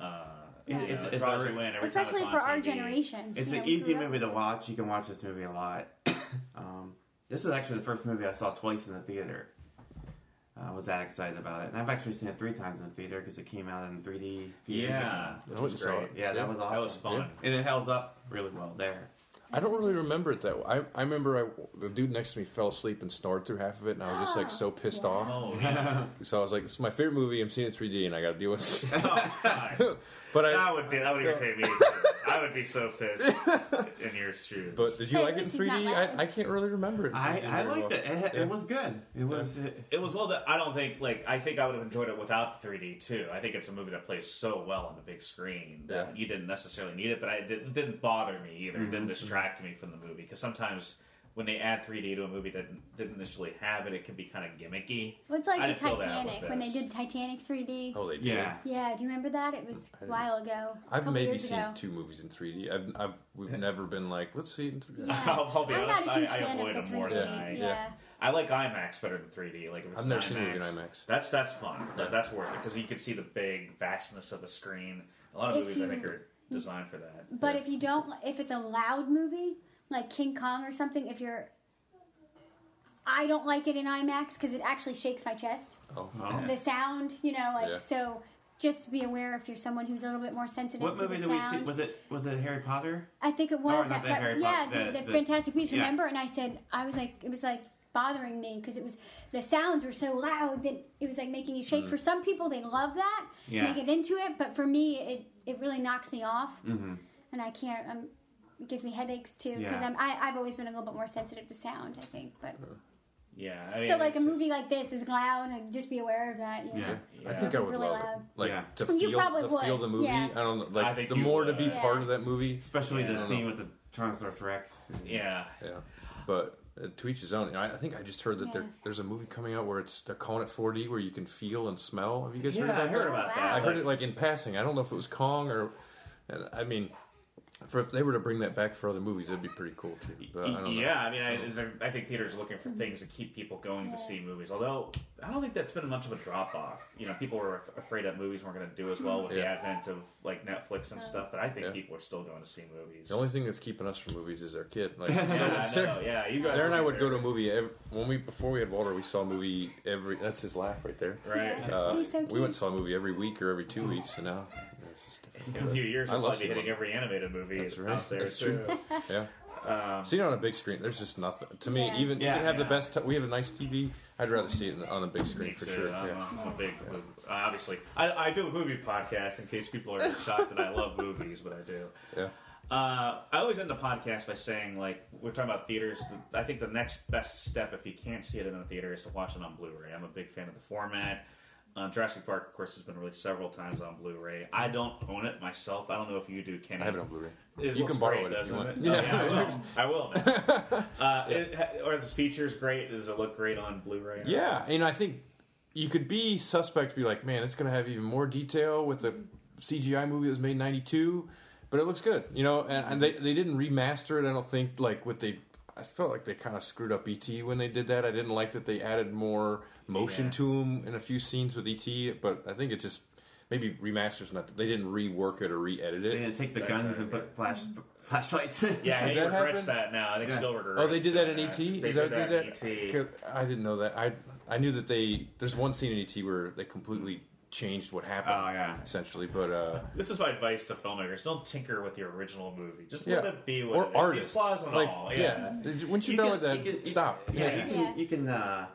Uh, Yeah. you know, It's- it's draws a- you in every Especially time for it's on our TV. generation. It's You an easy movie to watch. You can watch this movie a lot. *coughs* um, this is actually the first movie I saw twice in the theater. I was that excited about it, and I've actually seen it three times in the theater because it came out in 3D. a few years Yeah, ago. which I was went great. it. yeah, that was awesome. That was fun. and it held up really well there. I don't really remember it that. I I remember I, the dude next to me fell asleep and snored through half of it, and I was just like so pissed *gasps* Yeah. off. Oh, yeah. *laughs* So I was like, "This is my favorite movie. I'm seeing it 3D, and I got to deal with it." *laughs* oh, God. *laughs* but I. That would be that would So- irritate me. *laughs* I would be so pissed in your shoes. But did you Hey, like it in least he's not 3D? loud. I, I can't really remember it. in I, 3D I very liked well. it. It, Yeah. it was good. It was. It, It was well. done. I don't think like I think I would have enjoyed it without the 3D too. I think it's a movie that plays so well on the big screen that Yeah. you didn't necessarily need it, but I, it didn't, didn't bother me either. It Mm-hmm. didn't distract me from the movie because sometimes when they add 3D to a movie that didn't initially have it, it can be kind of gimmicky. Well, it's like I the didn't feel that Titanic when they did Titanic 3D. Oh, they did. yeah. Yeah, do you remember that? It was a while ago. a I've maybe years seen ago. two movies in 3D. I've, I've we've never been like, let's see it in 3D. Yeah. *laughs* I'll, I'll be I'm honest, not a huge I, I fan avoid of the them more 3D. than I. yeah. I like IMAX better than 3D. Like if it's I've never an seen a movie in IMAX. That's that's fun. That, that's worth it because you can see the big vastness of the screen. A lot of If movies I think are designed for that. But if you don't, if it's a loud movie like King Kong or something, if you're, I don't like it in IMAX because it actually shakes my chest. Oh, The sound, you know, like Yeah. so. Just be aware if you're someone who's a little bit more sensitive What to movie the did we see? sound. Was it was it Harry Potter? I think it Or was not that, the Harry yeah, Potter, the, the- the, the- Fantastic Beasts. yeah. Remember? And I said, I was like, it was like bothering me because it was the sounds were so loud that it was like making you shake. For some people, they love that, Yeah. they get into it, but for me, it it really knocks me off, mm-hmm. and I can't. Um, it gives me headaches too because Yeah. I'm I, I've always been a little bit more sensitive to sound. I think, but Yeah, I mean, so like a it's movie just- like this is loud, and just be aware of that. You know? Yeah. Yeah. I think I would Really love loud. it. Like Yeah. to You feel probably to would, feel the movie. yeah. I don't know. Like I Like think the you more to be Yeah. part of that movie. Especially Yeah. the don't scene know. with the Tyrannosaurus Rex. Yeah, Yeah, but uh, to each his own. You know, I, I think I just heard that there, Yeah. there's a movie coming out where it's they're calling it 4D, where you can feel and smell. Have you guys yeah, heard about I heard that? about that. I heard it like in passing. I don't know if it was Kong or. and I mean, for if they were to bring that back for other movies, it'd be pretty cool too. But I don't know. yeah, I mean, I, I think theaters are looking for things to keep people going to see movies. Although I don't think that's been much of a drop off. You know, people were afraid that movies weren't going to do as well with the advent of like Netflix and stuff. But I think Yeah. people are still going to see movies. The only thing that's keeping us from movies is our kid. Like, *laughs* yeah, Sarah, know, yeah, you guys. Sarah and I were would go to a movie every, when we before we had Walter. We saw a movie every. That's his laugh right there. right. Yeah. Uh, He's so we went and saw a movie every week or every two weeks, and now it's just different. In a few years, I we'll love probably be hitting cinema. every animated movie That's right. out there That's too. true. *laughs* Yeah. Um, Seeing it on a big screen, there's just nothing. To me, Yeah. even Yeah, even have the yeah. best. T- we have a nice TV. I'd rather see it on a big Me screen for too. sure. I'm, Yeah. a, I'm a big movie. Uh, obviously, I, I do a movie podcast in case people are shocked that I love movies, but I do. yeah. Uh, I always end the podcast by saying, like, we're talking about theaters. I think the next best step, if you can't see it in a theater, is to watch it on Blu-ray. I'm a big fan of the format. Uh, Jurassic Park, of course, has been released several times on Blu-ray. I don't own it myself. I don't know if you do, Kenny. I have it on Blu-ray. It You can borrow great, it if you doesn't want. it? Yeah. Oh, I will. I will. now. uh, it, ha- are the features great? Does it look great on Blu-ray? Yeah, and I think you could be suspect, be like, man, it's going to have even more detail with the CGI movie that was made in '92, but it looks good, you know. And, and they they didn't remaster it. I don't think like what they. I felt like they kind of screwed up ET when they did that. I didn't like that they added more motion Yeah. to him in a few scenes with ET, but I think it just maybe remasters not. They didn't rework it or re-edit They it. didn't take the That's guns right, and yeah. put flash flashlights. Yeah, he *laughs* Did that regrets happen? that now. I think Yeah. Spielberg Oh, they did that in ET. They Is did that that what in they did? ET. 'Cause I didn't know that. I I knew that they. There's one scene in ET where they completely changed what happened. Oh, yeah. essentially. But uh, This is my advice to filmmakers: don't tinker with your original movie. Just yeah, let it be what or it is. artists. The flaws and like, all. yeah. Yeah. Once you're You done can- with that, you can- you- stop. Yeah, you can. Yeah. You can. Uh,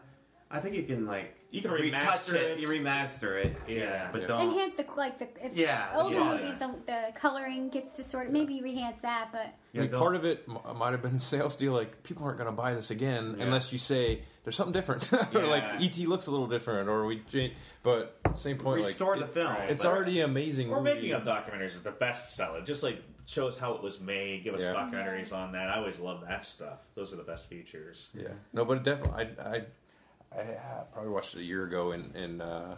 I think you can like You can retouch remaster it. it. You remaster it. Yeah. but Yeah. don't. enhance the like the if Yeah, older yeah. movies the, the coloring gets to sort of maybe enhance that but I mean, part of it m- might have been a sales deal. Like people aren't going to buy this again Yeah. unless you say there's something different, *laughs* or like ET looks a little different, or we. But same point, Restore like the film. right. it's But- already an amazing. Or movie. making up documentaries is the best seller. Just like show us how it was made. Give us Yeah. documentaries on that. I always love that stuff. Those are the best features. Yeah, no, but definitely, I, I, I probably watched it a year ago in in uh,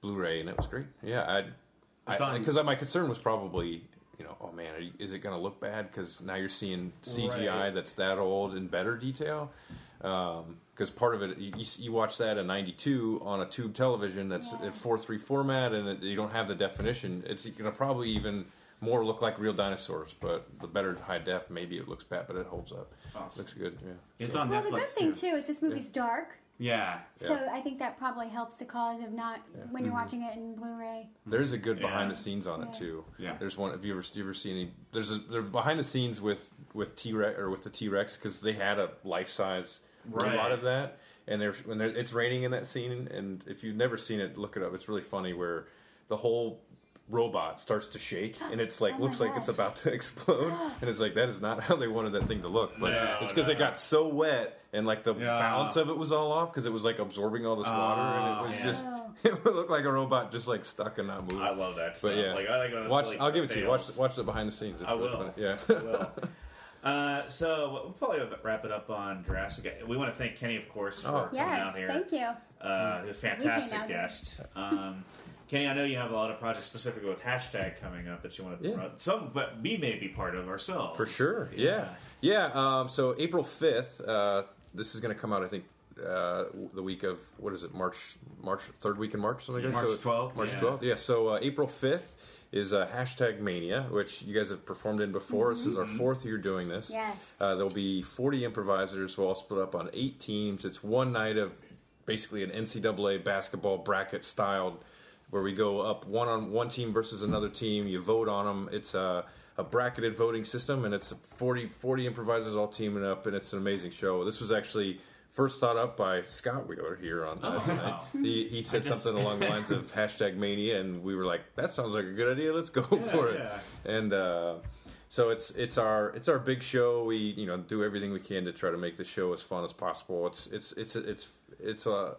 Blu-ray, and it was great. Yeah, I, It's I, because my concern was probably, you know, oh man, you, is it going to look bad? Because now you're seeing CGI Right. that's that old in better detail. Because part of it, you, you watch that in '92 on a tube television that's Yeah. in four three format, and it, you don't have the definition. It's going to probably even more look like real dinosaurs, but the better high def, maybe it looks bad, but it holds up. Awesome. Looks good. Yeah. It's So- on Well, Netflix the good thing too. too is this movie's dark, Yeah. so Yeah. I think that probably helps the cause of not when you're mm-hmm. watching it in Blu-ray. There's a good Yeah. behind the scenes on it too. Yeah. There's one. Have you ever, you ever seen any? There's a there behind the scenes with with T Rex or with the T Rex because they had a life size Right. robot of that, and there's when there, it's raining in that scene, and if you've never seen it, look it up. It's really funny where the whole robot starts to shake and it's like *gasps* Oh looks like it's about to *laughs* explode *gasps* and it's like that is not how they wanted that thing to look but No, it's because no. it got so wet and like the Yeah. balance of it was all off because it was like absorbing all this water and it was yeah. just *laughs* Oh. it would look like a robot just like stuck and not moving I love that stuff. but yeah, like, I like when watch. really I'll give it to you. Watch watch the behind the scenes. It's I really will. funny. Yeah. I will. *laughs* Uh, so we'll probably wrap it up on Jurassic. We want to thank Kenny, of course, for Oh. coming Yes, out here. thank you. Uh, he's a fantastic guest. Um, Kenny, I know you have a lot of projects specifically with hashtag coming up that you want to Yeah. promote. Some, but we may be part of ourselves For sure. Yeah. Yeah. Um, so April fifth. Uh, this is going to come out. I think uh, the week of what is it? March. March third week in March. Something like that. March So- 12th, March yeah. twelfth. Yeah. So uh, April fifth is uh, hashtag Mania, which you guys have performed in before. This is our fourth year doing this. Yes. Uh, there'll be 40 improvisers. who will all split up on eight teams. It's one night of basically an NCAA basketball bracket styled, where we go up one on one team versus another team. You vote on them. It's a, a bracketed voting system, and it's 40, 40 improvisers all teaming up, and it's an amazing show. This was actually first thought up by Scott Wheeler here on uh, Oh, tonight. wow. He, he said just- something along the lines of hashtag mania, and we were like, "That sounds like a good idea. Let's go for it." yeah. And uh, so it's it's our it's our big show. We you know do everything we can to try to make the show as fun as possible. It's it's it's it's it's a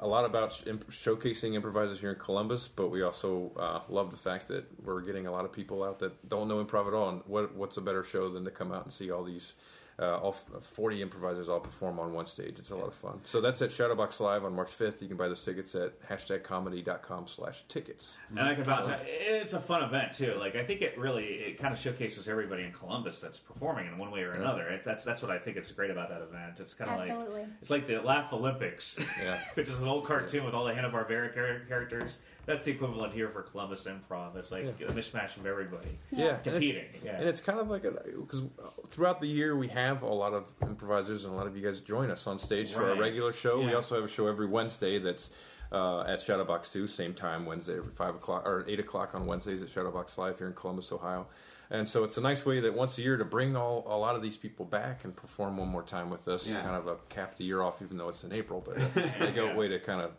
a lot about imp- showcasing improvisers here in Columbus, but we also uh, love the fact that we're getting a lot of people out that don't know improv at all. And what what's a better show than to come out and see all these uh, all f- 40 improvisers all perform on one stage. It's a lot of fun. So that's at Shadowbox Live on March 5th. You can buy those tickets at hashtagcomedy.com slash tickets. And I can vouch that it's a fun event too. Like I think it really it kind of showcases everybody in Columbus that's performing in one way or another. It, that's that's what I think it's great about that event. It's kind of like it's like the Laff-A-Lympics, Yeah. *laughs* which is an old cartoon with all the Hanna Barbera char- characters. That's the equivalent here for Columbus Improv. It's like a mishmash of everybody Yeah, and it's- competing. Yeah, And it's kind of like because throughout the year we have a lot of improvisers and a lot of you guys join us on stage for our regular show. We also have a show every Wednesday that's uh, at Shadowbox Two, same time Wednesday every five o'clock or eight o'clock on Wednesdays at Shadowbox Live here in Columbus, Ohio. And so it's a nice way that once a year to bring all a lot of these people back and perform one more time with us, Yeah. kind of a cap the year off, even though it's in April. But *laughs* a good way to kind of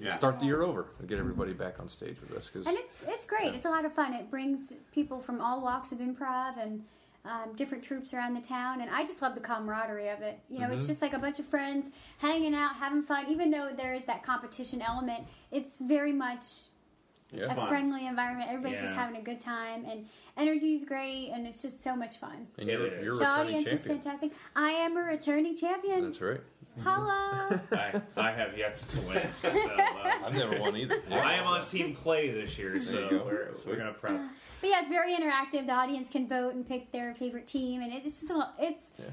Yeah. start the year over and get everybody back on stage with us because And it's it's great. It's a lot of fun. It brings people from all walks of improv and um, different troupes around the town, and I just love the camaraderie of it. You know, Mm-hmm. it's just like a bunch of friends hanging out, having fun. Even though there is that competition element, it's very much yeah. a fun. friendly environment. Everybody's just having a good time, and energy is great, and it's just so much fun. and you're, you're The returning audience is fantastic. I am a returning champion. That's right. Holla! I, I have yet to win. So, *laughs* uh, I've never won either. I am on Team Clay this year, so go. we're, we're gonna prep. But yeah, it's very interactive. The audience can vote and pick their favorite team, and it's just a, it's Yeah.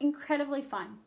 incredibly fun.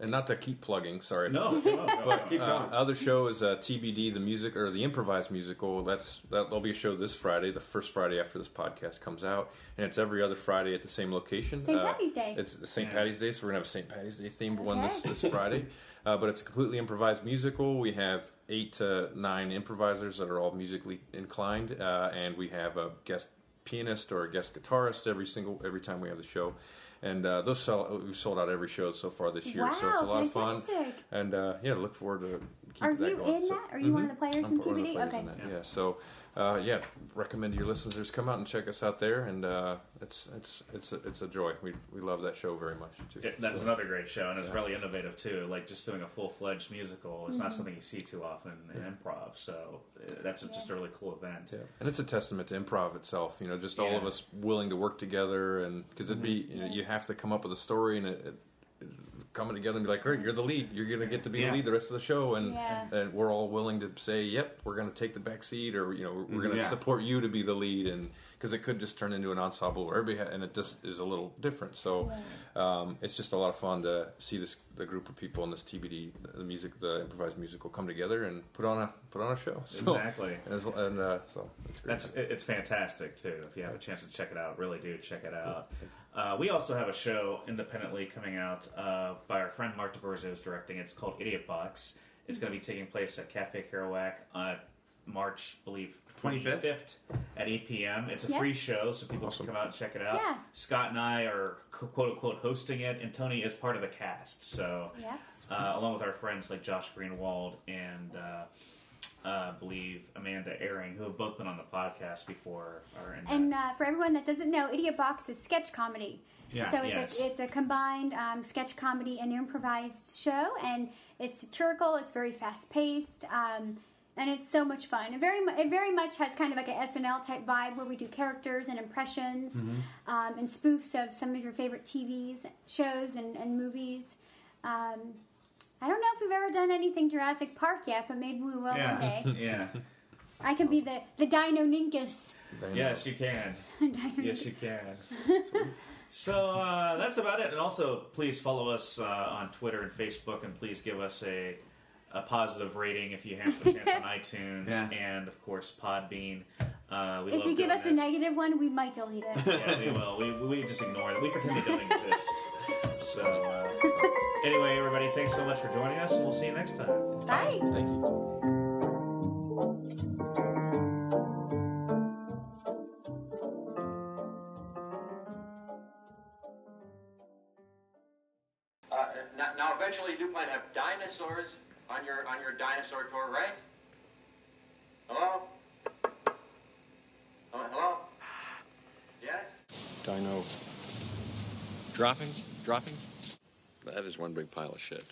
And not to keep plugging, sorry. No, no, no, But no. uh, other show is uh, TBD, the music or the improvised musical. That's that, there'll be a show this Friday, the first Friday after this podcast comes out, and it's every other Friday at the same location. St. Uh, Patty's Day. It's St. Yeah. Patty's Day, so we're gonna have a St. Patty's Day themed one this this Friday. *laughs* Uh, but it's a completely improvised musical. We have eight to nine improvisers that are all musically inclined, uh, and we have a guest pianist or a guest guitarist every single every time we have the show. And uh, those sell, we've sold out every show so far this year, so it's a Wow, lot of fun. fantastic. And uh, yeah, look forward to keeping Are that you going. in So- that? Are you one of the players I'm in TBD? Okay. in Yeah. So uh, yeah, recommend your listeners come out and check us out there, and uh, it's it's it's a, it's a joy. We we love that show very much too. It, that's So, another great show, and it's really innovative too. Like just doing a full fledged musical it's not Mm-hmm. something you see too often in improv. So uh, that's just a really cool event. Yeah, and it's a testament to improv itself. You know, just all of us willing to work together, and because it'd be you, know, you have to come up with a story, and it, it, coming together and be like, "All right, you're the lead. You're gonna get to be Yeah. the lead the rest of the show," and Yeah. and we're all willing to say, "Yep, we're gonna take the back seat," or you know, we're gonna Yeah. support you to be the lead, and because it could just turn into an ensemble where everybody, ha- and it just is a little different. So um, it's just a lot of fun to see this the group of people in this TBD, the music, the improvised musical, come together and put on a put on a show. *laughs* So, Exactly. and, it's- and, uh, so it's great. That's it's fantastic too. If you have a chance to check it out, really do check it out. Uh, we also have a show independently coming out uh, by our friend Mark DeBorzo is directing. It's called Idiot Box. It's going to be taking place at Cafe Kerouac on March, I believe, 25th? 25th at 8 p.m. It's a Yeah. free show, so people Awesome. can come out and check it out. Yeah. Scott and I are quote unquote hosting it, and Tony is part of the cast. So Yeah. uh, along with our friends like Josh Greenwald and uh, I believe Amanda Airing, who have both been on the podcast before. And uh, for everyone that doesn't know, Idiot Box is sketch comedy. Yeah. so it's Yes. a it's a combined um, sketch comedy and improvised show, and it's satirical. It's very fast paced, um, and it's so much fun. It very it very much has kind of like a SNL type vibe where we do characters and impressions um, and spoofs of some of your favorite TVs shows and, and movies. I don't know if we've ever done anything Jurassic Park yet, but maybe we will Yeah. one day. *laughs* yeah. I can be the the Dino Ninkus. Yes, you can. *laughs* Yes, you can. so uh, that's about it. And also, please follow us uh, on Twitter and Facebook, and please give us a, a positive rating if you have the chance on *laughs* iTunes, Yeah. and of course Podbean. Uh, we If love you give doing us a negative one, we might delete it. yeah, we will. We, we just ignore it. We pretend it don't exist. So, uh, anyway, everybody, thanks so much for joining us, and we'll see you next time. Bye. Thank you. Uh, now, now, eventually, you do plan to have dinosaurs on your on your dinosaur tour, right? Hello? Uh, hello? Yes? Dino droppings? Droppings? That is one big pile of shit.